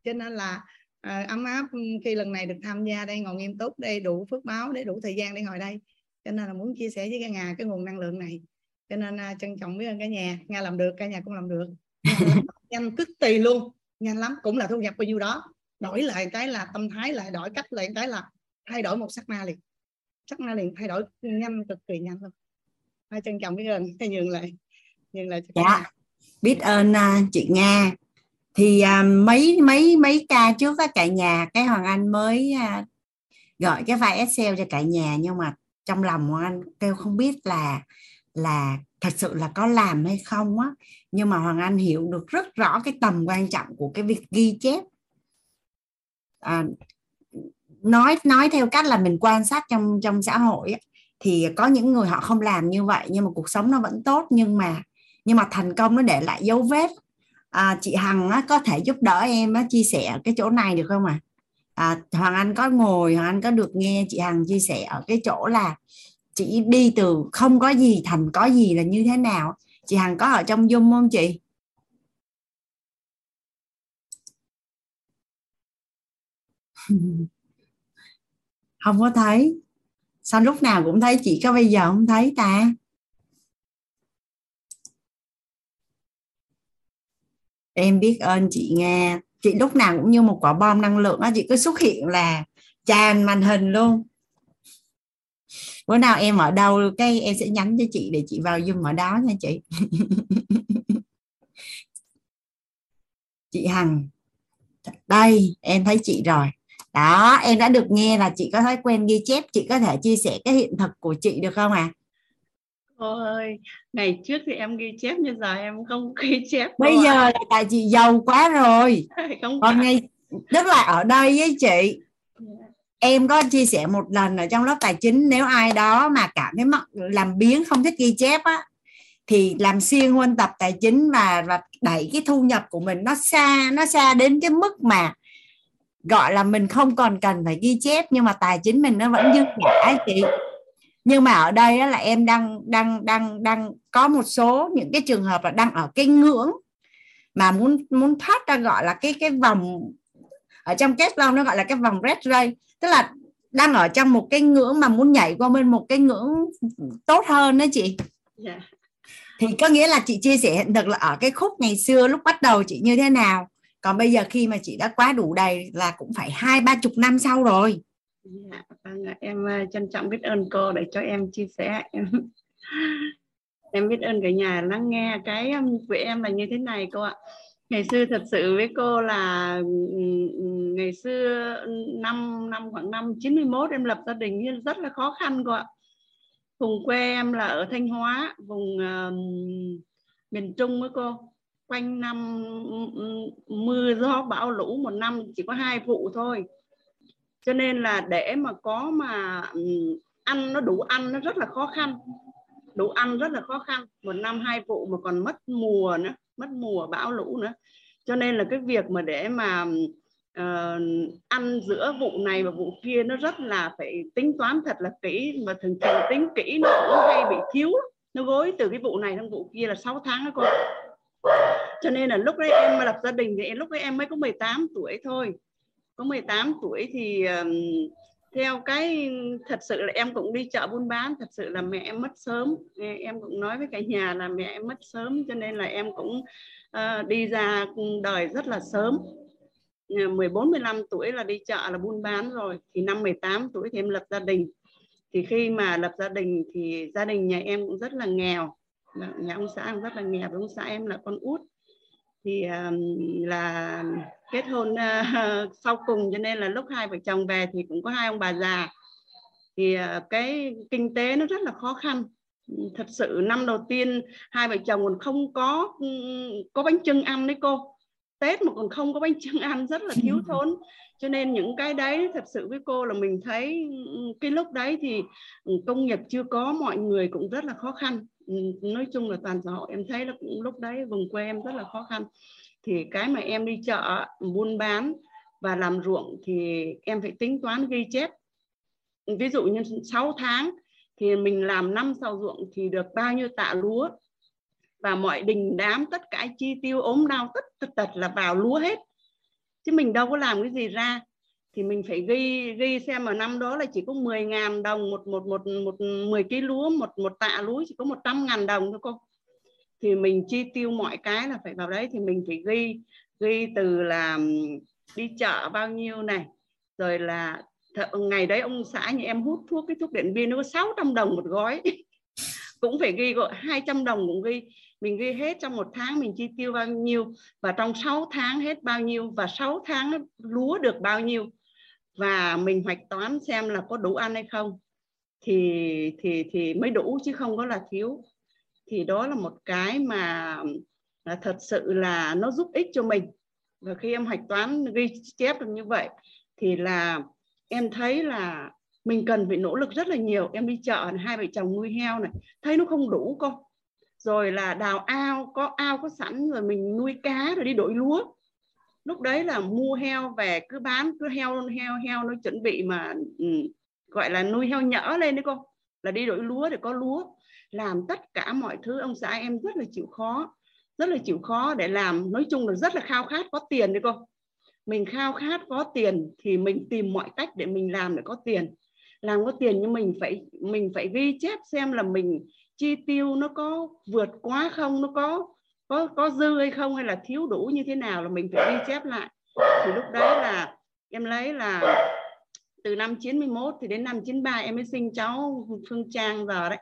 cho nên là à, ấm áp khi lần này được tham gia đây ngồi nghiêm túc đây đủ phước báo để đủ thời gian để ngồi đây. Cho nên là muốn chia sẻ với cả nhà cái nguồn năng lượng này. Cho nên à, trân trọng biết ơn cả nhà. Nhà làm được cả nhà cũng làm được. Nhanh cực tì luôn. Nhanh lắm cũng là thu nhập bao nhiêu đó. Đổi lại cái là tâm thái lại đổi cách lại cái là thay đổi một sắc na liền. Sắc na liền thay đổi nhanh cực kỳ nhanh luôn. Hai trân trọng biết ơn? Cái nhường lại nhường lại cho dạ. biết ơn uh, chị nga thì à, mấy mấy mấy ca trước các cả nhà cái hoàng anh mới à, gọi cái file excel cho cả nhà nhưng mà trong lòng hoàng anh kêu không biết là là thật sự là có làm hay không á. Nhưng mà hoàng anh hiểu được rất rõ cái tầm quan trọng của cái việc ghi chép. À, nói nói theo cách là mình quan sát trong trong xã hội á, thì có những người họ không làm như vậy nhưng mà cuộc sống nó vẫn tốt nhưng mà nhưng mà thành công nó để lại dấu vết à, chị Hằng á, có thể giúp đỡ em á, chia sẻ cái chỗ này được không ạ? À? à, Hoàng Anh có ngồi Hoàng Anh có được nghe chị Hằng chia sẻ ở cái chỗ là chị đi từ không có gì thành có gì là như thế nào? Chị Hằng có ở trong Zoom không chị? Không có thấy. Sao lúc nào cũng thấy chị có bây giờ không thấy ta? Em biết ơn chị nghe chị lúc nào cũng như một quả bom năng lượng á, chị cứ xuất hiện là tràn màn hình luôn. Bữa nào em ở đâu, cái em sẽ nhắn cho chị để chị vào zoom ở đó nha chị. Chị Hằng. Đây, em thấy chị rồi. Đó, em đã được nghe là chị có thói quen ghi chép, chị có thể chia sẻ cái hiện thực của chị được không ạ? à? Cô ơi ngày trước thì em ghi chép nhưng giờ em không ghi chép bây giờ là tại chị giàu quá rồi. Không còn ngày tức là ở đây với chị em có chia sẻ một lần ở trong lớp tài chính nếu ai đó mà cảm thấy mất làm biến không thích ghi chép á thì làm xuyên huân tập tài chính và và đẩy cái thu nhập của mình nó xa nó xa đến cái mức mà gọi là mình không còn cần phải ghi chép nhưng mà tài chính mình nó vẫn dư giả chị nhưng mà ở đây là em đang đang đang đang có một số những cái trường hợp là đang ở cái ngưỡng mà muốn muốn thoát ra gọi là cái cái vòng ở trong kết long nó gọi là cái vòng red ray tức là đang ở trong một cái ngưỡng mà muốn nhảy qua bên một cái ngưỡng tốt hơn đó chị yeah. Dạ. thì có nghĩa là chị chia sẻ hiện thực là ở cái khúc ngày xưa lúc bắt đầu chị như thế nào còn bây giờ khi mà chị đã quá đủ đầy là cũng phải hai ba chục năm sau rồi dạ, vâng em à, trân trọng biết ơn cô để cho em chia sẻ. Em em biết ơn cả nhà lắng nghe cái um, của em là như thế này cô ạ. Ngày xưa thật sự với cô là ngày xưa năm năm khoảng năm 91 em lập gia đình rất là khó khăn cô ạ. Vùng quê em là ở Thanh Hóa vùng uh, miền Trung với cô. Quanh năm mưa gió bão lũ một năm chỉ có hai vụ thôi cho nên là để mà có mà ăn nó đủ ăn nó rất là khó khăn. Đủ ăn rất là khó khăn. Một năm hai vụ mà còn mất mùa nữa mất mùa bão lũ nữa. Cho nên là cái việc mà để mà uh, ăn giữa vụ này và vụ kia nó rất là phải tính toán thật là kỹ. Mà thường thường tính kỹ nó cũng hay bị thiếu. Nó gối từ cái vụ này sang vụ kia là 6 tháng đó cô. Cho nên là lúc đấy em mà lập gia đình thì lúc đấy em mới có 18 tuổi thôi có 18 tuổi thì theo cái thật sự là em cũng đi chợ buôn bán thật sự là mẹ em mất sớm. Em cũng nói với cả nhà là mẹ em mất sớm cho nên là em cũng uh, đi ra đời rất là sớm. 14 15 tuổi là đi chợ là buôn bán rồi thì năm 18 tuổi thì em lập gia đình. Thì khi mà lập gia đình thì gia đình nhà em cũng rất là nghèo. Nhà ông xã cũng rất là nghèo ông xã em là con út. Thì uh, là kết hôn uh, sau cùng cho nên là lúc hai vợ chồng về thì cũng có hai ông bà già. Thì uh, cái kinh tế nó rất là khó khăn. Thật sự năm đầu tiên hai vợ chồng còn không có có bánh trưng ăn đấy cô. Tết mà còn không có bánh trưng ăn rất là thiếu thốn. Cho nên những cái đấy thật sự với cô là mình thấy cái lúc đấy thì công nghiệp chưa có mọi người cũng rất là khó khăn. Nói chung là toàn xã hội em thấy là cũng lúc đấy vùng quê em rất là khó khăn thì cái mà em đi chợ, buôn bán và làm ruộng thì em phải tính toán ghi chép. Ví dụ như 6 tháng thì mình làm năm sào ruộng thì được bao nhiêu tạ lúa. Và mọi đình đám, tất cả chi tiêu ốm đau, tất tất tật là vào lúa hết. Chứ mình đâu có làm cái gì ra. Thì mình phải ghi ghi xem ở năm đó là chỉ có 10 ngàn đồng, một một một một 10 ký lúa, một một tạ lúa chỉ có 100 ngàn đồng thôi cô thì mình chi tiêu mọi cái là phải vào đấy, thì mình phải ghi ghi từ là đi chợ bao nhiêu này, rồi là ngày đấy ông xã nhà em hút thuốc, cái thuốc điện biên nó có 600 đồng một gói. Cũng phải ghi gọi 200 đồng cũng ghi, mình ghi hết trong một tháng mình chi tiêu bao nhiêu, và trong 6 tháng hết bao nhiêu, và 6 tháng lúa được bao nhiêu, và mình hoạch toán xem là có đủ ăn hay không. Thì thì thì mới đủ chứ không có là thiếu thì đó là một cái mà là thật sự là nó giúp ích cho mình. Và khi em hạch toán, ghi chép được như vậy, thì là em thấy là mình cần phải nỗ lực rất là nhiều. Em đi chợ hai vợ chồng nuôi heo này, thấy nó không đủ con rồi là đào ao, có ao, có sẵn, rồi mình nuôi cá rồi đi đổi lúa. Lúc đấy là mua heo về, cứ bán, cứ heo heo heo nó chuẩn bị mà ừ, gọi là nuôi heo nhỡ lên đấy cô. Là đi đổi lúa để có lúa làm tất cả mọi thứ, ông xã em rất là chịu khó, rất là chịu khó để làm. Nói chung là rất là khao khát có tiền đấy cô. Mình khao khát có tiền thì mình tìm mọi cách để mình làm để có tiền. Làm có tiền nhưng mình phải mình phải ghi chép xem là mình chi tiêu nó có vượt quá không, nó có có có dư hay không hay là thiếu đủ như thế nào là mình phải ghi chép lại. Thì lúc đấy là em lấy là từ năm 91 thì đến năm 93 em mới sinh cháu Phương Trang giờ đấy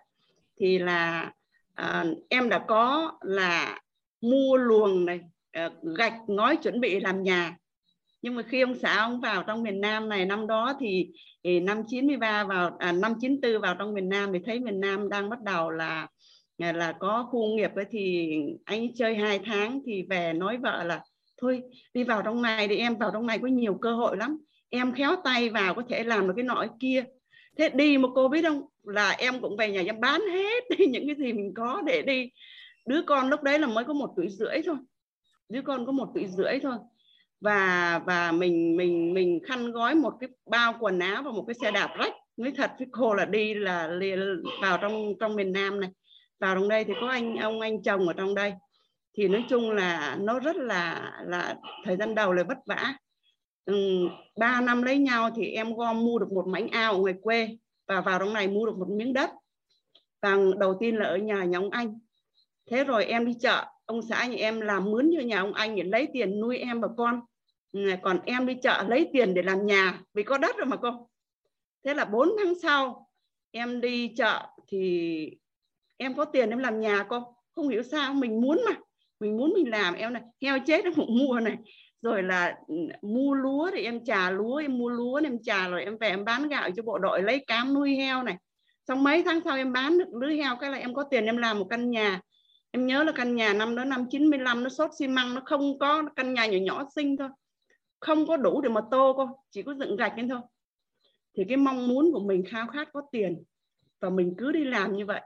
thì là à, em đã có là mua luồng này à, gạch ngói chuẩn bị làm nhà. Nhưng mà khi ông xã ông vào trong miền Nam này năm đó thì, thì năm 93 vào à, năm 94 vào trong miền Nam thì thấy miền Nam đang bắt đầu là à, là có khu nghiệp ấy thì anh chơi hai tháng thì về nói vợ là thôi đi vào trong này thì em vào trong này có nhiều cơ hội lắm. Em khéo tay vào có thể làm được cái nọ kia. Thế đi mà cô biết không? Là em cũng về nhà em bán hết. Những cái gì mình có để đi. Đứa con lúc đấy là mới có một tuổi rưỡi thôi. Đứa con có một tuổi rưỡi thôi. Và và mình mình mình khăn gói một cái bao quần áo và một cái xe đạp rách. Nói thật với cô là đi là liền vào trong trong miền Nam này. Vào trong đây thì có anh ông anh chồng ở trong đây. Thì nói chung là nó rất là là thời gian đầu là vất vả. Ừ, ba năm lấy nhau thì em gom mua được một mảnh ao ở ngoài quê và vào trong này mua được một miếng đất. Và đầu tiên là ở nhà nhà ông anh. Thế rồi em đi chợ. Ông xã nhà em làm mướn cho nhà ông anh để lấy tiền nuôi em và con. Ừ, còn em đi chợ lấy tiền để làm nhà, vì có đất rồi mà cô. Thế là 4 tháng sau, em đi chợ thì em có tiền em làm nhà, cô. Không hiểu sao mình muốn mà. Mình muốn mình làm. Em này, heo chết em cũng mua này rồi là ừ, mua lúa thì em trà lúa, em mua lúa em trà rồi em về em bán gạo cho bộ đội lấy cám nuôi heo này. Xong mấy tháng sau em bán được lưới heo, cái là em có tiền em làm một căn nhà. Em nhớ là căn nhà năm đó, năm 95 nó sốt xi măng, nó không có căn nhà nhỏ nhỏ xinh thôi. Không có đủ để mà tô cô, chỉ có dựng gạch lên thôi. Thì cái mong muốn của mình khao khát có tiền, và mình cứ đi làm như vậy.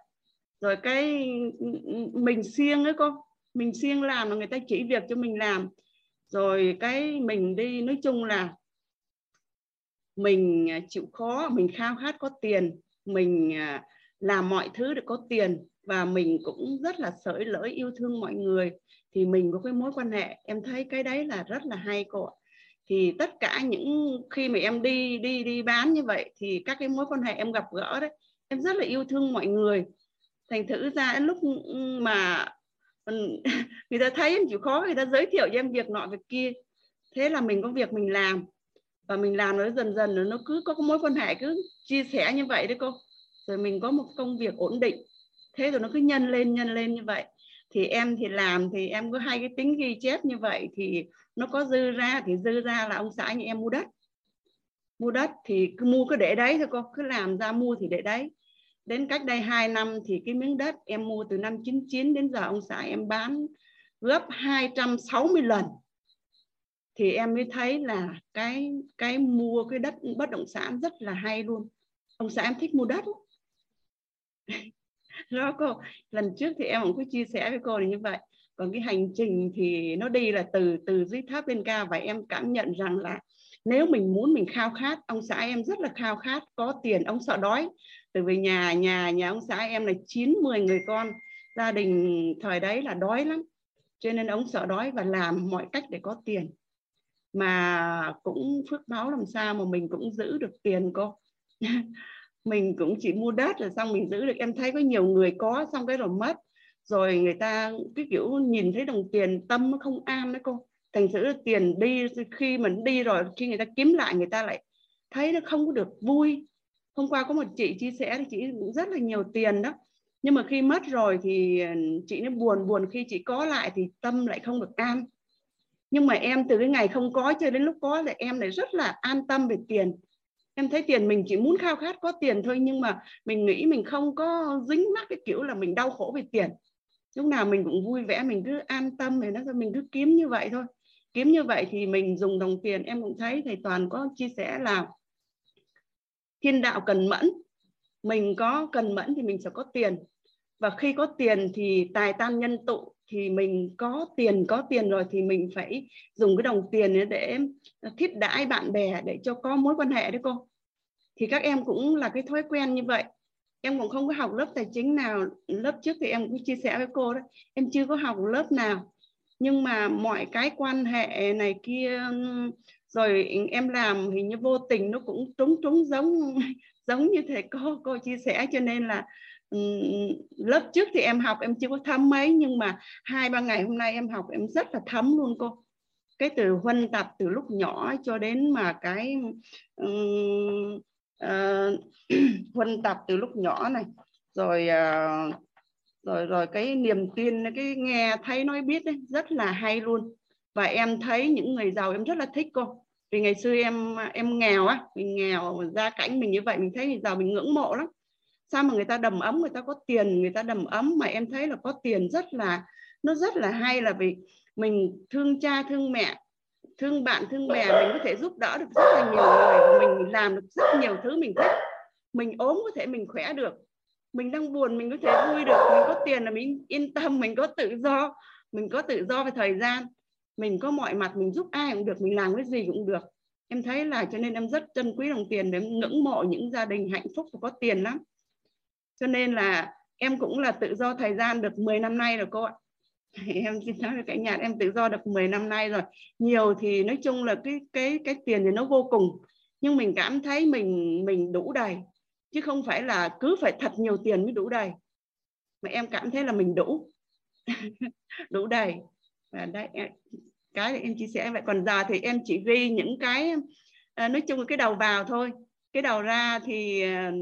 Rồi cái ừ, ừ, mình siêng ấy cô, mình siêng làm là người ta chỉ việc cho mình làm rồi cái mình đi, nói chung là mình à, chịu khó, mình khao khát có tiền, mình à, làm mọi thứ để có tiền và mình cũng rất là sởi lỡi yêu thương mọi người, thì mình có cái mối quan hệ. Em thấy cái đấy là rất là hay cô ạ. Thì tất cả những khi mà em đi đi đi bán như vậy thì các cái mối quan hệ em gặp gỡ đấy, em rất là yêu thương mọi người. Thành thử ra lúc ừ, mà người ta thấy em chịu khó, người ta giới thiệu cho em việc nọ, việc kia. Thế là mình có việc mình làm. Và mình làm nó dần dần, nó cứ có mối quan hệ cứ chia sẻ như vậy đấy cô. Rồi mình có một công việc ổn định. Thế rồi nó cứ nhân lên nhân lên như vậy. Thì em thì làm thì em có hai cái tính ghi chép như vậy thì nó có dư ra thì dư ra là ông xã như em mua đất. Mua đất thì cứ mua cứ để đấy thôi cô. Cứ làm ra mua thì để đấy đến cách đây 2 năm thì cái miếng đất em mua từ năm 99 đến giờ ông xã em bán gấp 260 lần. Thì em mới thấy là cái cái mua cái đất bất động sản rất là hay luôn. Ông xã em thích mua đất đó cô lần trước thì em cũng có chia sẻ với cô là như vậy. Còn cái hành trình thì nó đi là từ từ dưới thấp lên cao và em cảm nhận rằng là nếu mình muốn mình khao khát, ông xã em rất là khao khát, có tiền, ông sợ đói từ về nhà nhà nhà ông xã em là chín mười người con. Gia đình thời đấy là đói lắm. Cho nên ông sợ đói và làm mọi cách để có tiền. Mà cũng phước báo làm sao mà mình cũng giữ được tiền cô. Mình cũng chỉ mua đất rồi xong, mình giữ được. Em thấy có nhiều người có, xong cái rồi mất. Rồi người ta cái kiểu nhìn thấy đồng tiền, tâm nó không an đấy cô. Thành sự tiền đi, khi mình đi rồi, khi người ta kiếm lại, người ta lại thấy nó không có được vui hôm qua có một chị chia sẻ thì chị cũng rất là nhiều tiền đó. Nhưng mà khi mất rồi thì ờ, chị nó buồn buồn khi chị có lại thì tâm lại không được an. Nhưng mà em từ cái ngày không có cho đến lúc có thì em lại rất là an tâm về tiền. Em thấy tiền mình chỉ muốn khao khát có tiền thôi nhưng mà mình nghĩ mình không có dính mắc cái kiểu là mình đau khổ về tiền. Lúc nào mình cũng vui vẻ, mình cứ an tâm về nó mình cứ kiếm như vậy thôi. Kiếm như vậy thì mình dùng đồng tiền. Em cũng thấy thầy toàn có chia sẻ là thiên đạo cần mẫn. Mình có cần mẫn thì mình sẽ có tiền. Và khi có tiền thì tài tan nhân tụ thì mình có tiền có tiền rồi thì mình phải dùng cái đồng tiền để thiết đãi bạn bè để cho có mối quan hệ đấy cô. Thì các em cũng là cái thói quen như vậy. Em cũng không có học lớp tài chính nào. Lớp trước thì em cũng chia sẻ với cô đấy em chưa có học lớp nào. Nhưng mà mọi cái quan hệ này kia rồi em làm hình như vô tình nó cũng trúng trúng giống giống như thầy cô cô chia sẻ. Cho nên là lớp trước thì em học em chưa có thấm mấy nhưng mà hai ba ngày hôm nay em học em rất là thấm luôn cô. Cái từ huân tập từ lúc nhỏ cho đến mà cái um, uh, huân tập từ lúc nhỏ này. Rồi uh, rồi rồi cái niềm tin cái nghe thấy nói biết ấy, rất là hay luôn. Và em thấy những người giàu em rất là thích cô vì ngày xưa em em nghèo á, mình nghèo gia cảnh mình như vậy, mình thấy thì giàu mình ngưỡng mộ lắm. Sao mà người ta đầm ấm, người ta có tiền, người ta đầm ấm, mà em thấy là có tiền rất là, nó rất là hay là vì mình thương cha, thương mẹ, thương bạn, thương bè, mình có thể giúp đỡ được rất là nhiều người và mình làm được rất nhiều thứ mình thích. Mình ốm có thể mình khỏe được, mình đang buồn mình có thể vui được, mình có tiền là mình yên tâm, mình có tự do, mình có tự do về thời gian mình có mọi mặt, mình giúp ai cũng được, mình làm cái gì cũng được. Em thấy là cho nên em rất trân quý đồng tiền, để ngưỡng mộ những gia đình hạnh phúc và có tiền lắm. Cho nên là em cũng là tự do thời gian được 10 năm nay rồi cô ạ. Em xin nói với cả nhà, em tự do được 10 năm nay rồi. Nhiều thì nói chung là cái cái cái tiền thì nó vô cùng. Nhưng mình cảm thấy mình mình đủ đầy. Chứ không phải là cứ phải thật nhiều tiền mới đủ đầy. Mà em cảm thấy là mình đủ. Đủ đầy và đây cái em chia sẻ vậy còn giờ thì em chỉ ghi những cái à, nói chung là cái đầu vào thôi. Cái đầu ra thì à,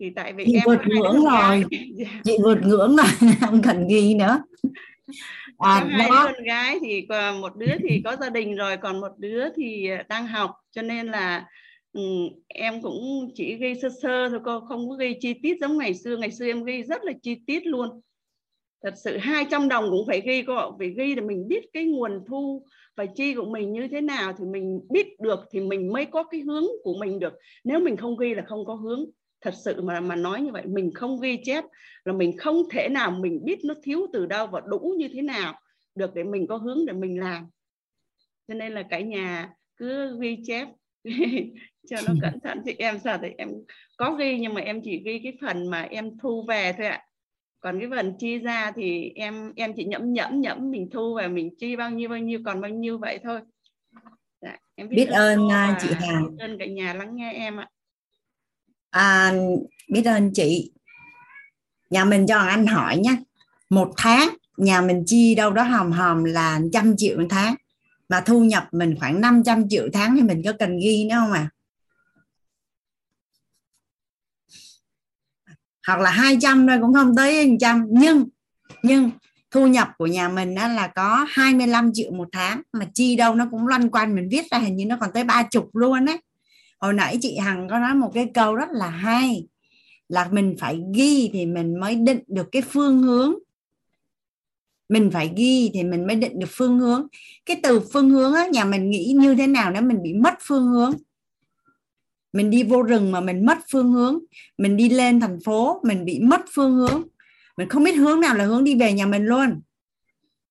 thì tại vì chị em vượt ngưỡng rồi. Dạ. chị vượt ngưỡng rồi không cần ghi nữa. À, hai đó. con gái thì một đứa thì có gia đình rồi còn một đứa thì đang học. Cho nên là ừ, em cũng chỉ ghi sơ sơ thôi cô không có ghi chi tiết giống ngày xưa. Ngày xưa em ghi rất là chi tiết luôn thật sự 200 đồng cũng phải ghi cô ạ phải ghi để mình biết cái nguồn thu và chi của mình như thế nào thì mình biết được thì mình mới có cái hướng của mình được. Nếu mình không ghi là không có hướng. Thật sự mà mà nói như vậy, mình không ghi chép là mình không thể nào mình biết nó thiếu từ đâu và đủ như thế nào được để mình có hướng để mình làm. Cho nên là cả nhà cứ ghi chép cho nó cẩn thận. Thì em, sao thì em có ghi nhưng mà em chỉ ghi cái phần mà em thu về thôi ạ còn cái phần chi ra thì em em chỉ nhẫm nhẫm nhẫm mình thu và mình chi bao nhiêu bao nhiêu còn bao nhiêu vậy thôi. Dạ, em biết, biết ơn à, chị Hằng. biết ơn cả nhà lắng nghe em ạ. À, biết ơn chị. Nhà mình cho anh hỏi nhé một tháng nhà mình chi đâu đó hòm hòm là trăm triệu một tháng. Mà thu nhập mình khoảng 500 triệu tháng thì mình có cần ghi nữa không à hoặc là 200 thôi, cũng không tới 100 nhưng nhưng thu nhập của nhà mình đó là có 25 triệu một tháng, mà chi đâu nó cũng loanh quanh, mình viết ra hình như nó còn tới ba chục luôn đấy hồi nãy chị Hằng có nói một cái câu rất là hay, là mình phải ghi thì mình mới định được cái phương hướng. Mình phải ghi thì mình mới định được phương hướng. Cái từ phương hướng á, nhà mình nghĩ như thế nào nếu mình bị mất phương hướng? Mình đi vô rừng mà mình mất phương hướng. Mình đi lên thành phố, mình bị mất phương hướng. Mình không biết hướng nào là hướng đi về nhà mình luôn.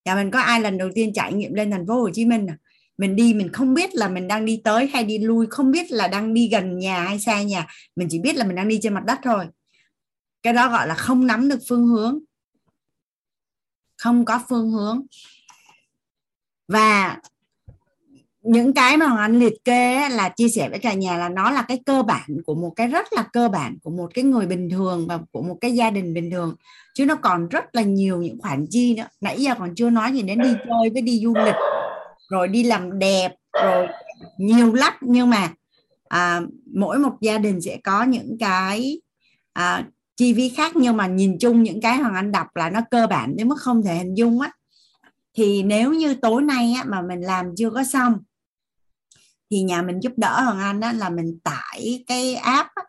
Nhà mình có ai lần đầu tiên trải nghiệm lên thành phố Hồ Chí Minh à? mình đi, mình không biết là mình đang đi tới hay đi lui, không biết là đang đi gần nhà hay xa nhà. Mình chỉ biết là mình đang đi trên mặt đất thôi. Cái đó gọi là không nắm được phương hướng. Không có phương hướng. Và những cái mà hoàng anh liệt kê là chia sẻ với cả nhà là nó là cái cơ bản của một cái rất là cơ bản của một cái người bình thường và của một cái gia đình bình thường. Chứ nó còn rất là nhiều những khoản chi nữa. Nãy giờ còn chưa nói gì đến đi chơi với đi du lịch rồi đi làm đẹp rồi nhiều lắm. Nhưng mà à, mỗi một gia đình sẽ có những cái à, chi phí khác. Nhưng mà nhìn chung những cái hoàng anh đọc là nó cơ bản đến mức không thể hình dung á. Thì nếu như tối nay á, mà mình làm chưa có xong thì nhà mình giúp đỡ hoàng anh á, là mình tải cái app á.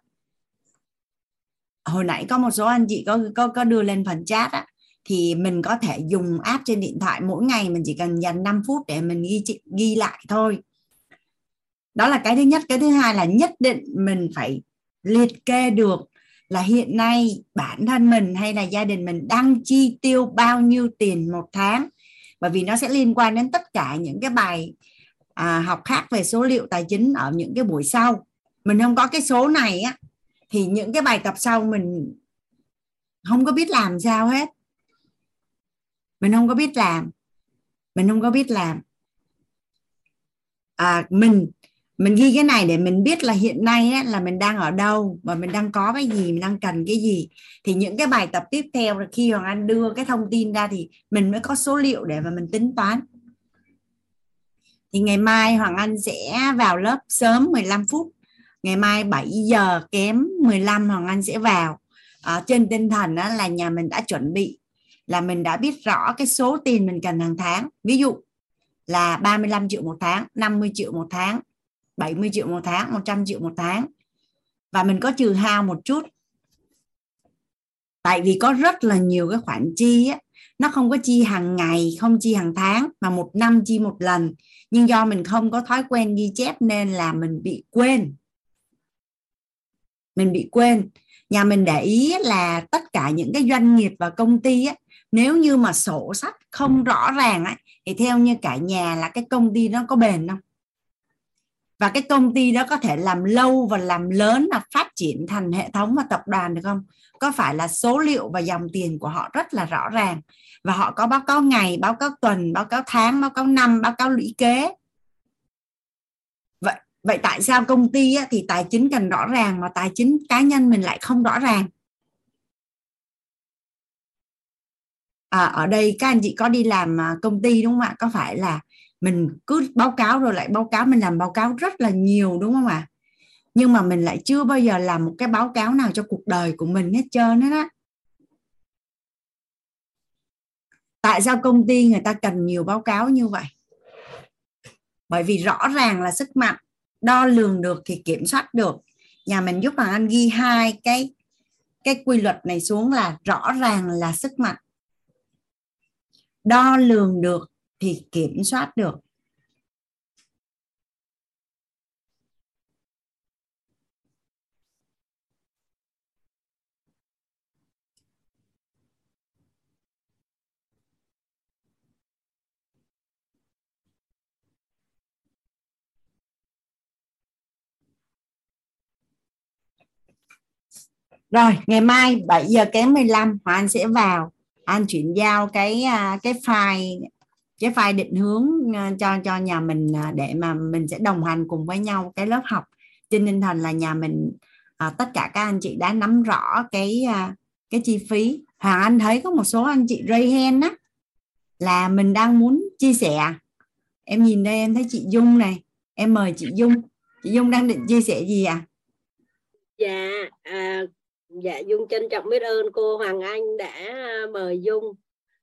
hồi nãy có một số anh chị có có có đưa lên phần chat á. Thì mình có thể dùng app trên điện thoại mỗi ngày mình chỉ cần dành 5 phút để mình ghi ghi lại thôi. Đó là cái thứ nhất. Cái thứ hai là nhất định mình phải liệt kê được là hiện nay bản thân mình hay là gia đình mình đang chi tiêu bao nhiêu tiền một tháng. Bởi vì nó sẽ liên quan đến tất cả những cái bài à, học khác về số liệu tài chính ở những cái buổi sau. Mình không có cái số này á thì những cái bài tập sau mình không có biết làm sao hết. Mình không có biết làm. Mình không có biết làm. À, mình mình ghi cái này để mình biết là hiện nay á, là mình đang ở đâu và mình đang có cái gì mình đang cần cái gì. Thì những cái bài tập tiếp theo là khi hoàng anh đưa cái thông tin ra thì mình mới có số liệu để mà mình tính toán thì ngày mai hoàng anh sẽ vào lớp sớm 15 phút. Ngày mai 7 giờ kém 15 hoàng anh sẽ vào. À, trên tinh thần đó là nhà mình đã chuẩn bị là mình đã biết rõ cái số tiền mình cần hàng tháng. Ví dụ là 35 triệu một tháng 50 triệu một tháng 70 triệu một tháng 100 triệu một tháng. Và mình có trừ hao một chút. Tại vì có rất là nhiều cái khoản chi á nó không có chi hàng ngày không chi hàng tháng mà một năm chi một lần nhưng do mình không có thói quen ghi chép nên là mình bị quên. Mình bị quên. Nhà mình để ý là tất cả những cái doanh nghiệp và công ty á, nếu như mà sổ sách không rõ ràng ấy, thì theo như cả nhà là cái công ty nó có bền không? Và cái công ty đó có thể làm lâu và làm lớn là phát triển thành hệ thống và tập đoàn được không? Có phải là số liệu và dòng tiền của họ rất là rõ ràng? Và họ có báo cáo ngày báo cáo tuần báo cáo tháng báo cáo năm báo cáo lũy kế? Vậy vậy tại sao công ty thì tài chính cần rõ ràng mà tài chính cá nhân mình lại không rõ ràng? À, ở đây các anh chị có đi làm à, công ty đúng không ạ? Có phải là mình cứ báo cáo rồi lại báo cáo mình làm báo cáo rất là nhiều đúng không ạ? Nhưng mà mình lại chưa bao giờ làm một cái báo cáo nào cho cuộc đời của mình hết trơn hết á. Tại sao công ty người ta cần nhiều báo cáo như vậy? Bởi vì rõ ràng là sức mạnh đo lường được thì kiểm soát được. Nhà mình giúp hoàng anh ghi hai cái cái quy luật này xuống là rõ ràng là sức mạnh. Đo lường được thì kiểm soát được. Rồi, ngày mai 7 giờ kém 15 Hoàng Anh sẽ vào. Anh chuyển giao cái à, cái file cái file định hướng à, cho cho nhà mình à, để mà mình sẽ đồng hành cùng với nhau cái lớp học. Trên tinh thần là nhà mình à, tất cả các anh chị đã nắm rõ cái cái chi phí. Hoàng Anh thấy có một số anh chị ray hen á là mình đang muốn chia sẻ. Em nhìn đây em thấy chị Dung này em mời chị Dung. Chị Dung đang định chia sẻ gì à dạ à, dạ dung trân trọng biết ơn cô hoàng anh đã à, mời dung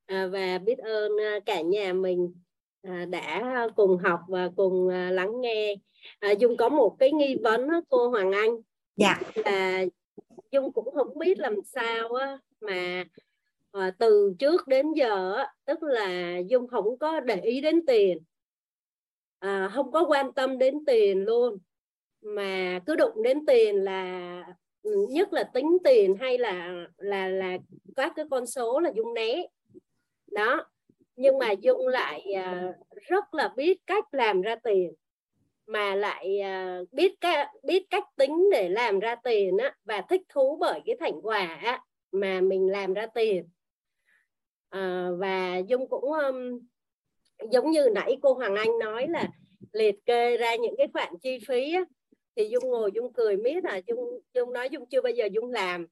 à, và biết ơn à, cả nhà mình đã cùng học và cùng lắng nghe. Dung có một cái nghi vấn cô hoàng anh. Dạ. Là dung cũng không biết làm sao mà từ trước đến giờ tức là dung không có để ý đến tiền. Không có quan tâm đến tiền luôn. Mà cứ đụng đến tiền là nhất là tính tiền hay là là là các cái con số là dung né. Đó. Nhưng mà dung lại uh, rất là biết cách làm ra tiền mà lại uh, biết cách biết cách tính để làm ra tiền á và thích thú bởi cái thành quả á, mà mình làm ra tiền. Uh, và dung cũng um, giống như nãy cô Hoàng Anh nói là liệt kê ra những cái khoản chi phí á, thì dung ngồi dung cười miết à dung dung nói dung chưa bao giờ dung làm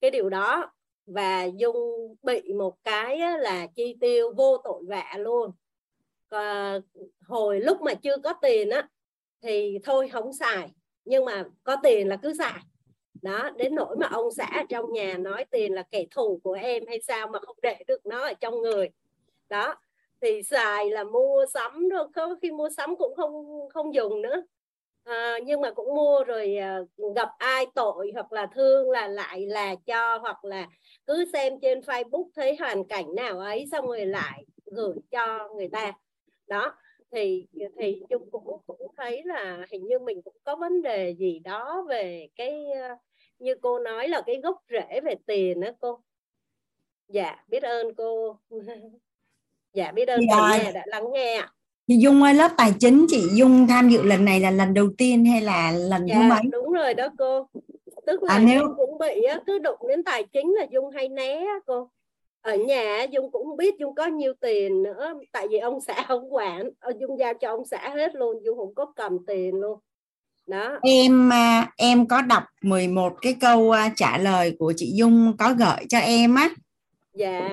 cái điều đó. Và dung bị một cái là chi tiêu vô tội vạ luôn. À, hồi lúc mà chưa có tiền á thì thôi không xài nhưng mà có tiền là cứ xài. Đó đến nỗi mà ông xã trong nhà nói tiền là kẻ thù của em hay sao mà không để được nó ở trong người. Đó thì xài là mua sắm rồi có khi mua sắm cũng không không dùng nữa à, nhưng mà cũng mua rồi à, gặp ai tội hoặc là thương là lại là cho hoặc là cứ xem trên Facebook thấy hoàn cảnh nào ấy xong rồi lại gửi cho người ta. Đó thì thì chung cũng cũng thấy là hình như mình cũng có vấn đề gì đó về cái như cô nói là cái gốc rễ về tiền đó cô. Dạ biết ơn cô. Dạ biết ơn dạ. đã lắng nghe ạ Chị Dung ơi lớp tài chính chị Dung tham dự lần này là lần đầu tiên hay là lần dạ, thứ mấy? Đúng rồi đó cô. Tức là à, nếu... Dung cũng bị á, cứ đụng đến tài chính là Dung hay né cô. Ở nhà Dung cũng biết Dung có nhiêu tiền nữa tại vì ông xã không quản, ờ, Dung giao cho ông xã hết luôn, Dung không có cầm tiền luôn. Đó. Em à, em có đọc 11 cái câu à, trả lời của chị Dung có gửi cho em á. Dạ.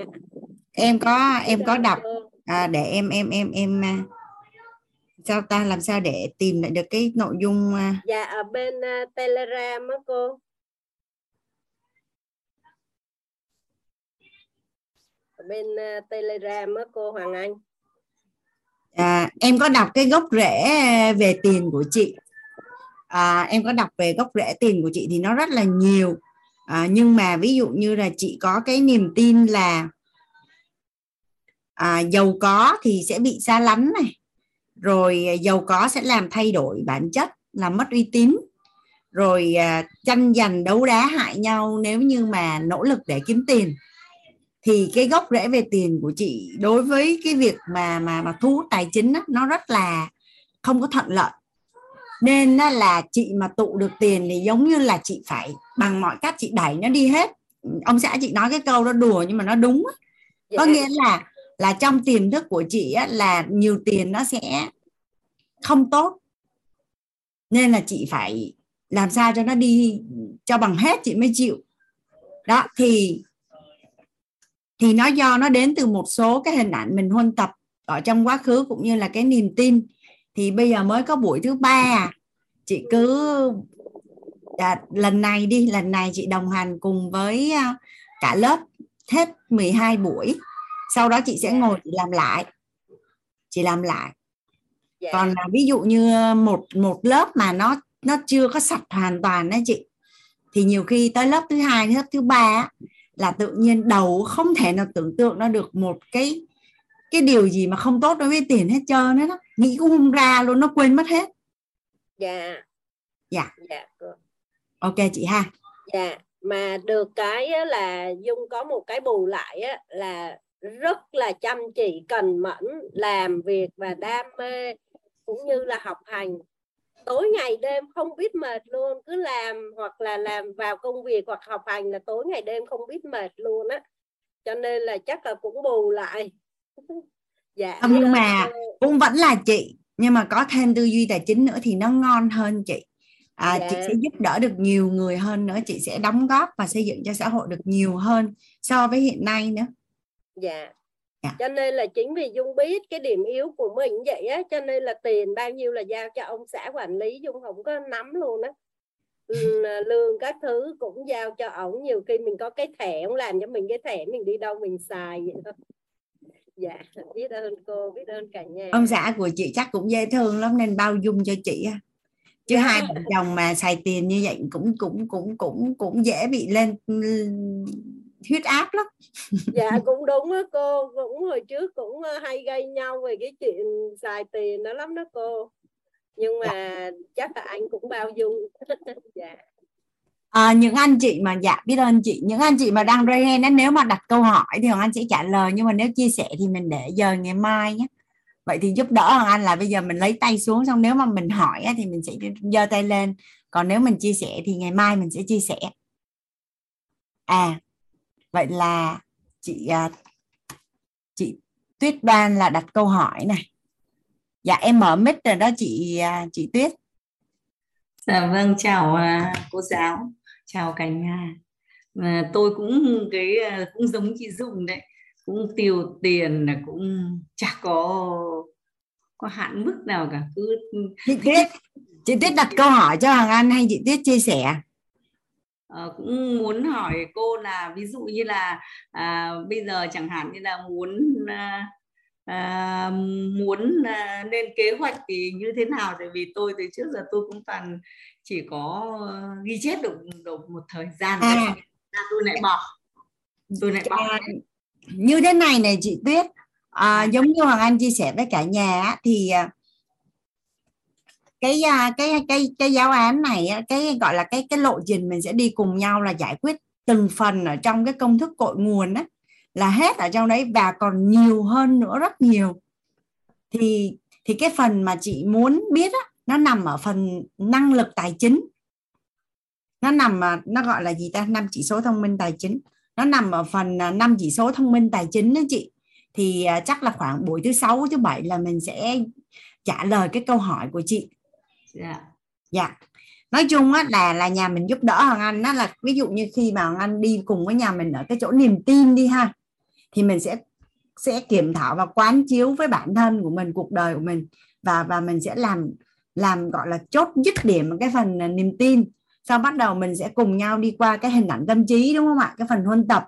Em có em có đọc à, để em em em em à, sao ta? Làm sao để tìm lại được cái nội dung à? dạ ở bên uh, telegram á cô. Ở bên uh, telegram á cô hoàng anh. À, em có đọc cái gốc rễ về tiền của chị. À, em có đọc về gốc rễ tiền của chị thì nó rất là nhiều. À, nhưng mà ví dụ như là chị có cái niềm tin là à, giàu có thì sẽ bị xa lánh này rồi giàu có sẽ làm thay đổi bản chất làm mất uy tín. Rồi à, tranh giành đấu đá hại nhau nếu như mà nỗ lực để kiếm tiền. Thì cái gốc rễ về tiền của chị đối với cái việc mà mà mà thu hút tài chính á, nó rất là không có thuận lợi. Nên là chị mà tụ được tiền thì giống như là chị phải bằng mọi cách chị đẩy nó đi hết. Ông xã chị nói cái câu đó đùa nhưng mà nó đúng có nghĩa là là trong tiềm thức của chị á, là nhiều tiền nó sẽ không tốt. Nên là chị phải làm sao cho nó đi cho bằng hết chị mới chịu. Đó thì thì nó do nó đến từ một số cái hình ảnh mình huân tập ở trong quá khứ cũng như là cái niềm tin. Thì bây giờ mới có buổi thứ ba à. chị cứ à, lần này đi lần này chị đồng hành cùng với à, cả lớp hết 12 buổi sau đó chị sẽ ngồi chị làm lại. Chị làm lại. Dạ. còn là ví dụ như một một lớp mà nó nó chưa có sạch hoàn toàn đấy chị thì nhiều khi tới lớp thứ hai lớp thứ ba là tự nhiên đầu không thể nào tưởng tượng nó được một cái cái điều gì mà không tốt đối với tiền hết trơn hết đó. Nghĩ cũng không ra luôn nó quên mất hết. Dạ. Dạ. Dạ ok chị ha. Dạ mà được cái là dung có một cái bù lại là rất là chăm chỉ cần mẫn làm việc và đam mê cũng như là học hành. Tối ngày đêm không biết mệt luôn cứ làm hoặc là làm vào công việc hoặc học hành là tối ngày đêm không biết mệt luôn á. Cho nên là chắc là cũng bù lại. Dạ không, nhưng mà cũng vẫn là chị nhưng mà có thêm tư duy tài chính nữa thì nó ngon hơn chị. À, dạ. chị sẽ giúp đỡ được nhiều người hơn nữa chị sẽ đóng góp và xây dựng cho xã hội được nhiều hơn so với hiện nay nữa dạ Yeah. cho nên là chính vì dung biết cái điểm yếu của mình vậy á cho nên là tiền bao nhiêu là giao cho ông xã quản lý dung không có nắm luôn á lương các thứ cũng giao cho ổng nhiều khi mình có cái thẻ ông làm cho mình cái thẻ mình đi đâu mình xài vậy thôi dạ biết ơn cô biết ơn cả nhà ông xã của chị chắc cũng dễ thương lắm nên bao dung cho chị á chứ yeah. Dạ. hai vợ chồng mà xài tiền như vậy cũng cũng cũng cũng cũng dễ bị lên huyết áp lắm. Dạ cũng đúng á cô. Cũng hồi trước cũng ờ, hay gây nhau về cái chuyện xài tiền đó lắm đó cô. Nhưng mà dạ. chắc là anh cũng bao dung. Dạ. À, những anh chị mà dạ biết ơn chị. Những anh chị mà đang raise hand nếu mà đặt câu hỏi thì hoàng anh sẽ trả lời nhưng mà nếu chia sẻ thì mình để giờ ngày mai nhé. Vậy thì giúp đỡ hoàng anh là bây giờ mình lấy tay xuống xong nếu mà mình hỏi thì mình sẽ giơ tay lên. Còn nếu mình chia sẻ thì ngày mai mình sẽ chia sẻ. À vậy là chị à, chị Tuyết Đoan là đặt câu hỏi này. Dạ em mở mic rồi đó chị à, chị Tuyết. Dạ vâng chào à, cô giáo chào cả nhà. Mà tôi cũng cái cũng giống chị Dung đấy cũng tiêu tiền là cũng chả có có hạn mức nào cả cứ chị Tuyết chị Tuyết đặt câu hỏi cho Hoàng Anh hay chị Tuyết chia sẻ uh, cũng muốn hỏi cô là ví dụ như là à, bây giờ chẳng hạn như là muốn à, à, muốn à, lên kế hoạch thì như thế nào? Tại vì tôi từ trước giờ tôi cũng toàn chỉ có ghi chép được được một thời gian à. tôi lại bỏ. Tôi lại bỏ. À, như thế này này chị Tuyết. À, giống như Hoàng Anh chia sẻ với cả nhà thì cái à, cái cái cái giáo án này cái gọi là cái cái lộ trình mình sẽ đi cùng nhau là giải quyết từng phần ở trong cái công thức cội nguồn đó là hết ở trong đấy và còn nhiều hơn nữa rất nhiều. Thì thì cái phần mà chị muốn biết á, nó nằm ở phần năng lực tài chính. Nó nằm mà nó gọi là gì ta? Năm chỉ số thông minh tài chính. Nó nằm ở phần à, năm chỉ số thông minh tài chính đó chị. Thì à, chắc là khoảng buổi thứ sáu thứ bảy là mình sẽ trả lời cái câu hỏi của chị dạ. Dạ. Nói chung á, là là nhà mình giúp đỡ hoàng anh đó là ví dụ như khi mà hoàng anh đi cùng với nhà mình ở cái chỗ niềm tin đi ha, thì mình sẽ sẽ kiểm thảo và quán chiếu với bản thân của mình, cuộc đời của mình và và mình sẽ làm làm, gọi là, chốt dứt điểm cái phần à, niềm tin. Sau bắt đầu mình sẽ cùng nhau đi qua cái hình ảnh tâm trí, đúng không ạ? Cái phần huân tập.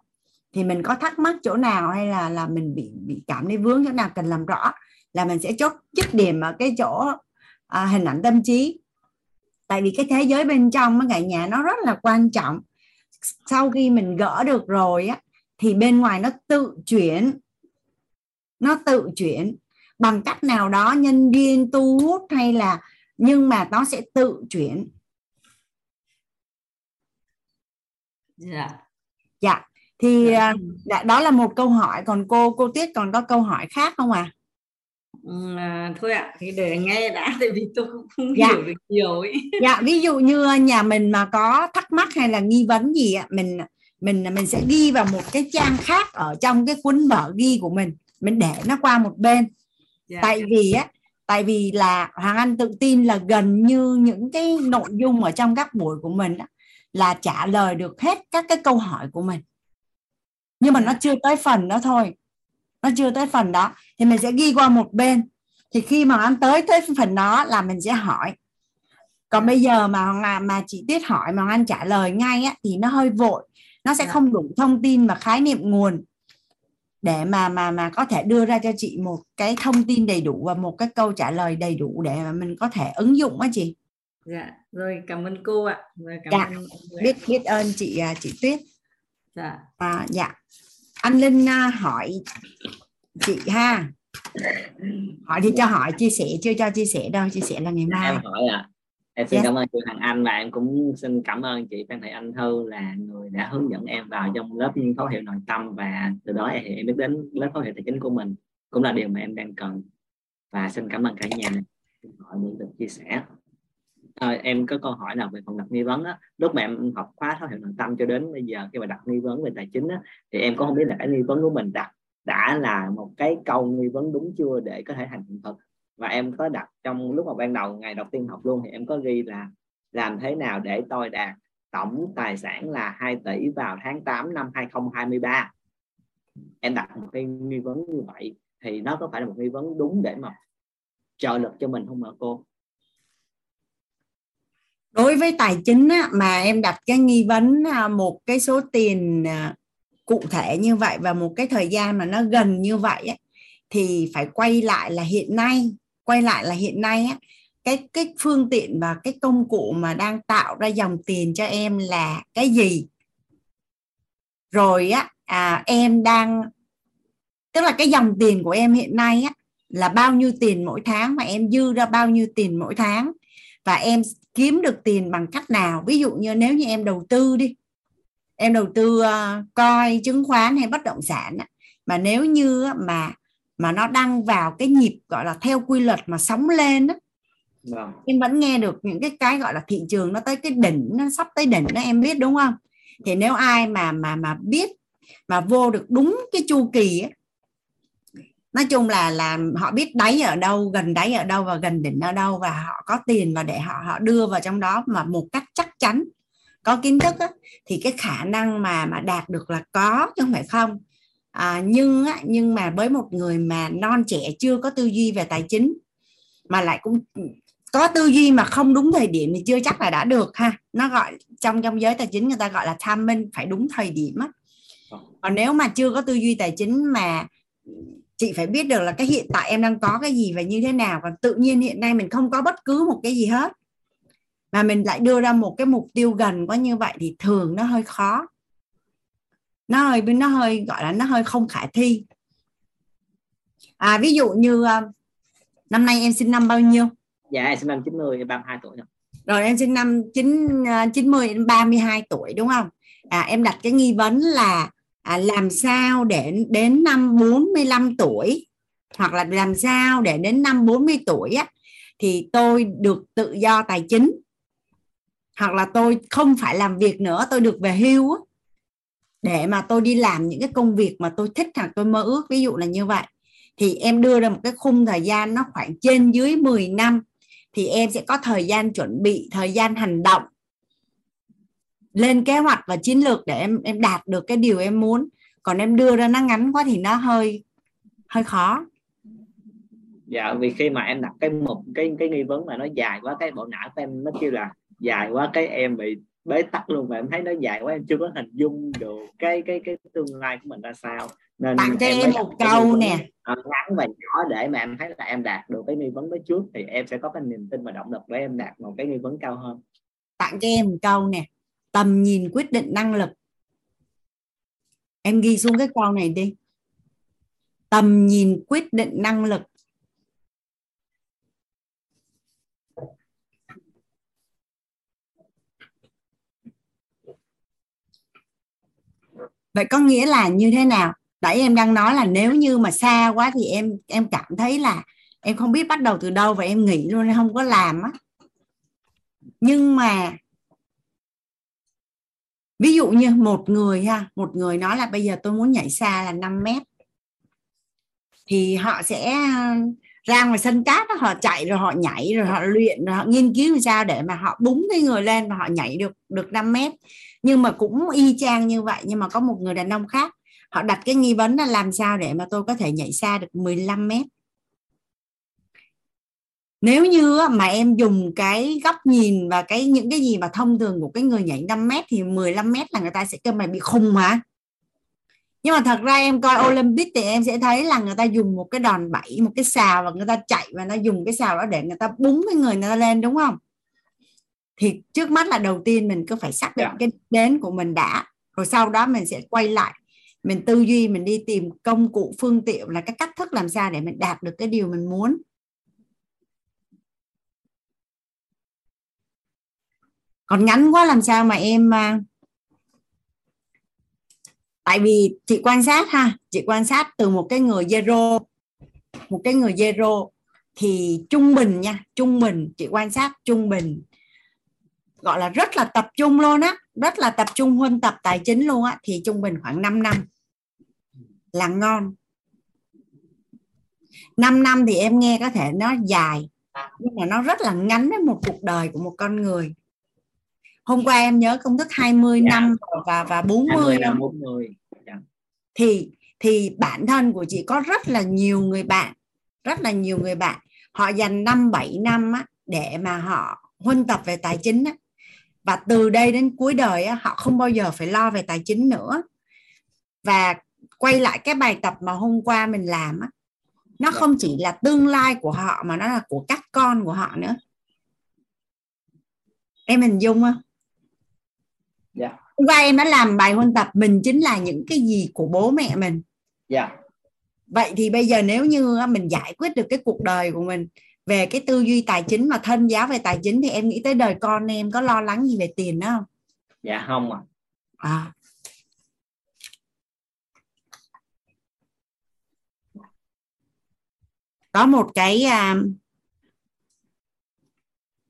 Thì mình có thắc mắc chỗ nào hay là là mình bị bị cảm thấy vướng, chỗ nào cần làm rõ, là mình sẽ chốt dứt điểm ở cái chỗ à, hình ảnh tâm trí. Tại vì cái thế giới bên trong cả nhà nó rất là quan trọng. Sau khi mình gỡ được rồi á thì bên ngoài nó tự chuyển nó tự chuyển. Bằng cách nào đó nhân viên tu hút hay là nhưng mà nó sẽ tự chuyển. Dạ. Dạ. Thì dạ. À, đó là một câu hỏi. Còn cô cô tiết còn có câu hỏi khác không à Ừ, à, thôi ạ à, thì để nghe đã tại vì tôi cũng không dạ. hiểu được nhiều ấy. dạ ví dụ như nhà mình mà có thắc mắc hay là nghi vấn gì ạ mình mình mình sẽ ghi vào một cái trang khác ở trong cái cuốn vở ghi của mình mình để nó qua một bên dạ. tại vì á tại vì là hoàng anh tự tin là gần như những cái nội dung ở trong các buổi của mình á, là trả lời được hết các cái câu hỏi của mình nhưng mà nó chưa tới phần đó thôi nó chưa tới phần đó thì mình sẽ ghi qua một bên. Thì khi mà anh tới tới phần đó là mình sẽ hỏi. Còn bây giờ mà mà, mà chị tiết hỏi mà anh trả lời ngay á, thì nó hơi vội. Nó sẽ dạ. không đủ thông tin và khái niệm nguồn để mà mà mà có thể đưa ra cho chị một cái thông tin đầy đủ và một cái câu trả lời đầy đủ để mà mình có thể ứng dụng á chị. Dạ rồi cảm ơn cô ạ. Rồi cảm dạ. ơn biết biết ơn chị à, chị tuyết. Dạ. À, dạ. Anh linh à, hỏi chị ha. Hỏi thì cho hỏi chia sẻ chưa cho chia sẻ đâu chia sẻ là ngày mai. em hỏi à. em xin yes. cảm ơn chị Hoàng Anh và em cũng xin cảm ơn chị Phan Thị Anh Thư là người đã hướng dẫn em vào trong lớp thấu hiệu nội tâm và từ đó em, em biết đến lớp thấu hiệu tài chính của mình cũng là điều mà em đang cần. Và xin cảm ơn cả nhà hỏi những được chia sẻ. À, em có câu hỏi nào về phần đặt nghi vấn á? Lúc mà em học khóa thấu hiểu nội tâm cho đến bây giờ khi mà đặt nghi vấn về tài chính á thì em cũng không biết là cái nghi vấn của mình đặt đã là một cái câu nghi vấn đúng chưa để có thể thành hiện thực. Và em có đặt trong lúc mà ban đầu ngày đầu tiên học luôn thì em có ghi là làm thế nào để tôi đạt tổng tài sản là 2 tỷ vào tháng 8 năm 2023 em đặt một cái nghi vấn như vậy thì nó có phải là một nghi vấn đúng để mà trợ lực cho mình không ạ cô? Đối với tài chính á, mà em đặt cái nghi vấn à, một cái số tiền à, cụ thể như vậy và một cái thời gian mà nó gần như vậy ấy, thì phải quay lại là hiện nay quay lại là hiện nay ấy, cái cái phương tiện và cái công cụ mà đang tạo ra dòng tiền cho em là cái gì? Rồi á à, em đang tức là cái dòng tiền của em hiện nay á là bao nhiêu tiền mỗi tháng và em dư ra bao nhiêu tiền mỗi tháng? Và em kiếm được tiền bằng cách nào? Ví dụ như nếu như em đầu tư đi em đầu tư uh, coi chứng khoán hay bất động sản mà nếu như mà mà nó đang vào cái nhịp gọi là theo quy luật mà sóng lên đó, vâng. em vẫn nghe được những cái cái gọi là thị trường nó tới cái đỉnh nó sắp tới đỉnh đó em biết đúng không thì nếu ai mà mà mà biết mà vô được đúng cái chu kỳ ấy, nói chung là là họ biết đáy ở đâu gần đáy ở đâu và gần đỉnh ở đâu và họ có tiền và để họ họ đưa vào trong đó mà một cách chắc chắn có kiến thức á, thì cái khả năng mà mà đạt được là có chứ không phải không. À, nhưng á, nhưng mà với một người mà non trẻ chưa có tư duy về tài chính mà lại cũng có tư duy mà không đúng thời điểm thì chưa chắc là đã được ha. Nó gọi trong trong giới tài chính người ta gọi là timing phải đúng thời điểm á. Còn nếu mà chưa có tư duy tài chính mà chị phải biết được là cái hiện tại em đang có cái gì và như thế nào còn tự nhiên hiện nay mình không có bất cứ một cái gì hết mà mình lại đưa ra một cái mục tiêu gần quá như vậy thì thường nó hơi khó. Nó hơi nó hơi gọi là nó hơi không khả thi. À ví dụ như uh, năm nay em sinh năm bao nhiêu? Dạ em sinh năm 90 32 tuổi rồi. Rồi em sinh năm 9 uh, 90 đến 32 tuổi đúng không? À em đặt cái nghi vấn là à, làm sao để đến năm 45 tuổi hoặc là làm sao để đến năm 40 tuổi á thì tôi được tự do tài chính hoặc là tôi không phải làm việc nữa, tôi được về hưu để mà tôi đi làm những cái công việc mà tôi thích hoặc tôi mơ ước, ví dụ là như vậy, thì em đưa ra một cái khung thời gian nó khoảng trên dưới 10 năm, thì em sẽ có thời gian chuẩn bị, thời gian hành động, lên kế hoạch và chiến lược để em em đạt được cái điều em muốn. Còn em đưa ra nó ngắn quá thì nó hơi hơi khó. Dạ vì khi mà em đặt cái một cái cái nghi vấn mà nó dài quá, cái bộ não của em nó kêu là dài quá cái em bị bế tắc luôn và em thấy nó dài quá em chưa có hình dung được cái cái cái tương lai của mình ra sao. Nên tặng cho em, em một câu nè. ngắn và nhỏ để mà em thấy là em đạt được cái nghi vấn đó trước thì em sẽ có cái niềm tin và động lực để em đạt một cái nghi vấn cao hơn. Tặng cho em một câu nè. Tầm nhìn quyết định năng lực. Em ghi xuống cái câu này đi. Tầm nhìn quyết định năng lực vậy có nghĩa là như thế nào? Nãy em đang nói là nếu như mà xa quá thì em em cảm thấy là em không biết bắt đầu từ đâu và em nghỉ luôn, em không có làm á. Nhưng mà ví dụ như một người ha, một người nói là bây giờ tôi muốn nhảy xa là 5 mét, thì họ sẽ ra ngoài sân cát đó, họ chạy rồi họ nhảy rồi họ luyện rồi họ nghiên cứu làm sao để mà họ búng cái người lên và họ nhảy được được 5 mét. Nhưng mà cũng y chang như vậy nhưng mà có một người đàn ông khác họ đặt cái nghi vấn là làm sao để mà tôi có thể nhảy xa được 15 mét. Nếu như mà em dùng cái góc nhìn và cái những cái gì mà thông thường của cái người nhảy 5 mét thì 15 mét là người ta sẽ kêu mày bị khùng hả? Nhưng mà thật ra em coi Olympic thì em sẽ thấy là người ta dùng một cái đòn bẩy một cái xào và người ta chạy và nó dùng cái xào đó để người ta búng cái người người ta lên đúng không thì trước mắt là đầu tiên mình cứ phải xác định yeah. Dạ. cái đến của mình đã rồi sau đó mình sẽ quay lại mình tư duy mình đi tìm công cụ phương tiện là cái cách thức làm sao để mình đạt được cái điều mình muốn còn ngắn quá làm sao mà em à, tại vì chị quan sát ha, chị quan sát từ một cái người zero, một cái người zero thì trung bình nha, trung bình, chị quan sát trung bình, gọi là rất là tập trung luôn á, rất là tập trung huân tập tài chính luôn á, thì trung bình khoảng 5 năm là ngon. 5 năm thì em nghe có thể nó dài, nhưng mà nó rất là ngắn với một cuộc đời của một con người hôm qua em nhớ công thức 20 dạ. năm và và 40 mươi năm 40 dạ. thì thì bản thân của chị có rất là nhiều người bạn rất là nhiều người bạn họ dành năm 7 năm á, để mà họ huân tập về tài chính á. và từ đây đến cuối đời á, họ không bao giờ phải lo về tài chính nữa và quay lại cái bài tập mà hôm qua mình làm á nó dạ. không chỉ là tương lai của họ mà nó là của các con của họ nữa em hình dung không dạ. Hôm qua em đã làm bài huân tập mình chính là những cái gì của bố mẹ mình. Dạ. Vậy thì bây giờ nếu như mình giải quyết được cái cuộc đời của mình về cái tư duy tài chính mà thân giáo về tài chính thì em nghĩ tới đời con em có lo lắng gì về tiền đó không? Dạ không ạ. À. à. có một cái uh,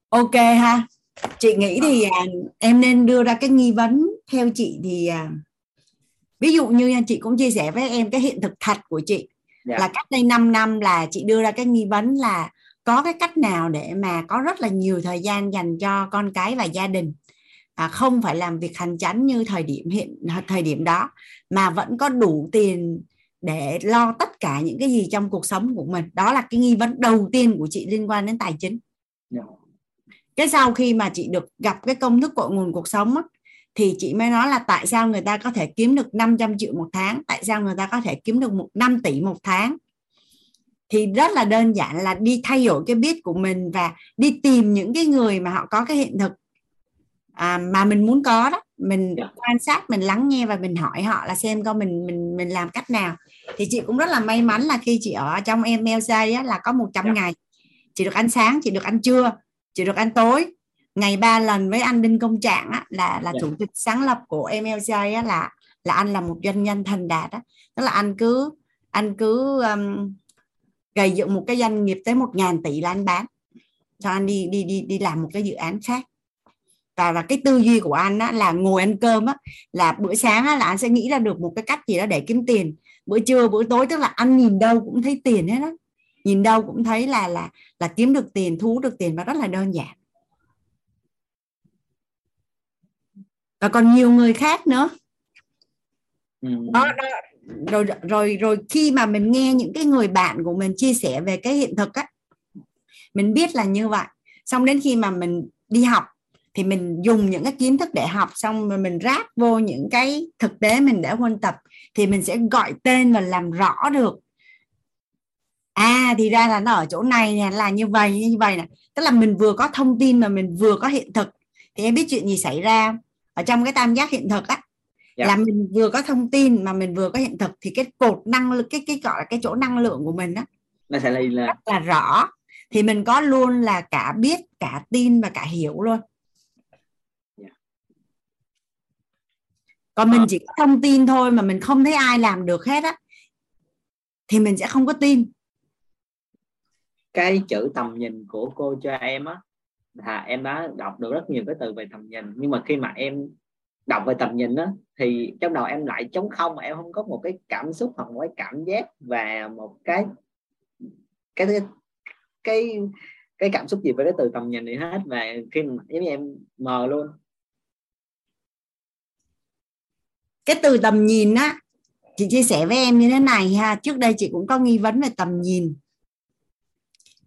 ok ha chị nghĩ thì à, em nên đưa ra cái nghi vấn theo chị thì à, ví dụ như chị cũng chia sẻ với em cái hiện thực thật của chị yeah. Dạ. là cách đây 5 năm là chị đưa ra cái nghi vấn là có cái cách nào để mà có rất là nhiều thời gian dành cho con cái và gia đình à, không phải làm việc hành chánh như thời điểm hiện thời điểm đó mà vẫn có đủ tiền để lo tất cả những cái gì trong cuộc sống của mình đó là cái nghi vấn đầu tiên của chị liên quan đến tài chính yeah. Cái sau khi mà chị được gặp cái công thức cội nguồn cuộc sống á, thì chị mới nói là tại sao người ta có thể kiếm được 500 triệu một tháng tại sao người ta có thể kiếm được một 5 tỷ một tháng thì rất là đơn giản là đi thay đổi cái biết của mình và đi tìm những cái người mà họ có cái hiện thực à, mà mình muốn có đó mình yeah. Dạ. quan sát mình lắng nghe và mình hỏi họ là xem coi mình mình mình làm cách nào thì chị cũng rất là may mắn là khi chị ở trong MLJ á, là có 100 yeah. Dạ. ngày chị được ăn sáng chị được ăn trưa chỉ được ăn tối ngày ba lần với anh Đinh Công Trạng á, là là yeah. Dạ. chủ tịch sáng lập của MLJ á, là là anh là một doanh nhân thành đạt á. tức là anh cứ anh cứ um, gây dựng một cái doanh nghiệp tới một ngàn tỷ là anh bán cho anh đi đi đi đi làm một cái dự án khác và là cái tư duy của anh á, là ngồi ăn cơm á, là bữa sáng á, là anh sẽ nghĩ ra được một cái cách gì đó để kiếm tiền bữa trưa bữa tối tức là anh nhìn đâu cũng thấy tiền hết đó nhìn đâu cũng thấy là là là kiếm được tiền thu được tiền và rất là đơn giản. Và còn nhiều người khác nữa. Ừ. đó, đó. Rồi rồi rồi khi mà mình nghe những cái người bạn của mình chia sẻ về cái hiện thực á mình biết là như vậy. Xong đến khi mà mình đi học thì mình dùng những cái kiến thức để học xong rồi mình ráp vô những cái thực tế mình đã huân tập thì mình sẽ gọi tên và làm rõ được à thì ra là nó ở chỗ này nè là như vậy như vậy nè. Tức là mình vừa có thông tin mà mình vừa có hiện thực. Thì em biết chuyện gì xảy ra ở trong cái tam giác hiện thực á dạ. là mình vừa có thông tin mà mình vừa có hiện thực thì cái cột năng lượng cái cái gọi là cái chỗ năng lượng của mình á nó sẽ lên rất là rõ. Thì mình có luôn là cả biết cả tin và cả hiểu luôn. Dạ. còn mình chỉ có thông tin thôi mà mình không thấy ai làm được hết á thì mình sẽ không có tin cái chữ tầm nhìn của cô cho em á là em đã đọc được rất nhiều cái từ về tầm nhìn. Nhưng mà khi mà em đọc về tầm nhìn á thì trong đầu em lại trống không mà em không có một cái cảm xúc hoặc một cái cảm giác và một cái cái cái cái, cái cảm xúc gì với cái từ tầm nhìn này hết. Và khi mà giống như em mờ luôn. Cái từ tầm nhìn á chị chia sẻ với em như thế này ha. Trước đây chị cũng có nghi vấn về tầm nhìn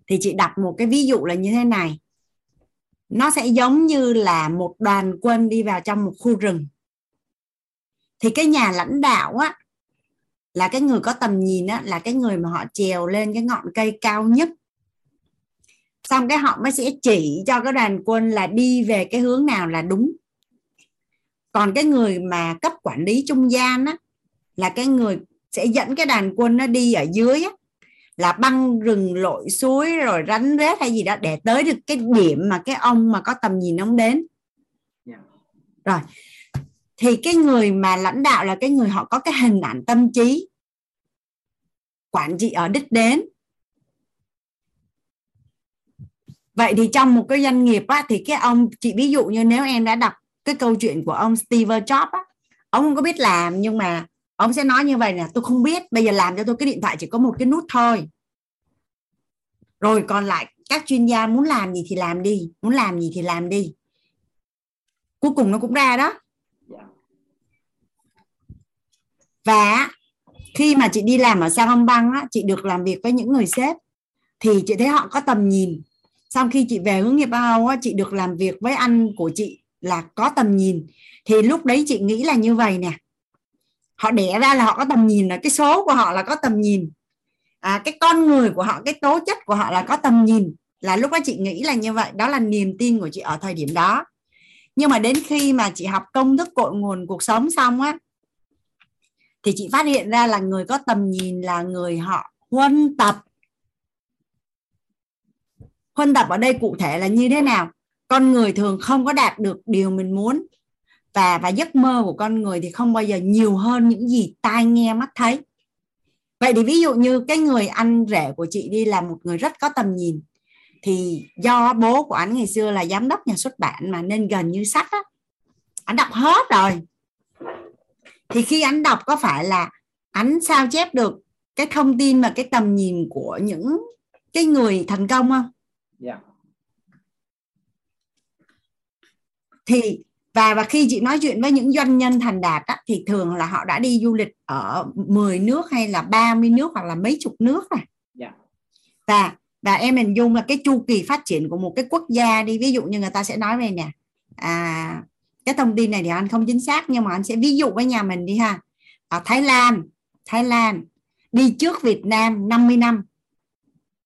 thì chị đặt một cái ví dụ là như thế này. Nó sẽ giống như là một đoàn quân đi vào trong một khu rừng. Thì cái nhà lãnh đạo á, là cái người có tầm nhìn á, là cái người mà họ trèo lên cái ngọn cây cao nhất. Xong cái họ mới sẽ chỉ cho cái đoàn quân là đi về cái hướng nào là đúng. Còn cái người mà cấp quản lý trung gian á, là cái người sẽ dẫn cái đoàn quân nó đi ở dưới á là băng rừng lội suối rồi rắn rết hay gì đó để tới được cái điểm mà cái ông mà có tầm nhìn ông đến. Dạ. rồi thì cái người mà lãnh đạo là cái người họ có cái hình ảnh tâm trí quản trị ở đích đến vậy thì trong một cái doanh nghiệp á, thì cái ông chị ví dụ như nếu em đã đọc cái câu chuyện của ông Steve Jobs á, ông không có biết làm nhưng mà ông sẽ nói như vậy nè tôi không biết bây giờ làm cho tôi cái điện thoại chỉ có một cái nút thôi. Rồi còn lại các chuyên gia muốn làm gì thì làm đi muốn làm gì thì làm đi. Cuối cùng nó cũng ra đó. Và khi mà chị đi làm ở Sang Băng á, chị được làm việc với những người sếp thì chị thấy họ có tầm nhìn. Sau khi chị về hướng nghiệp bao á, chị được làm việc với anh của chị là có tầm nhìn. Thì lúc đấy chị nghĩ là như vậy nè họ đẻ ra là họ có tầm nhìn là cái số của họ là có tầm nhìn. À, cái con người của họ cái tố chất của họ là có tầm nhìn. Là lúc đó chị nghĩ là như vậy đó là niềm tin của chị ở thời điểm đó. Nhưng mà đến khi mà chị học công thức cội nguồn cuộc sống xong á thì chị phát hiện ra là người có tầm nhìn là người họ huân tập. Huân tập ở đây cụ thể là như thế nào? Con người thường không có đạt được điều mình muốn và và giấc mơ của con người thì không bao giờ nhiều hơn những gì tai nghe mắt thấy vậy thì ví dụ như cái người anh rể của chị đi là một người rất có tầm nhìn thì do bố của anh ngày xưa là giám đốc nhà xuất bản mà nên gần như sách á anh đọc hết rồi thì khi anh đọc có phải là anh sao chép được cái thông tin và cái tầm nhìn của những cái người thành công không? Yeah. Dạ. Thì và và khi chị nói chuyện với những doanh nhân thành đạt á, thì thường là họ đã đi du lịch ở 10 nước hay là 30 nước hoặc là mấy chục nước. Yeah. Dạ. Và và em hình dung là cái chu kỳ phát triển của một cái quốc gia đi ví dụ như người ta sẽ nói về nè à, cái thông tin này thì anh không chính xác nhưng mà anh sẽ ví dụ với nhà mình đi ha ở Thái Lan Thái Lan đi trước Việt Nam 50 năm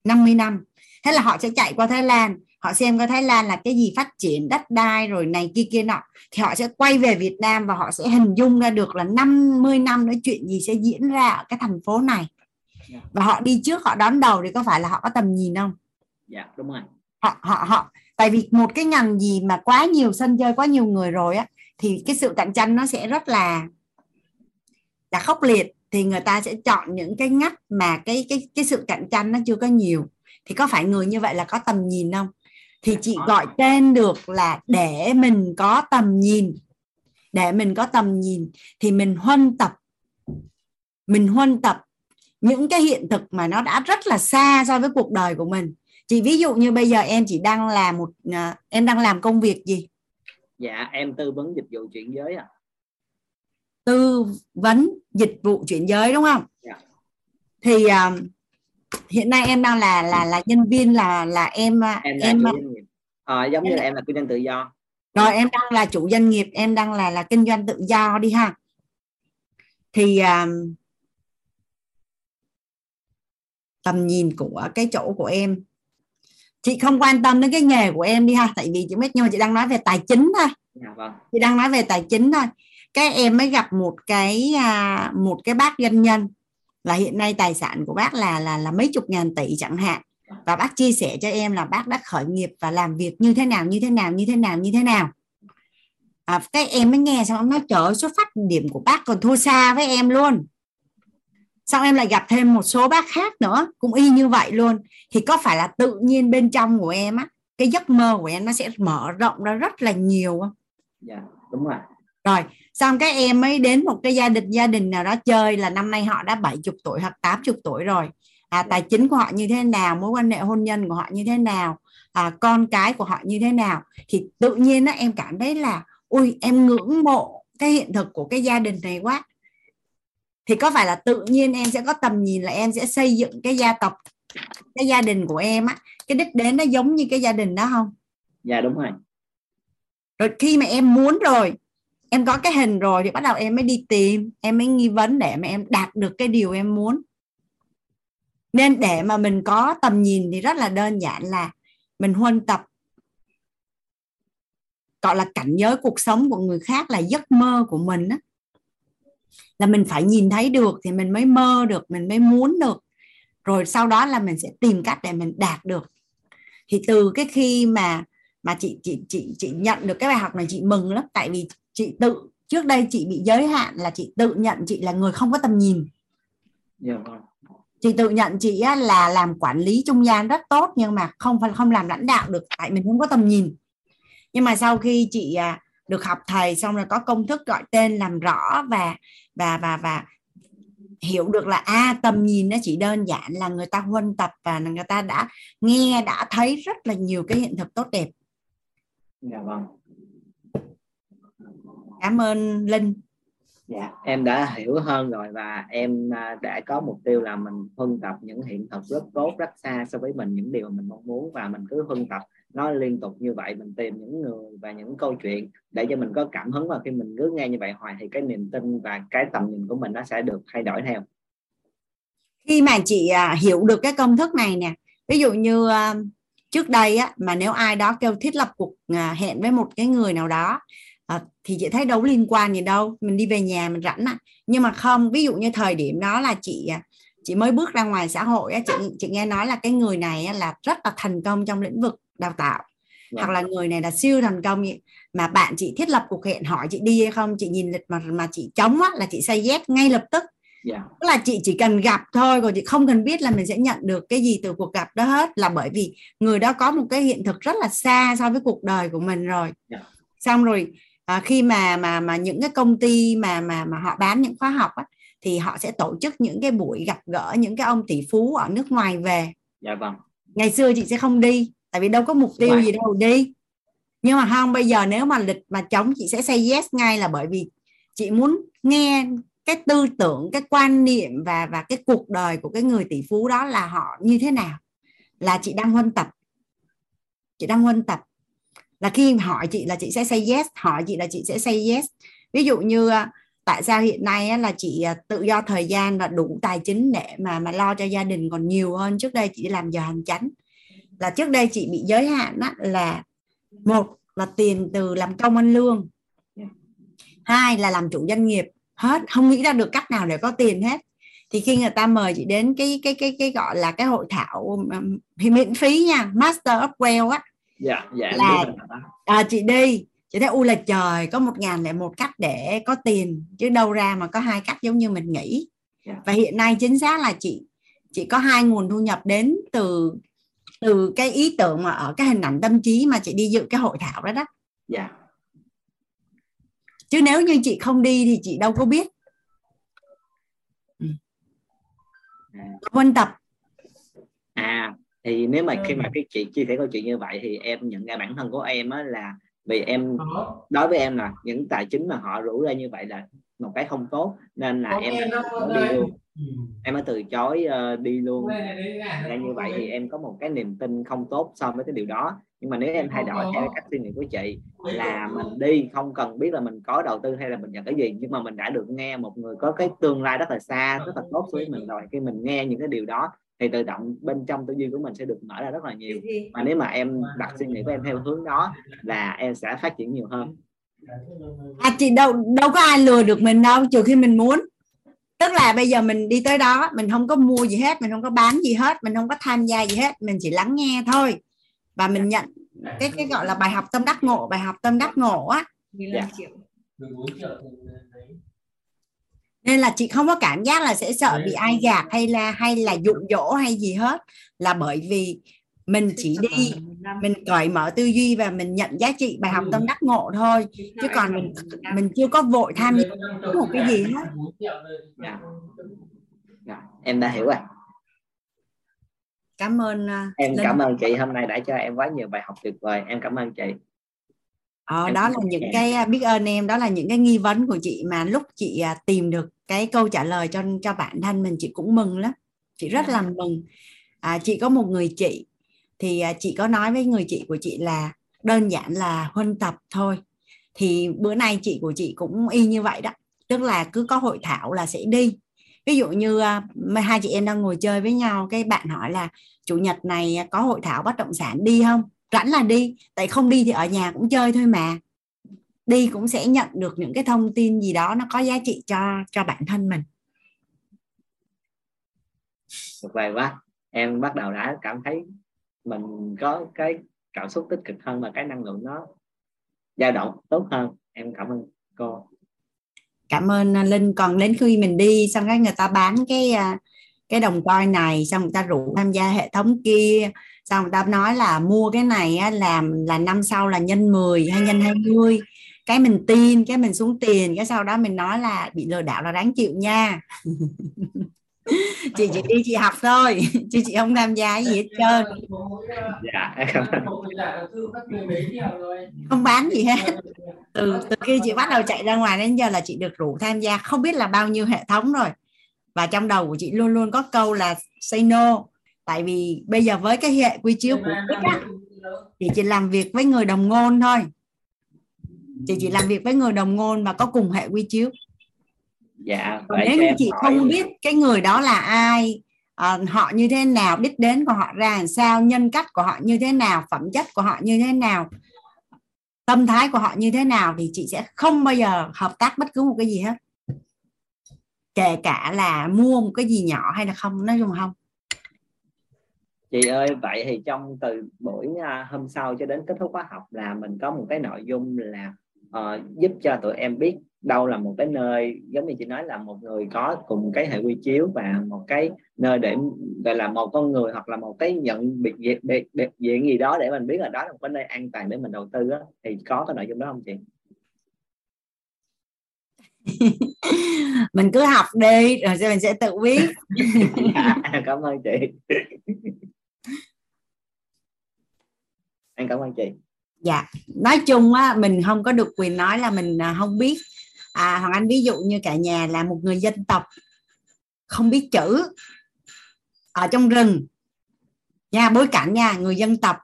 50 năm thế là họ sẽ chạy qua Thái Lan họ xem coi Thái Lan là cái gì phát triển đất đai rồi này kia kia nọ thì họ sẽ quay về Việt Nam và họ sẽ hình dung ra được là 50 năm nói chuyện gì sẽ diễn ra ở cái thành phố này dạ. và họ đi trước họ đón đầu thì có phải là họ có tầm nhìn không? Dạ đúng rồi. Họ họ họ tại vì một cái ngành gì mà quá nhiều sân chơi quá nhiều người rồi á thì cái sự cạnh tranh nó sẽ rất là là khốc liệt thì người ta sẽ chọn những cái ngách mà cái cái cái sự cạnh tranh nó chưa có nhiều thì có phải người như vậy là có tầm nhìn không thì chị gọi tên được là để mình có tầm nhìn. Để mình có tầm nhìn thì mình huân tập. Mình huân tập. Những cái hiện thực mà nó đã rất là xa so với cuộc đời của mình. Chị ví dụ như bây giờ em chỉ đang làm một uh, em đang làm công việc gì? Dạ em tư vấn dịch vụ chuyển giới à tư vấn dịch vụ chuyển giới đúng không? Dạ. thì uh, hiện nay em đang là là là nhân viên là là em à, em, là em à, giống như là em là kinh doanh tự do. Rồi em đang là chủ doanh nghiệp em đang là là kinh doanh tự do đi ha. Thì uh, tầm nhìn của cái chỗ của em. Chị không quan tâm đến cái nghề của em đi ha tại vì chị biết nhưng mà chị đang nói về tài chính thôi. Dạ, vâng. chị đang nói về tài chính thôi. Cái em mới gặp một cái à, một cái bác doanh nhân là hiện nay tài sản của bác là là là mấy chục ngàn tỷ chẳng hạn. Và bác chia sẻ cho em là bác đã khởi nghiệp và làm việc như thế nào như thế nào như thế nào như thế nào. À, cái em mới nghe xong nó trở trời xuất phát điểm của bác còn thua xa với em luôn. Xong em lại gặp thêm một số bác khác nữa cũng y như vậy luôn. Thì có phải là tự nhiên bên trong của em á cái giấc mơ của em nó sẽ mở rộng ra rất là nhiều không? Dạ đúng rồi rồi xong các em mới đến một cái gia đình gia đình nào đó chơi là năm nay họ đã 70 tuổi hoặc 80 tuổi rồi. À, tài chính của họ như thế nào mối quan hệ hôn nhân của họ như thế nào à, con cái của họ như thế nào thì tự nhiên á, em cảm thấy là ui em ngưỡng mộ cái hiện thực của cái gia đình này quá. Thì có phải là tự nhiên em sẽ có tầm nhìn là em sẽ xây dựng cái gia tộc cái gia đình của em á cái đích đến nó giống như cái gia đình đó không? Dạ đúng rồi. Rồi khi mà em muốn rồi em có cái hình rồi thì bắt đầu em mới đi tìm, em mới nghi vấn để mà em đạt được cái điều em muốn. Nên để mà mình có tầm nhìn thì rất là đơn giản là mình huân tập. Gọi là cảnh giới cuộc sống của người khác là giấc mơ của mình á. Là mình phải nhìn thấy được thì mình mới mơ được, mình mới muốn được. Rồi sau đó là mình sẽ tìm cách để mình đạt được. Thì từ cái khi mà mà chị chị chị chị nhận được cái bài học này, chị mừng lắm. Tại vì chị tự trước đây chị bị giới hạn là chị tự nhận chị là người không có tầm nhìn yeah. Dạ vâng. chị tự nhận chị á, là làm quản lý trung gian rất tốt nhưng mà không phải không làm lãnh đạo được tại mình không có tầm nhìn nhưng mà sau khi chị à, được học thầy xong rồi có công thức gọi tên làm rõ và và và và hiểu được là a à, tầm nhìn nó chỉ đơn giản là người ta huân tập và người ta đã nghe đã thấy rất là nhiều cái hiện thực tốt đẹp dạ vâng cảm ơn linh. Dạ. Em đã hiểu hơn rồi và em à, đã có mục tiêu là mình phân tập những hiện thực rất tốt rất xa so với mình những điều mình mong muốn và mình cứ phân tập nó liên tục như vậy mình tìm những người và những câu chuyện để cho mình có cảm hứng và khi mình cứ nghe như vậy hoài thì cái niềm tin và cái tầm nhìn của mình nó sẽ được thay đổi theo. Khi mà chị à, hiểu được cái công thức này nè ví dụ như à, trước đây á mà nếu ai đó kêu thiết lập cuộc hẹn với một cái người nào đó à, thì chị thấy đâu liên quan gì đâu mình đi về nhà mình rảnh à nhưng mà không ví dụ như thời điểm đó là chị à, chị mới bước ra ngoài xã hội á chị chị nghe nói là cái người này là rất là thành công trong lĩnh vực đào tạo. Dạ. hoặc là người này là siêu thành công mà bạn chị thiết lập cuộc hẹn hỏi chị đi hay không chị nhìn lịch mà mà chị chống á là chị say yes ngay lập tức yeah. Dạ. tức là chị chỉ cần gặp thôi còn chị không cần biết là mình sẽ nhận được cái gì từ cuộc gặp đó hết là bởi vì người đó có một cái hiện thực rất là xa so với cuộc đời của mình rồi yeah. Dạ. xong rồi à, khi mà mà mà những cái công ty mà mà mà họ bán những khóa học á, thì họ sẽ tổ chức những cái buổi gặp gỡ những cái ông tỷ phú ở nước ngoài về. Dạ vâng. Ngày xưa chị sẽ không đi tại vì đâu có mục tiêu gì đâu đi. Nhưng mà không bây giờ nếu mà lịch mà chống chị sẽ say yes ngay là bởi vì chị muốn nghe cái tư tưởng cái quan niệm và và cái cuộc đời của cái người tỷ phú đó là họ như thế nào. Là chị đang huân tập. Chị đang huân tập là khi hỏi chị là chị sẽ say yes hỏi chị là chị sẽ say yes. Ví dụ như à, tại sao hiện nay là chị à, tự do thời gian và đủ tài chính để mà mà lo cho gia đình còn nhiều hơn. Trước đây chị làm giờ hành chánh. Là trước đây chị bị giới hạn đó là, một là tiền từ làm công ăn lương. Hai là làm chủ doanh nghiệp. Hết, không nghĩ ra được cách nào để có tiền hết. Thì khi người ta mời chị đến cái cái cái cái gọi là cái hội thảo thì miễn phí nha, master of well á dạ dạ là à, chị đi chị thấy u là trời có một ngàn lẻ một cách để có tiền chứ đâu ra mà có hai cách giống như mình nghĩ yeah. Dạ. và hiện nay chính xác là chị chị có hai nguồn thu nhập đến từ từ cái ý tưởng mà ở cái hình ảnh tâm trí mà chị đi dự cái hội thảo đó đó yeah. Dạ. chứ nếu như chị không đi thì chị đâu có biết quân tập à thì nếu mà khi mà cái chị chia sẻ câu chuyện như vậy thì em nhận ra bản thân của em á là vì em đối với em là những tài chính mà họ rủ ra như vậy là một cái không tốt nên là em đi luôn. Em mới từ chối uh, đi luôn. Là như vậy thì em có một cái niềm tin không tốt so với cái điều đó. Nhưng mà nếu em thay đổi theo cách suy nghĩ của chị là mình đi không cần biết là mình có đầu tư hay là mình nhận cái gì nhưng mà mình đã được nghe một người có cái tương lai rất là xa rất là tốt với mình rồi. Khi mình nghe những cái điều đó thì tự động bên trong tư duy của mình sẽ được mở ra rất là nhiều. Mà nếu mà em đặt suy nghĩ của em theo hướng đó là em sẽ phát triển nhiều hơn. À chị đâu đâu có ai lừa được mình đâu trừ khi mình muốn. Tức là bây giờ mình đi tới đó mình không có mua gì hết mình không có bán gì hết mình không có tham gia gì hết mình chỉ lắng nghe thôi. Và mình nhận cái cái gọi là bài học tâm đắc ngộ bài học tâm đắc ngộ á. 15 dạ. triệu nên là chị không có cảm giác là sẽ sợ bị ai gạt hay là hay là dụ dỗ hay gì hết. Là bởi vì mình chỉ đi mình cởi mở tư duy và mình nhận giá trị bài học tâm đắc ngộ thôi. Chứ còn mình mình chưa có vội tham gia một cái gì hết. dạ. Dạ. em đã hiểu rồi. Cảm ơn uh, em Linh. cảm ơn chị. Hôm nay đã cho em quá nhiều bài học tuyệt vời. Em cảm ơn chị ờ, đó là những cái à, biết ơn em đó là những cái nghi vấn của chị mà lúc chị uh, tìm được cái câu trả lời cho cho bản thân mình chị cũng mừng lắm. Chị rất là mừng. À, chị có một người chị thì à, chị có nói với người chị của chị là đơn giản là huân tập thôi. Thì bữa nay chị của chị cũng y như vậy đó tức là cứ có hội thảo là sẽ đi. Ví dụ như à, hai chị em đang ngồi chơi với nhau cái bạn hỏi là chủ nhật này có hội thảo bất động sản đi không rảnh là đi tại không đi thì ở nhà cũng chơi thôi mà. Đi cũng sẽ nhận được những cái thông tin gì đó nó có giá trị cho cho bản thân mình. Vời quá. Em bắt đầu đã cảm thấy mình có cái cảm xúc tích cực hơn và cái năng lượng nó dao động tốt hơn. Em cảm ơn cô. Cảm ơn à, linh. Còn đến khi mình đi xong cái người ta bán cái à, cái đồng coin này xong người ta rủ tham gia hệ thống kia xong người ta nói là mua cái này á, làm là năm sau là nhân 10 hay nhân 20 cái mình tin cái mình xuống tiền. Cái sau đó mình nói là bị lừa đảo là đáng chịu nha. Chị chỉ đi chị học thôi chứ chị không tham gia gì hết trơn. Dạ không bán gì hết. Từ từ khi chị bắt đầu chạy ra ngoài đến giờ là chị được rủ tham gia không biết là bao nhiêu hệ thống rồi. Và trong đầu của chị luôn luôn có câu là say no tại vì bây giờ với cái hệ quy chiếu của á, thì chị làm việc với người đồng ngôn thôi. Chị chỉ làm việc với người đồng ngôn và có cùng hệ quy chiếu. Dạ nếu như chị hỏi... không biết cái người đó là ai à, họ như thế nào đích đến của họ ra làm sao nhân cách của họ như thế nào phẩm chất của họ như thế nào tâm thái của họ như thế nào thì chị sẽ không bao giờ hợp tác bất cứ một cái gì hết. Kể cả là mua một cái gì nhỏ hay là không nói chung không chị ơi vậy thì trong từ buổi à, hôm sau cho đến kết thúc khóa học là mình có một cái nội dung là uh, giúp cho tụi em biết đâu là một cái nơi giống như chị nói là một người có cùng cái hệ quy chiếu và một cái nơi để gọi là một con người hoặc là một cái nhận biệt biệt, biệt, biệt diện gì đó để mình biết là đó là một cái nơi an toàn để mình đầu tư đó, thì có cái nội dung đó không chị? Mình cứ học đi rồi mình sẽ tự biết. Dạ, cảm ơn chị em cảm ơn chị. Dạ. Nói chung á mình không có được quyền nói là mình à, không biết. À hoàng anh ví dụ như cả nhà là một người dân tộc không biết chữ ở trong rừng. Nha bối cảnh nha người dân tộc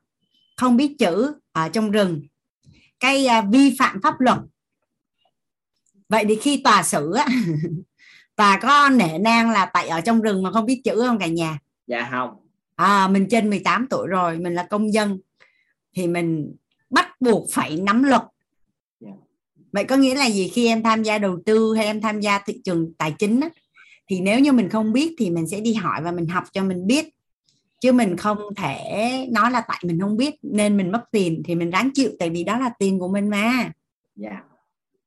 không biết chữ ở trong rừng. Cái uh, vi phạm pháp luật. Vậy thì khi tòa xử á tòa có nể nang là tại ở trong rừng mà không biết chữ không cả nhà? Dạ không. À, mình trên 18 tuổi rồi mình là công dân thì mình bắt buộc phải nắm luật vậy có nghĩa là gì khi em tham gia đầu tư hay em tham gia thị trường tài chính á, thì nếu như mình không biết thì mình sẽ đi hỏi và mình học cho mình biết chứ mình không thể nói là tại mình không biết nên mình mất tiền thì mình ráng chịu tại vì đó là tiền của mình mà yeah.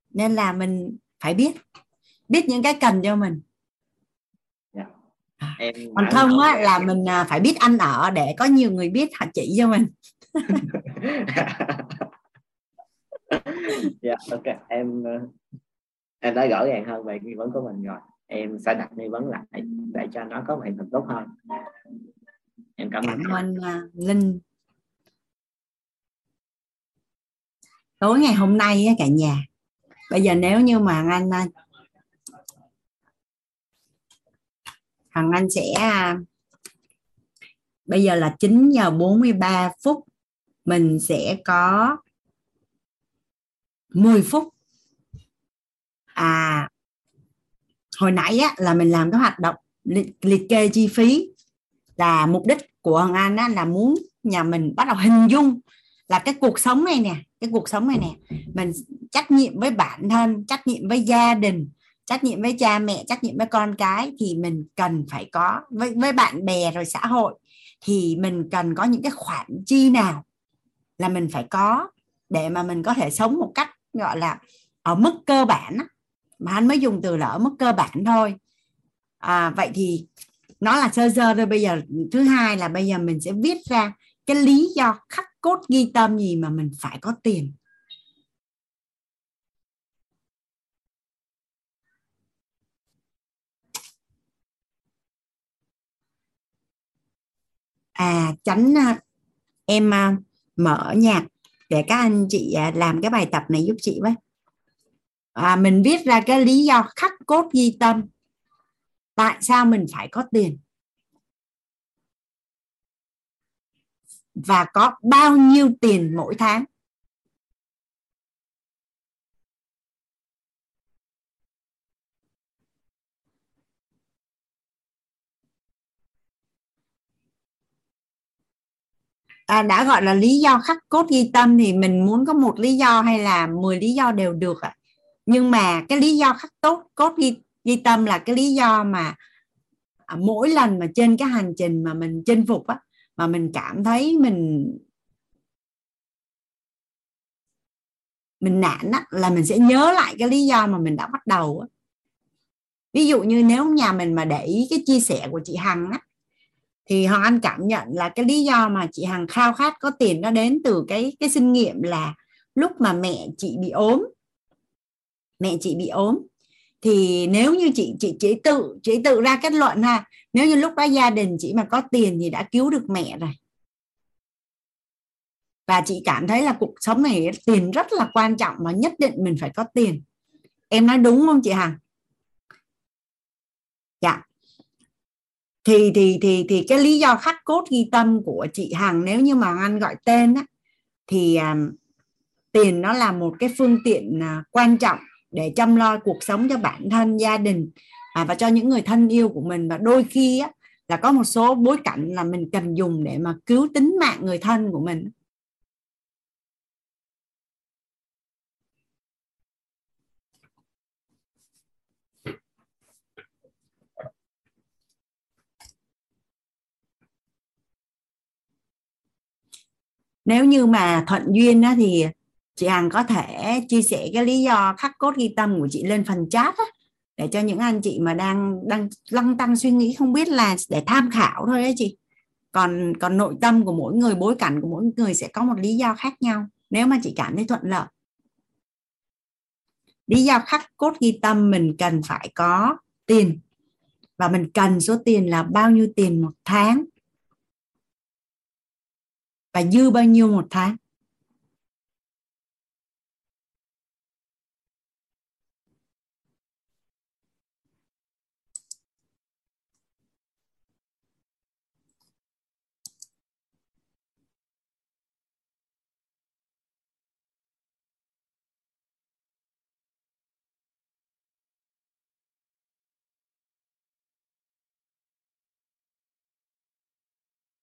Nên là mình phải biết biết những cái cần cho mình yeah. Dạ. em còn không á là mình à, phải biết ăn ở để có nhiều người biết họ chỉ cho mình dạ ok em ờ, em đã rõ ràng hơn về nghi vấn của mình rồi. Em sẽ đặt nghi vấn lại để cho nó có một hiện thực tốt hơn. Em cảm ơn. Cảm ơn ờ, linh. Tối ngày hôm nay á, cả nhà bây giờ nếu như mà anh ờ, thằng anh sẽ bây giờ là 9 giờ 43 phút mình sẽ có 10 phút. À hồi nãy á, là mình làm cái hoạt động liệt, liệt kê chi phí là mục đích của Hoàng Anh á, là muốn nhà mình bắt đầu hình dung là cái cuộc sống này nè cái cuộc sống này nè mình trách nhiệm với bản thân trách nhiệm với gia đình trách nhiệm với cha mẹ trách nhiệm với con cái thì mình cần phải có với với bạn bè rồi xã hội thì mình cần có những cái khoản chi nào là mình phải có để mà mình có thể sống một cách gọi là ở mức cơ bản mà anh mới dùng từ là ở mức cơ bản thôi. À, vậy thì nó là sơ sơ thôi. Bây giờ thứ hai là bây giờ mình sẽ viết ra cái lý do khắc cốt ghi tâm gì mà mình phải có tiền. À tránh à, em à, mở nhạc để các anh chị à, làm cái bài tập này giúp chị với. À, mình viết ra cái lý do khắc cốt ghi tâm. Tại sao mình phải có tiền? Và có bao nhiêu tiền mỗi tháng? À, đã gọi là lý do khắc cốt ghi tâm thì mình muốn có một lý do hay là 10 lý do đều được ạ à? nhưng mà cái lý do khắc tốt cốt ghi, ghi tâm là cái lý do mà à, mỗi lần mà trên cái hành trình mà mình chinh phục á mà mình cảm thấy mình mình nản á, là mình sẽ nhớ lại cái lý do mà mình đã bắt đầu á. ví dụ như nếu nhà mình mà để ý cái chia sẻ của chị Hằng á thì Hoàng Anh cảm nhận là cái lý do mà chị Hằng khao khát có tiền nó đến từ cái cái kinh nghiệm là lúc mà mẹ chị bị ốm. Mẹ chị bị ốm. Thì nếu như chị chị chỉ tự chỉ tự ra kết luận ha, nếu như lúc đó gia đình chị mà có tiền thì đã cứu được mẹ rồi. Và chị cảm thấy là cuộc sống này, tiền rất là quan trọng và nhất định mình phải có tiền. Em nói đúng không chị Hằng? Dạ thì thì thì thì cái lý do khắc cốt ghi tâm của chị Hằng nếu như mà anh gọi tên á, thì um, tiền nó là một cái phương tiện uh, quan trọng để chăm lo cuộc sống cho bản thân gia đình à, và cho những người thân yêu của mình. Và đôi khi á, là có một số bối cảnh là mình cần dùng để mà cứu tính mạng người thân của mình. Nếu như mà thuận duyên á, thì chị Hằng có thể chia sẻ cái lý do khắc cốt ghi tâm của chị lên phần chat á, để cho những anh chị mà đang đang lăng tăng suy nghĩ không biết là để tham khảo thôi đấy chị. Còn còn nội tâm của mỗi người bối cảnh của mỗi người sẽ có một lý do khác nhau nếu mà chị cảm thấy thuận lợi. Lý do khắc cốt ghi tâm mình cần phải có tiền và mình cần số tiền là bao nhiêu tiền một tháng và dư bao nhiêu một tháng?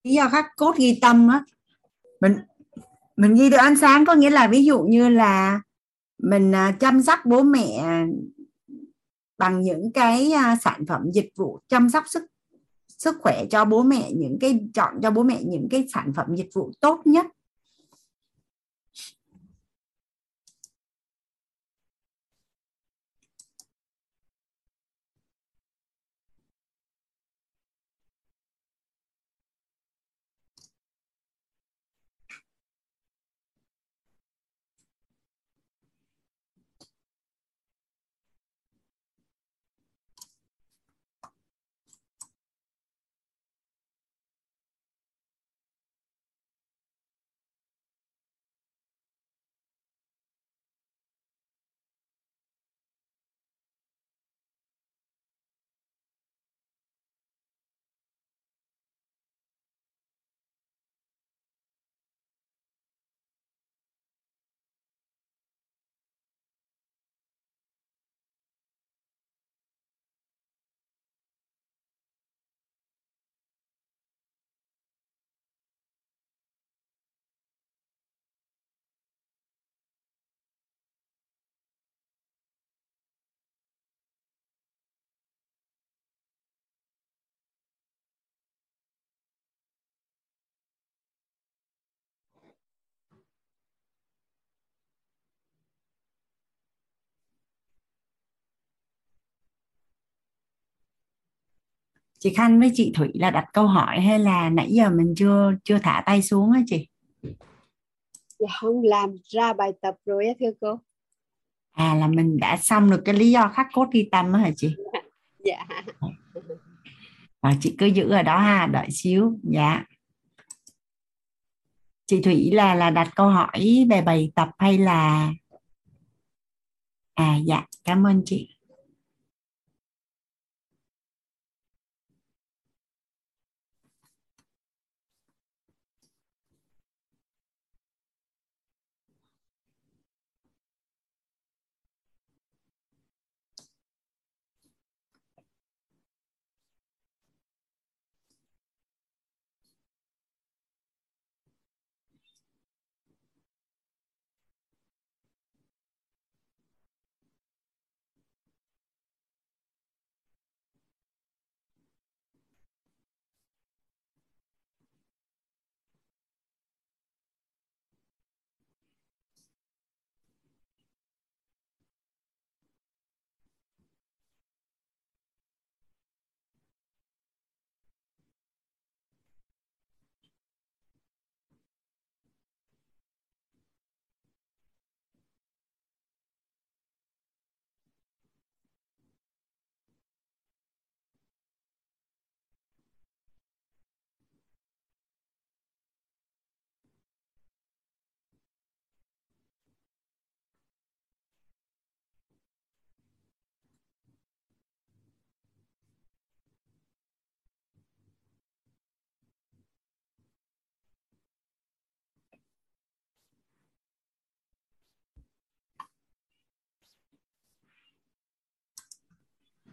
Lý do khắc cốt ghi tâm á mình mình ghi được ăn sáng có nghĩa là ví dụ như là mình à, chăm sóc bố mẹ bằng những cái à, sản phẩm dịch vụ chăm sóc sức sức khỏe cho bố mẹ, những cái, chọn cho bố mẹ những cái sản phẩm dịch vụ tốt nhất. Chị Khanh với chị Thủy là đặt câu hỏi hay là nãy giờ mình chưa chưa thả tay xuống á chị? Dạ không làm ra bài tập rồi á thưa cô. À là mình đã xong được cái lý do khắc cốt ghi tâm á hả chị? Dạ. Rồi chị cứ giữ ở đó ha đợi xíu. Dạ. Chị Thủy là là đặt câu hỏi về bài tập hay là? À dạ cảm ơn chị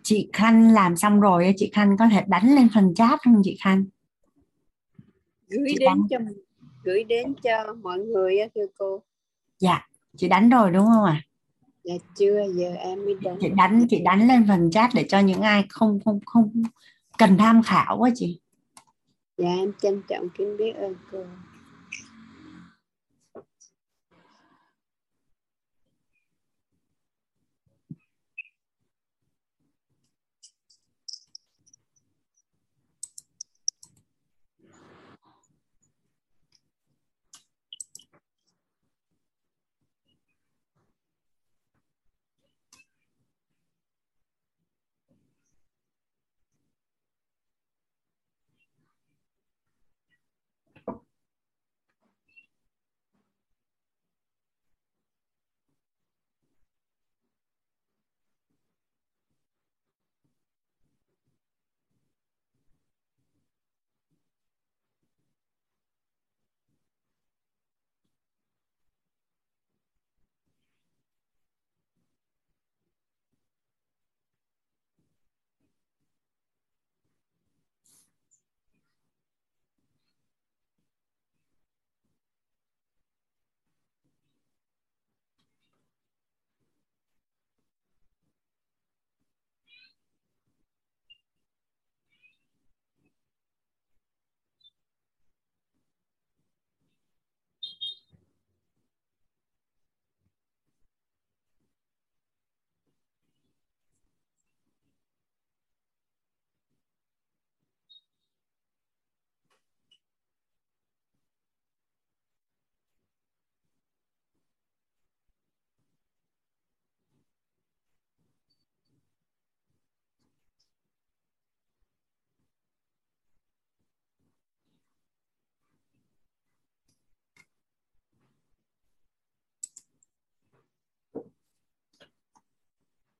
chị Khanh làm xong rồi chị Khanh có thể đánh lên phần chat không chị Khanh? Gửi chị đến đánh. cho gửi đến cho mọi người thưa cô. Dạ chị đánh rồi đúng không ạ? À? dạ chưa giờ em mới đánh. Chị đánh chị đánh lên phần chat để cho những ai không không không cần tham khảo quá chị. Dạ em trân trọng kính biết ơn cô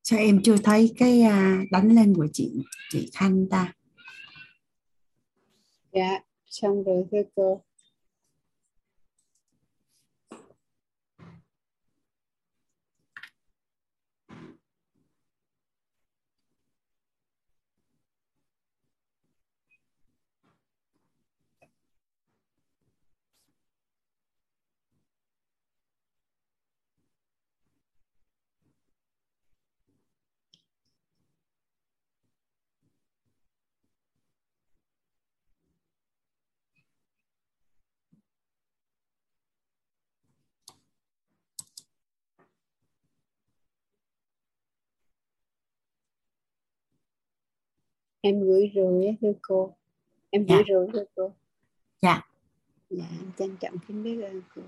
sao em chưa thấy cái à, đánh lên của chị chị Khanh ta? Dạ xong rồi thưa cô. Em gửi rồi thưa cô. Em gửi dạ. rồi thưa cô. Dạ. Dạ trân trọng kính biết ơn cô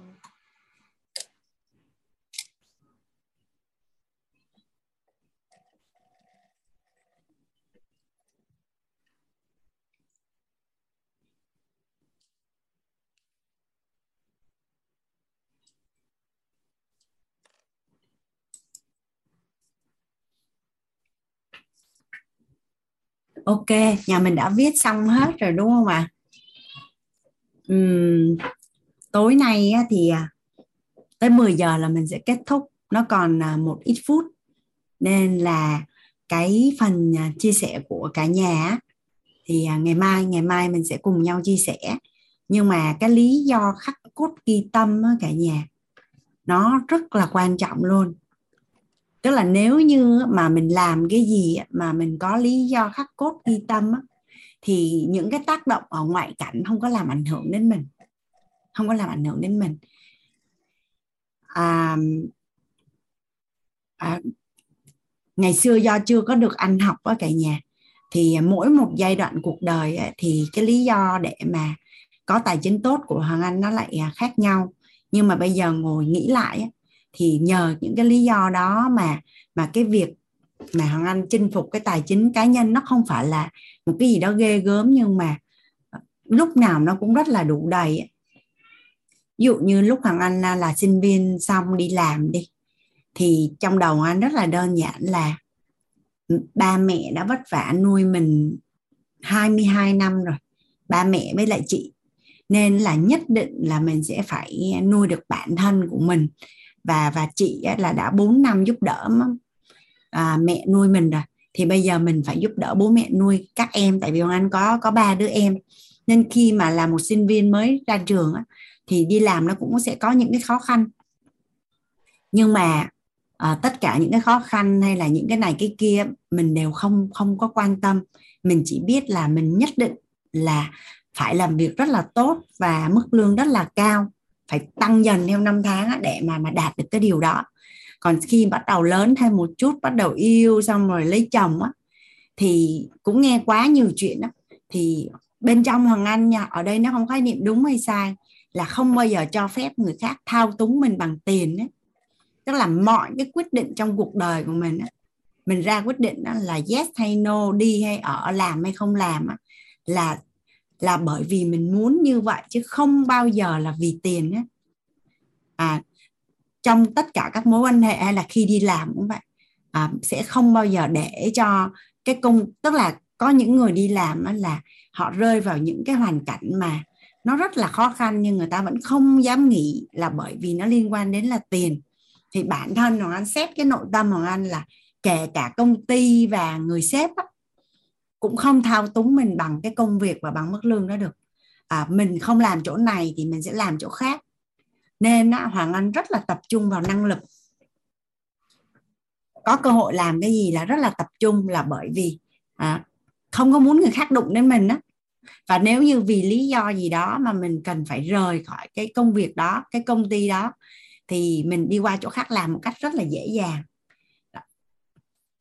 ok nhà mình đã viết xong hết rồi đúng không ạ? Uhm, tối nay thì à, tới 10 giờ là mình sẽ kết thúc. Nó còn à, một ít phút. Nên là cái phần à, chia sẻ của cả nhà thì ngày mai ngày mai mình sẽ cùng nhau chia sẻ. Nhưng mà cái lý do khắc cốt ghi tâm cả nhà nó rất là quan trọng luôn tức là nếu như mà mình làm cái gì mà mình có lý do khắc cốt ghi tâm thì những cái tác động ở ngoại cảnh không có làm ảnh hưởng đến mình. Không có làm ảnh hưởng đến mình. À, à, ngày xưa do chưa có được ăn học ở cả nhà thì mỗi một giai đoạn cuộc đời thì cái lý do để mà có tài chính tốt của hoàng anh nó lại à, khác nhau. Nhưng mà bây giờ ngồi nghĩ lại thì nhờ những cái lý do đó mà mà cái việc mà hoàng anh chinh phục cái tài chính cá nhân nó không phải là một cái gì đó ghê gớm, nhưng mà ờ, lúc nào nó cũng rất là đủ đầy ví dụ như lúc hoàng anh là sinh viên xong đi làm đi, thì trong đầu anh rất là đơn giản là ba mẹ đã vất vả nuôi mình 22 năm rồi, ba mẹ với lại chị. Nên là nhất định là mình sẽ phải nuôi được bản thân của mình và và chị là đã 4 năm giúp đỡ à, mẹ nuôi mình rồi. Thì bây giờ mình phải giúp đỡ bố mẹ nuôi các em tại vì ông anh có có ba đứa em. Nên khi mà là một sinh viên mới ra trường á, thì đi làm nó cũng sẽ có những cái khó khăn. Nhưng mà à, tất cả những cái khó khăn hay là những cái này cái kia mình đều không không có quan tâm. Mình chỉ biết là mình nhất định là phải làm việc rất là tốt và mức lương rất là cao phải tăng dần theo năm tháng để mà mà đạt được cái điều đó còn khi bắt đầu lớn thêm một chút bắt đầu yêu xong rồi lấy chồng á thì cũng nghe quá nhiều chuyện á thì bên trong hoàng anh nha ở đây nó không khái niệm đúng hay sai là không bao giờ cho phép người khác thao túng mình bằng tiền ấy. tức là mọi cái quyết định trong cuộc đời của mình á, mình ra quyết định đó là yes hay no đi hay ở làm hay không làm á, là là bởi vì mình muốn như vậy chứ không bao giờ là vì tiền nhé. à trong tất cả các mối quan hệ hay là khi đi làm cũng vậy à, sẽ không bao giờ để cho cái công tức là có những người đi làm là họ rơi vào những cái hoàn cảnh mà nó rất là khó khăn nhưng người ta vẫn không dám nghĩ là bởi vì nó liên quan đến là tiền thì bản thân hoàng anh xét cái nội tâm hoàng anh là kể cả công ty và người sếp á, cũng không thao túng mình bằng cái công việc và bằng mức lương đó được. À, mình không làm chỗ này thì mình sẽ làm chỗ khác. Nên á, hoàng anh rất là tập trung vào năng lực. Có cơ hội làm cái gì là rất là tập trung là bởi vì à, không có muốn người khác đụng đến mình á. Và nếu như vì lý do gì đó mà mình cần phải rời khỏi cái công việc đó cái công ty đó thì mình đi qua chỗ khác làm một cách rất là dễ dàng.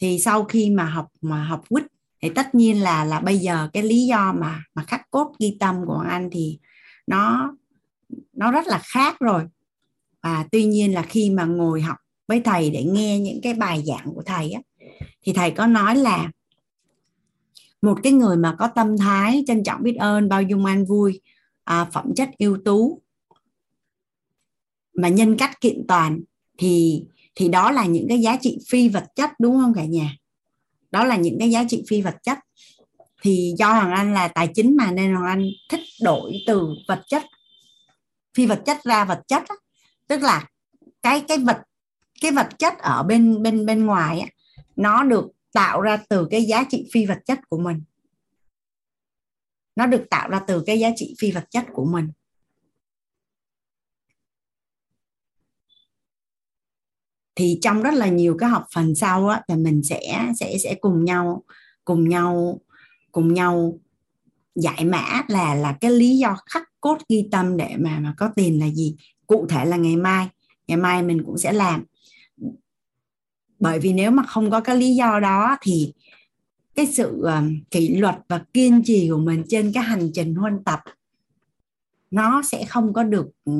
Thì sau khi mà học mà học quýt thì tất nhiên là là bây giờ cái lý do mà mà khắc cốt ghi tâm của anh thì nó nó rất là khác rồi. Và tuy nhiên là khi mà ngồi học với thầy để nghe những cái bài giảng của thầy á thì thầy có nói là một cái người mà có tâm thái trân trọng biết ơn bao dung an vui à, phẩm chất ưu tú mà nhân cách kiện toàn thì thì đó là những cái giá trị phi vật chất đúng không cả nhà? Đó là những cái giá trị phi vật chất. Thì do hoàng anh là tài chính mà nên hoàng anh thích đổi từ vật chất phi vật chất ra vật chất tức là cái cái vật cái vật chất ở bên bên bên ngoài á, nó được tạo ra từ cái giá trị phi vật chất của mình. Nó được tạo ra từ cái giá trị phi vật chất của mình. Thì trong rất là nhiều cái học phần sau á thì mình sẽ sẽ sẽ cùng nhau cùng nhau cùng nhau giải mã là là cái lý do khắc cốt ghi tâm để mà mà có tiền là gì. Cụ thể là ngày mai ngày mai mình cũng sẽ làm. Bởi vì nếu mà không có cái lý do đó thì cái sự uh, kỷ luật và kiên trì của mình trên cái hành trình huân tập nó sẽ không có được ừ,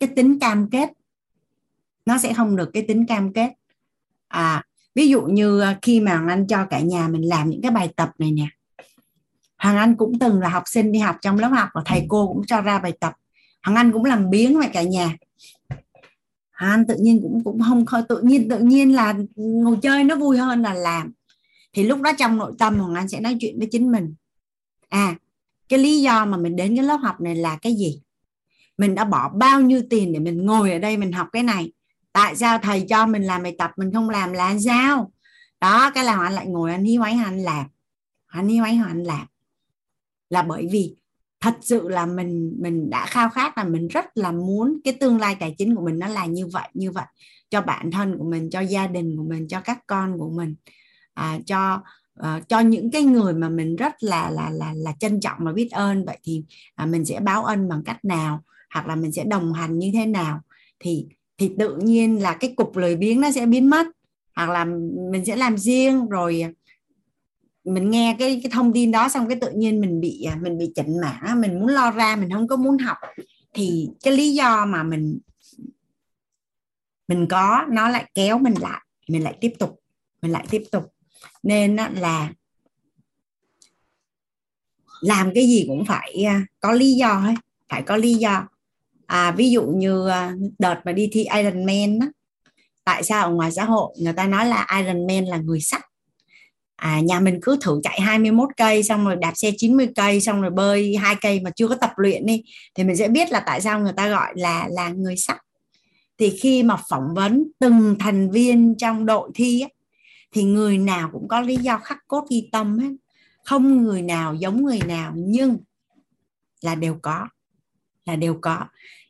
cái tính cam kết nó sẽ không được cái tính cam kết. À ví dụ như à, khi mà Hoàng Anh cho cả nhà mình làm những cái bài tập này nè. Hoàng Anh cũng từng là học sinh đi học trong lớp học và thầy cô cũng cho ra bài tập. Hoàng Anh cũng làm biến mà cả nhà. Hoàng Anh tự nhiên cũng cũng không khơi tự nhiên tự nhiên là ngồi chơi nó vui hơn là làm. Thì lúc đó trong nội tâm Hoàng Anh sẽ nói chuyện với chính mình. À cái lý do mà mình đến cái lớp học này là cái gì? Mình đã bỏ bao nhiêu tiền để mình ngồi ở đây mình học cái này? Tại sao thầy cho mình làm bài tập mình không làm là sao? Đó cái là anh lại ngồi anh hí ấy anh làm. Anh hí ấy anh làm. Là bởi vì thật sự là mình mình đã khao khát là mình rất là muốn cái tương lai tài chính của mình nó là như vậy như vậy. Cho bản thân của mình cho gia đình của mình cho các con của mình. À, cho uh, cho những cái người mà mình rất là là là là trân trọng và biết ơn. Vậy thì à, mình sẽ báo ân bằng cách nào? Hoặc là mình sẽ đồng hành như thế nào? Thì thì tự nhiên là cái cục lười biếng nó sẽ biến mất, hoặc là mình sẽ làm riêng, rồi mình nghe cái cái thông tin đó xong cái tự nhiên mình bị à, mình bị chỉnh mã mình muốn lo ra, mình không có muốn học. Thì cái lý do mà mình mình có, nó lại kéo mình lại mình lại tiếp tục, mình lại tiếp tục. Nên là làm cái gì cũng phải à, có lý do ấy, phải có lý do à, ví dụ như à, đợt mà đi thi Ironman đó, tại sao ở ngoài xã hội người ta nói là Ironman là người sắt? À, nhà mình cứ thử chạy 21 cây xong rồi đạp xe 90 cây xong rồi bơi hai cây mà chưa có tập luyện đi thì mình sẽ biết là tại sao người ta gọi là là người sắt. Thì khi mà phỏng vấn từng thành viên trong đội thi ấy, thì người nào cũng có lý do khắc cốt ghi tâm hết. Không người nào giống người nào nhưng là đều có là đều có.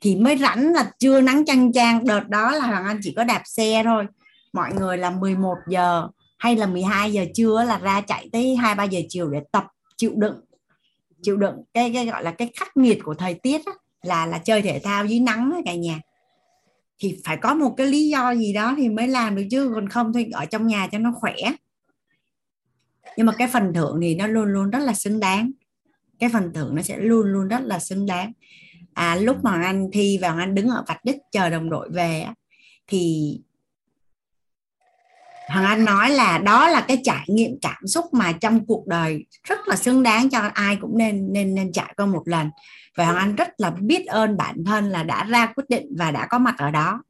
Thì mới rảnh là trưa nắng chăng chang đợt đó là hoàng anh chỉ có đạp xe thôi. Mọi người là 11 giờ hay là 12 giờ trưa là ra chạy tới hai ba giờ chiều để tập chịu đựng. Chịu đựng cái cái gọi là cái khắc nghiệt của thời tiết đó, là là chơi thể thao dưới nắng đó cả nhà. Thì phải có một cái lý do gì đó thì mới làm được chứ còn không thì ở trong nhà cho nó khỏe. Nhưng mà cái phần thưởng thì nó luôn luôn rất là xứng đáng. Cái phần thưởng nó sẽ luôn luôn rất là xứng đáng à, lúc mà anh thi vào anh đứng ở vạch đích chờ đồng đội về thì Hoàng Anh nói là đó là cái trải nghiệm cảm xúc mà trong cuộc đời rất là xứng đáng cho ai cũng nên nên nên trải qua một lần. Và Hoàng Anh rất là biết ơn bản thân là đã ra quyết định và đã có mặt ở đó.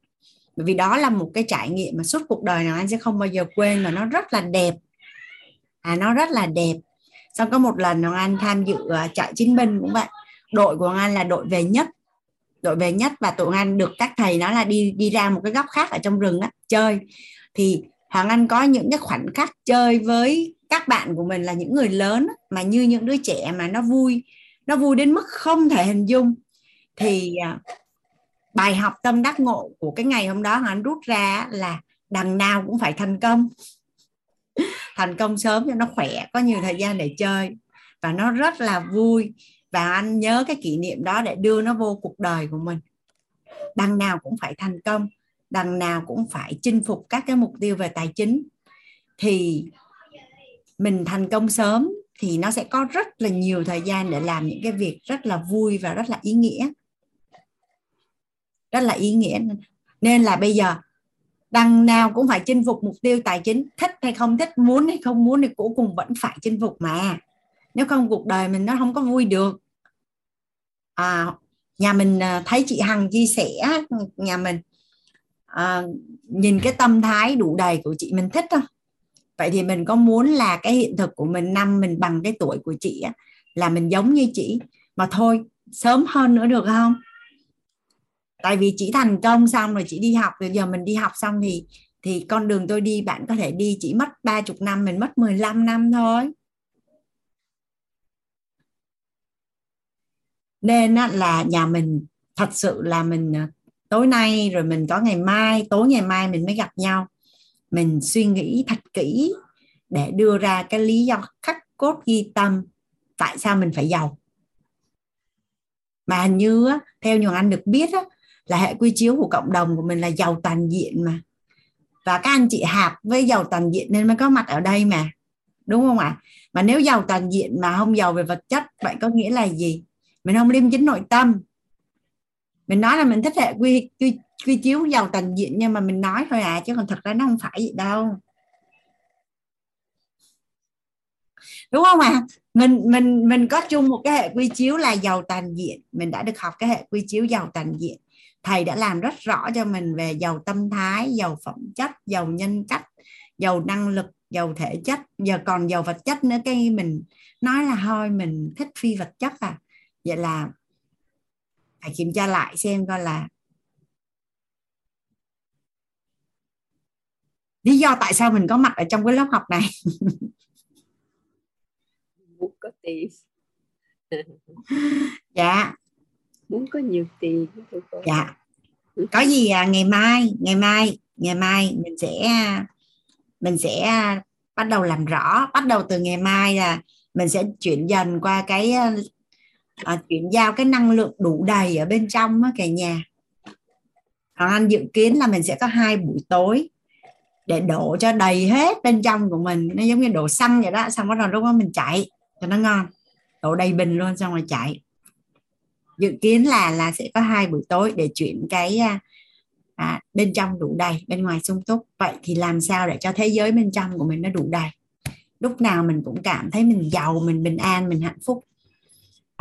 Bởi vì đó là một cái trải nghiệm mà suốt cuộc đời nào Anh sẽ không bao giờ quên và nó rất là đẹp. À nó rất là đẹp. Xong có một lần Hoàng Anh tham dự ờ, chạy chiến binh cũng vậy đội của Hoàng là đội về nhất, đội về nhất và tụi anh được các thầy nói là đi đi ra một cái góc khác ở trong rừng á, chơi. Thì Hoàng Anh có những cái khoảnh khắc chơi với các bạn của mình là những người lớn mà như những đứa trẻ mà nó vui nó vui đến mức không thể hình dung. Thì à, bài học tâm đắc ngộ của cái ngày hôm đó Hoàng Anh rút ra là đằng nào cũng phải thành công. Thành công sớm cho nó khỏe, có nhiều thời gian để chơi và nó rất là vui và anh nhớ cái kỷ niệm đó để đưa nó vô cuộc đời của mình. Đằng nào cũng phải thành công, đằng nào cũng phải chinh phục các cái mục tiêu về tài chính. Thì mình thành công sớm thì nó sẽ có rất là nhiều thời gian để làm những cái việc rất là vui và rất là ý nghĩa. Rất là ý nghĩa. Nên là bây giờ, đằng nào cũng phải chinh phục mục tiêu tài chính, thích hay không thích, muốn hay không muốn thì cuối cùng vẫn phải chinh phục mà. Nếu không, cuộc đời mình nó không có vui được à, nhà mình à, thấy chị Hằng chia sẻ nhà mình à, nhìn cái tâm thái đủ đầy của chị mình thích không vậy thì mình có muốn là cái hiện thực của mình năm mình bằng cái tuổi của chị á, là mình giống như chị. Mà thôi sớm hơn nữa được không? Tại vì chị thành công xong rồi chị đi học rồi giờ mình đi học xong thì thì con đường tôi đi bạn có thể đi chỉ mất ba chục năm mình mất 15 năm thôi. Nên là nhà mình thật sự là mình à, tối nay rồi mình có ngày mai, tối ngày mai mình mới gặp nhau. Mình suy nghĩ thật kỹ để đưa ra cái lý do khắc cốt ghi tâm tại sao mình phải giàu. Mà hình như theo nhiều anh được biết là hệ quy chiếu của cộng đồng của mình là giàu toàn diện mà. Và các anh chị hạp với giàu toàn diện nên mới có mặt ở đây mà. Đúng không ạ? Mà nếu giàu toàn diện mà không giàu về vật chất, vậy có nghĩa là gì? Mình không liêm chính nội tâm. Mình nói là mình thích hệ quy quy, quy chiếu giàu tầng diện nhưng mà mình nói thôi à chứ còn thật ra nó không phải gì đâu. Đúng không ạ? À? mình mình mình có chung một cái hệ quy chiếu là giàu tàn diện. Mình đã được học cái hệ quy chiếu giàu tàn diện. Thầy đã làm rất rõ cho mình về giàu tâm thái giàu phẩm chất giàu nhân cách giàu năng lực giàu thể chất. Giờ còn giàu vật chất nữa cái mình nói là thôi mình thích phi vật chất à vậy là phải kiểm tra lại xem coi là lý do tại sao mình có mặt ở trong cái lớp học này. Muốn có tiền. Dạ. Muốn có nhiều tiền dạ. Có gì à, ngày mai ngày mai ngày mai mình sẽ mình sẽ bắt đầu làm rõ bắt đầu từ ngày mai là mình sẽ chuyển dần qua cái à, chuyển giao cái năng lượng đủ đầy ở bên trong á, cả nhà. Còn Anh dự kiến là mình sẽ có hai buổi tối để đổ cho đầy hết bên trong của mình. Nó giống như đổ xăng vậy đó xong bắt đầu lúc đó mình chạy cho nó ngon. Đổ đầy bình luôn xong rồi chạy. Dự kiến là là sẽ có hai buổi tối để chuyển cái à, à bên trong đủ đầy bên ngoài sung túc. Vậy thì làm sao để cho thế giới bên trong của mình nó đủ đầy? Lúc nào mình cũng cảm thấy mình giàu mình bình an mình hạnh phúc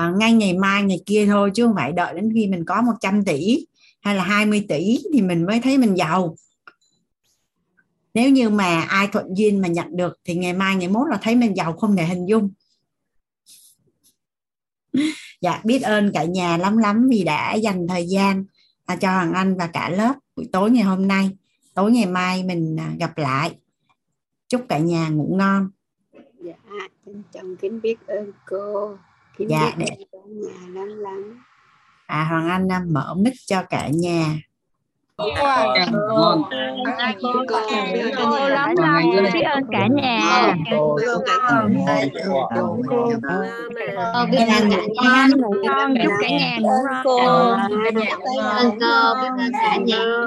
à, ngay ngày mai ngày kia thôi chứ không phải đợi đến khi mình có 100 tỷ hay là 20 tỷ thì mình mới thấy mình giàu. Nếu như mà ai thuận duyên mà nhận được thì ngày mai ngày mốt là thấy mình giàu không thể hình dung. Dạ biết ơn cả nhà lắm lắm vì đã dành thời gian à, cho Hoàng Anh và cả lớp buổi tối ngày hôm nay. Tối ngày mai mình à, gặp lại. Chúc cả nhà ngủ ngon. Dạ trân trọng kính biết ơn cô kính dạ để ơn nhà lắm lắm à Hoàng Anh à, mở mic cho cả nhà lắm lắm biết ơn cả nhà biết ơn cả nhà chúc cả nhà ngủ ngon ơn cô biết ơn cả nhà